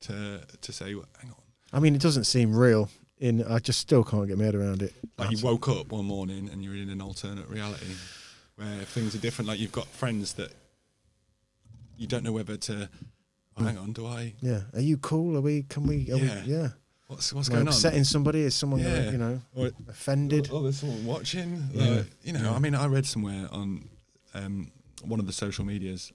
to to say. Well, hang on, I mean, it doesn't seem real. In I just still can't get my head around it. like you woke up one morning and you're in an alternate reality where things are different. Like you've got friends that you don't know whether to. Oh, hang on, do I? Yeah. Are you cool? Are we? Can we? Are Yeah. We, yeah. What's what's Am going on? upsetting somebody? Is someone Yeah. you know Or- offended? Oh, there's someone watching. Yeah. You know, I mean, I read somewhere on um, one of the social medias,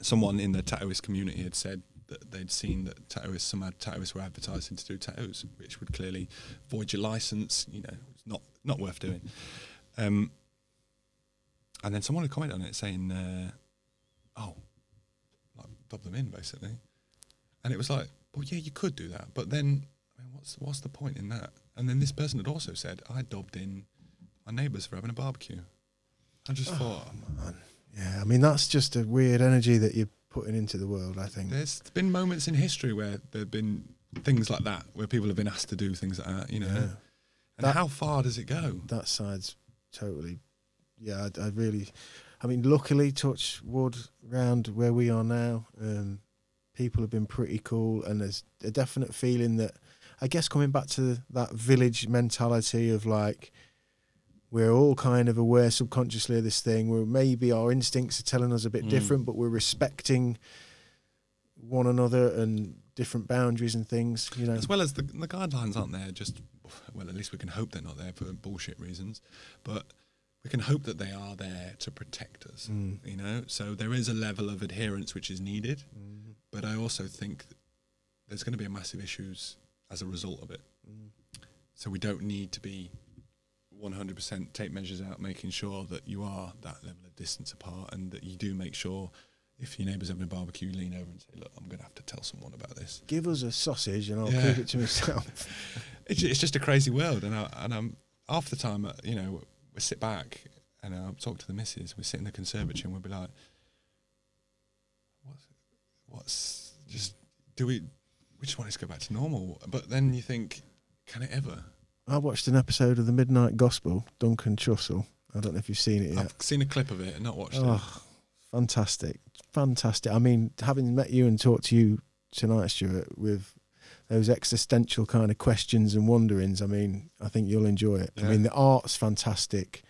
someone in the tattooist community had said that they'd seen that tattooists, some ad- tattooists were advertising to do tattoos, which would clearly void your license. You know, it's not not worth doing. Um, and then someone had commented on it saying, uh, "Oh, like dob them in, basically." And it was like, "Well, yeah, you could do that, but then, I mean, what's what's the point in that?" And then this person had also said, "I dobbed in my neighbours for having a barbecue." I just thought, Yeah. I mean, that's just a weird energy that you're putting into the world. I think. there's been moments in history where there've been things like that, where people have been asked to do things like that, you know. Yeah. And That- how far does it go? that side's totally yeah I, I really i mean luckily touch wood round where we are now um people have been pretty cool and there's a definite feeling that i guess coming back to that village mentality of like we're all kind of aware subconsciously of this thing where maybe our instincts are telling us a bit Mm. different but we're respecting one another and different boundaries and things you know As well as the, the guidelines aren't there just, well, at least we can hope they're not there for bullshit reasons, but we can hope that they are there to protect us, Mm. you know? So there is a level of adherence which is needed, Mm. but I also think there's going to be a massive issues as a result of it. Mm. So we don't need to be 100% take measures out, making sure that you are that level of distance apart and that you do make sure if your neighbour's having a barbecue, lean over and say, look, I'm going to have to tell someone about this. give us a sausage and i'll Yeah. keep it to myself It's, it's just a crazy world. And, I, and I'm, half the time, uh, you know, we sit back and I'll talk to the missus, we sit in the conservatory and we'll be like, what's, what's just, do we, we just want to go back to normal. But then you think, can it ever? I watched an episode of the Midnight Gospel, Duncan Trussell. I don't know if you've seen it yet. I've seen a clip of it and not watched it. Oh, fantastic. Fantastic. I mean, having met you and talked to you tonight, Stuart, with those existential kind of questions and wonderings, I mean, I think you'll enjoy it. I mean, the art's fantastic.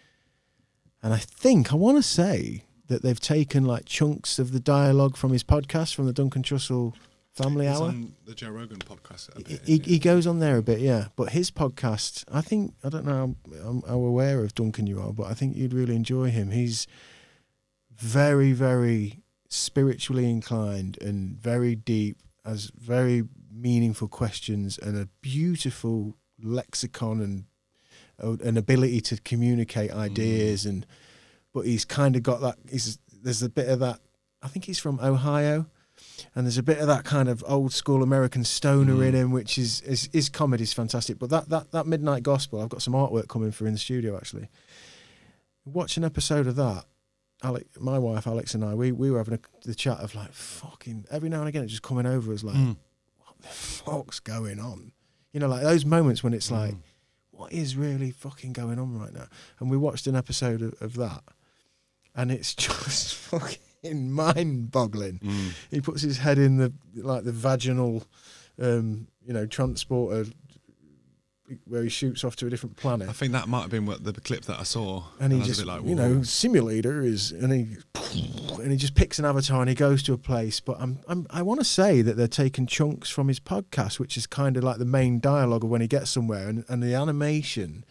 And I think, I want to say that they've taken like chunks of the dialogue from his podcast, from the Duncan Trussell Family It's Hour. on the Joe Rogan podcast. He, bit, he, isn't he goes on there a bit, yeah. But his podcast, I think, I don't know how, how aware of Duncan you are, but I think you'd really enjoy him. He's very, very spiritually inclined and very deep, has very meaningful questions and a beautiful lexicon and uh, an ability to communicate ideas. And but he's kind of got that. He's there's a bit of that. I think he's from Ohio and there's a bit of that kind of old school American stoner in Mm. him, which is is his comedy's fantastic. But that that that Midnight Gospel, I've got some artwork coming for in the studio actually. Watch an episode of that. Alex, my wife Alex and I, we we were having a, the chat of like fucking every now and again, it just coming over us like, Mm. what the fuck's going on? You know, like those moments when it's like, Mm. what is really fucking going on right now? And we watched an episode of, of that, and it's just fucking mind-boggling Mm. he puts his head in the like the vaginal um you know transporter where he shoots off to a different planet. I think that might have been what the clip that I saw. and he just like, you know simulator is and he and he just picks an avatar and he goes to a place but i'm, I'm i want to say that they're taking chunks from his podcast which is kind of like the main dialogue of when he gets somewhere and, and the animation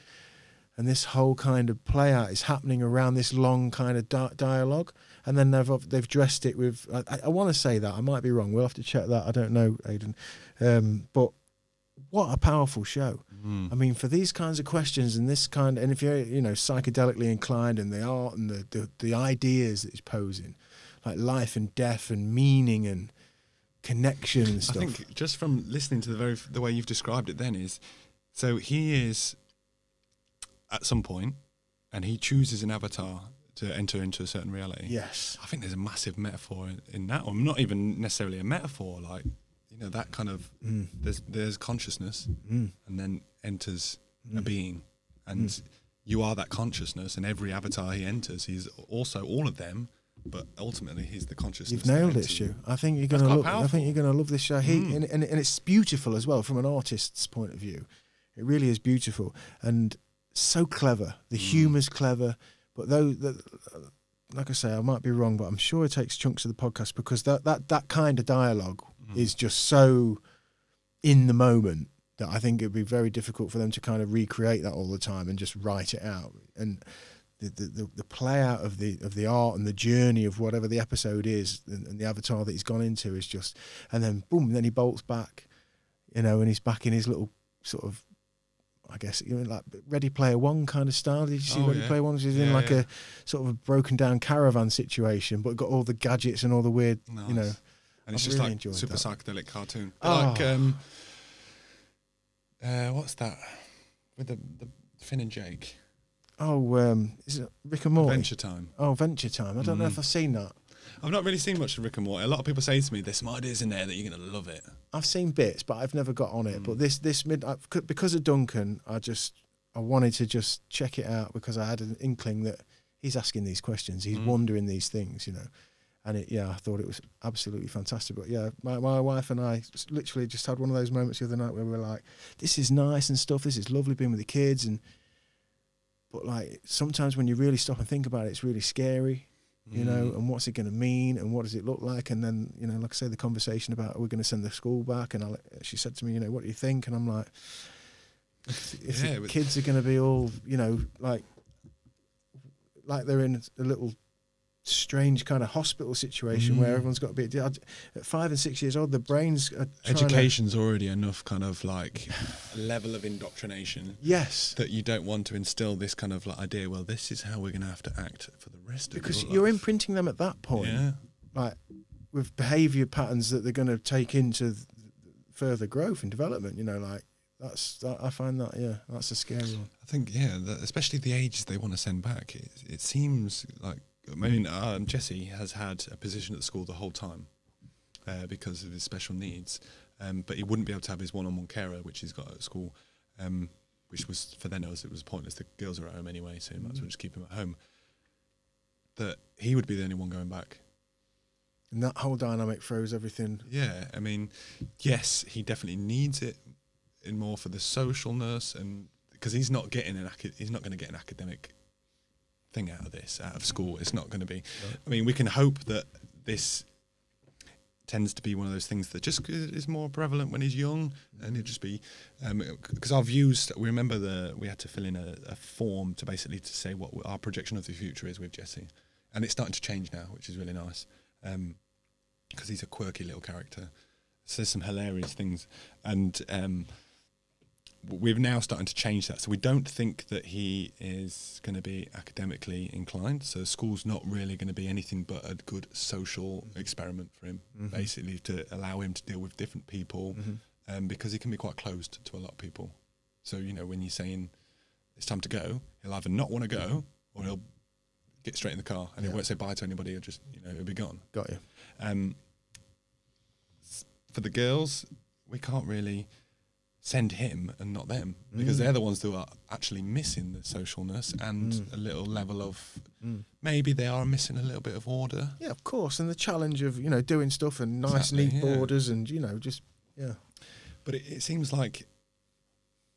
and this whole kind of play out is happening around this long kind of di- dialogue and then they've they've dressed it with i, I want to say that i might be wrong we'll have to check that i don't know aiden um, but what a powerful show Mm. I mean, for these kinds of questions and this kind, and if you're you know psychedelically inclined and the art and the the, the ideas that he's posing, like life and death and meaning and connection and stuff. I think just from listening to the very the way you've described it, then is so he is at some point, and he chooses an avatar to enter into a certain reality. yes, I think there's a massive metaphor in, in that, or not even necessarily a metaphor, like you know that kind of Mm. there's there's consciousness, Mm. and then enters a Mm. being, and you are that consciousness, and every avatar he enters, he's also all of them, but ultimately he's the consciousness. You've nailed it, Stu. you. I think you're gonna quite love. I think you're gonna love this show. He Mm. and, and and it's beautiful as well from an artist's point of view. It really is beautiful and so clever. The Mm. humour's clever, but though the, like I say, I might be wrong, but I'm sure it takes chunks of the podcast because that that that kind of dialogue Mm. is just so in the moment that I think it'd be very difficult for them to kind of recreate that all the time and just write it out. And the the, the, the play out of the of the art and the journey of whatever the episode is and, and the avatar that he's gone into is just and then boom, then he bolts back, you know, and he's back in his little sort of I guess you know like Ready Player One kind of style. Did you see Oh, Ready yeah. Player One? In Yeah, like yeah. a sort of a broken down caravan situation, but got all the gadgets and all the weird, you know. And it's I've just really like super that. psychedelic cartoon. Oh. Like um, uh, what's that with the, the Finn and Jake Oh, um, is it Rick and Morty? Adventure Time? Oh, Venture Time. I don't know if Mm. I've seen that. I've not really seen much of Rick and Morty. A lot of people say to me, "There's some ideas in there that you're gonna love it." I've seen bits, but I've never got on it. Mm. But this this mid I, c- because of Duncan, I just I wanted to just check it out because I had an inkling that he's asking these questions, he's Mm. wondering these things, you know. And it, yeah, I thought it was absolutely fantastic. But yeah, my, my wife and I literally just had one of those moments the other night where we were like, "This is nice and stuff. This is lovely being with the kids." And but like sometimes when you really stop and think about it, it's really scary you know, Mm. and what's it going to mean, and what does it look like, and then you know, like I say, the conversation about we're going to send the school back, and I, she said to me, you know, what do you think? And I'm like, Yeah, the kids are going to be all, you know, like, like they're in a little strange kind of hospital situation where Mm. everyone's got to be at five and six years old, the brains are trying to- Education's already enough kind of like level of indoctrination yes, that you don't want to instill this kind of like idea. Well, this is how we're going to have to act for the rest of because your you're life. imprinting them at that point. Yeah, like with behavior patterns that they're going to take into th- further growth and development you know like that's that, i find that yeah that's a scary one I think yeah, that, especially the ages they want to send back. It, it seems like I mean um, Jesse has had a position at the school the whole time uh, because of his special needs, um, but he wouldn't be able to have his one-on-one carer, which he's got at school, um, which was for them it was pointless. The girls are at home anyway, so you might as well just keep him at home. That he would be the only one going back. and that whole dynamic throws everything Yeah, I mean, yes, he definitely needs it in more for the socialness and because he's not getting an he's not going to get an academic thing out of this out of school. It's not going to be. I mean, we can hope that this tends to be one of those things that just is more prevalent when he's young, and it just be because our views. We remember the we had to fill in a, a form to basically to say what our projection of the future is with Jesse, and it's starting to change now, which is really nice. Um, because he's a quirky little character. Says some hilarious things, and um, we're now starting to change that. So we don't think that he is going to be academically inclined. So school's not really going to be anything but a good social experiment for him, basically to allow him to deal with different people, um, because he can be quite closed to a lot of people. So you know when you're saying it's time to go, he'll either not want to go or he'll get straight in the car and he won't say bye to anybody. He'll just you know he'll be gone. got you Um, for the girls, we can't really send him and not them because Mm. they're the ones who are actually missing the socialness and Mm. a little level of Mm. maybe they are missing a little bit of order. yeah of course and the challenge of you know doing stuff and nice Exactly, neat yeah. borders and you know just yeah But it, it seems like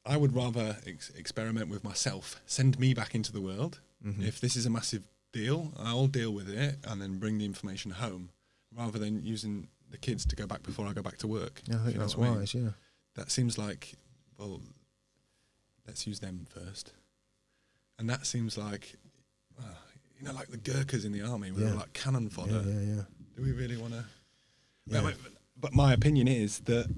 I would rather ex- experiment with myself. Send me back into the world. Mm-hmm. If this is a massive deal, I'll deal with it and then bring the information home, rather than using the kids to go back before I go back to work. Yeah, I think that's what I mean. wise. Yeah. That seems like, well, let's use them first, and that seems like, uh, you know, like the Gurkhas in the army, where Yeah. they're like cannon fodder. Yeah, yeah, yeah. Do we really want to? Yeah. But, but my opinion is that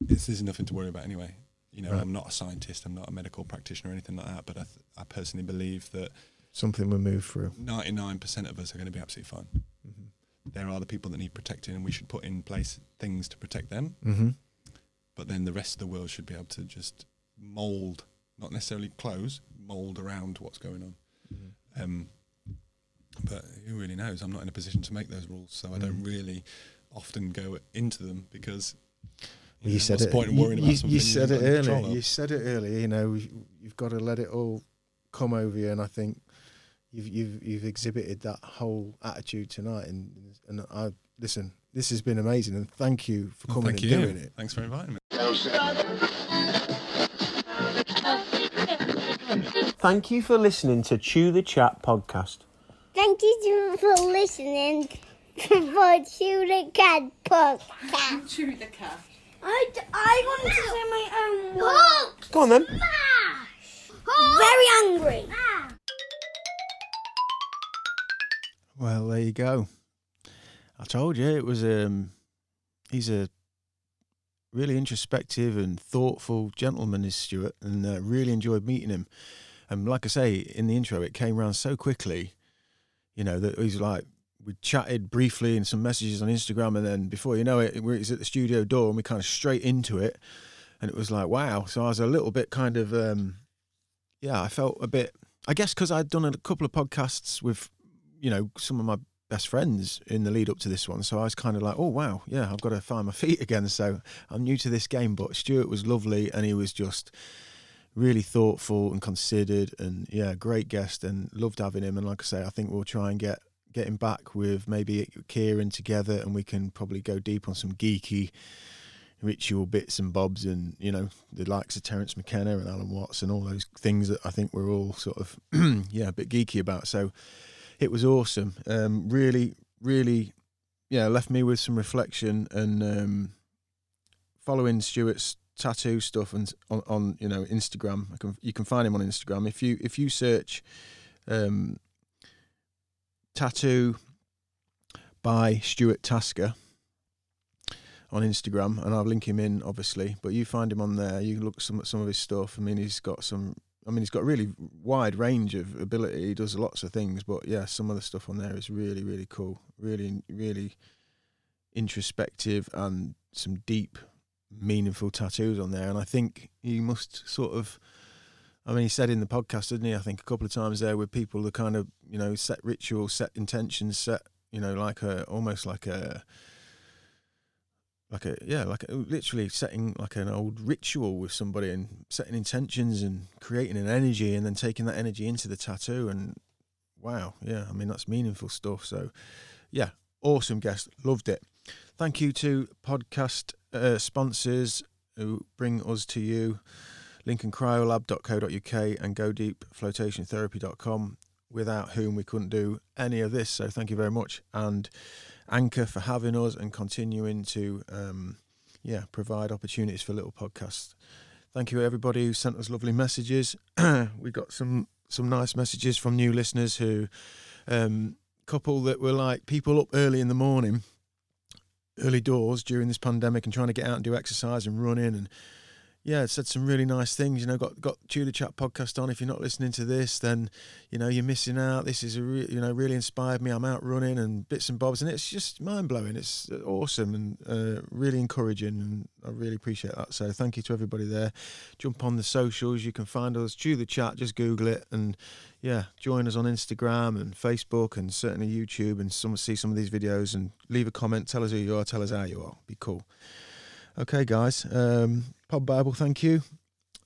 this is nothing to worry about anyway. You know, Right. I'm not a scientist, I'm not a medical practitioner or anything like that, but I, th- I personally believe that Something will move through. 99% of us are going to be absolutely fine. Mm-hmm. There are the people that need protecting, and we should put in place things to protect them. Mm-hmm. But then the rest of the world should be able to just mold, not necessarily close, mold around what's going on. Mm-hmm. Um, but who really knows? I'm not in a position to make those rules, so I Mm. don't really often go into them because You, know, said it. point you, you- about you said it earlier. You said it earlier. You know, you- you've got to let it all come over you, and I think you've you've you've exhibited that whole attitude tonight. And and I listen. This has been amazing, and thank you for Well, coming thank and you. doing it. Thanks for inviting me. Thank you for listening to Chew the Chat podcast. Thank you for listening for Chew the Cat podcast. Chew the cat. I, I want to say my own words. Go on then. Very angry. Well, there you go. I told you it was. Um, he's a really introspective and thoughtful gentleman, is Stuart, and uh, really enjoyed meeting him. And like I say in the intro, it came around so quickly. You know that he's like we chatted briefly and some messages on Instagram, and then before you know it, we're at the studio door, and we kind of straight into it, and it was like wow. So I was a little bit kind of, um, yeah, I felt a bit. I guess because I'd done a couple of podcasts with you know, some of my best friends in the lead up to this one. So I was kind of like, oh, wow, yeah, I've got to find my feet again. So I'm new to this game. But Stuart was lovely and he was just really thoughtful and considered and, yeah, great guest and loved having him. And like I say, I think we'll try and get get him back with maybe Kieran together and we can probably go deep on some geeky ritual bits and bobs and you know the likes of Terence McKenna and Alan Watts and all those things that I think we're all sort of yeah a bit geeky about so it was awesome. Um, really, really, yeah, left me with some reflection and um, following Stuart's tattoo stuff and on, on you know Instagram. Can, you can find him on Instagram if you if you search um, tattoo by Stuart Tasker on Instagram, and I'll link him in obviously. But you find him on there. You can look some some of his stuff. I mean, he's got some I mean, he's got a really wide range of ability. He does lots of things, but yeah, some of the stuff on there is really, really cool. Really, really introspective and some deep, meaningful tattoos on there. And I think he must sort of. I mean, he said in the podcast, didn't he? I think a couple of times there with people that kind of, you know, set rituals, set intentions, set, you know, like a almost like a like a yeah like a, literally setting like an old ritual with somebody and setting intentions and creating an energy and then taking that energy into the tattoo and wow yeah i mean that's meaningful stuff. So yeah awesome guest loved it. Thank you to podcast uh, sponsors who bring us to you. lincolncryolab.co.uk and go deep flotationtherapy.com without whom we couldn't do any of this. So thank you very much and Anchor for having us and continuing to um, yeah provide opportunities for little podcasts. Thank you everybody who sent us lovely messages. we got some some nice messages from new listeners who um, couple that were like people up early in the morning, early doors during this pandemic and trying to get out and do exercise and running and yeah, said some really nice things. You know, got got the Chat podcast on. If you're not listening to this, then you know you're missing out. This is a re- you know really inspired me. I'm out running and bits and bobs, and it's just mind blowing. It's awesome and uh, really encouraging, and I really appreciate that. So thank you to everybody there. Jump on the socials. You can find us. The Chat. Just Google it, and yeah, join us on Instagram and Facebook, and certainly YouTube, and some see some of these videos, and leave a comment. Tell us who you are. Tell us how you are. Be cool. Okay, guys. Um, Pod Bible, thank you.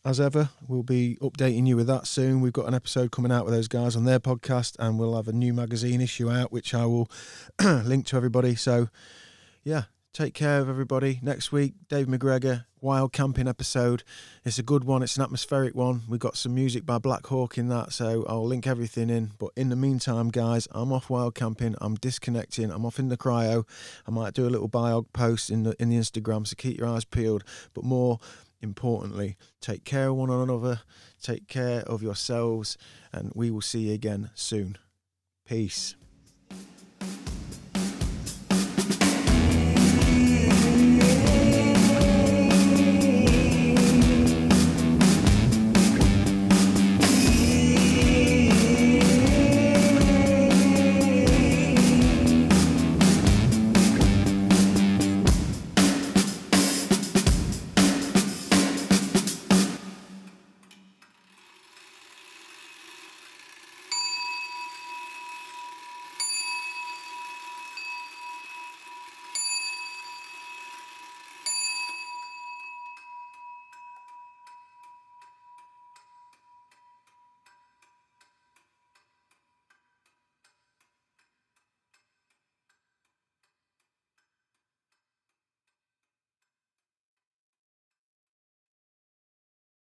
As ever, we'll be updating you with that soon. We've got an episode coming out with those guys on their podcast, and we'll have a new magazine issue out, which I will link to everybody. So, yeah, Take care of everybody. Next week, Dave McGregor, wild camping episode. It's a good one. It's an atmospheric one. We got some music by Black Hawk in that, so I'll link everything in. But in the meantime, guys, I'm off wild camping. I'm disconnecting. I'm off in the cryo. I might do a little biog post in the in the Instagram, so keep your eyes peeled. But more importantly, take care of one another. Take care of yourselves, and we will see you again soon. Peace.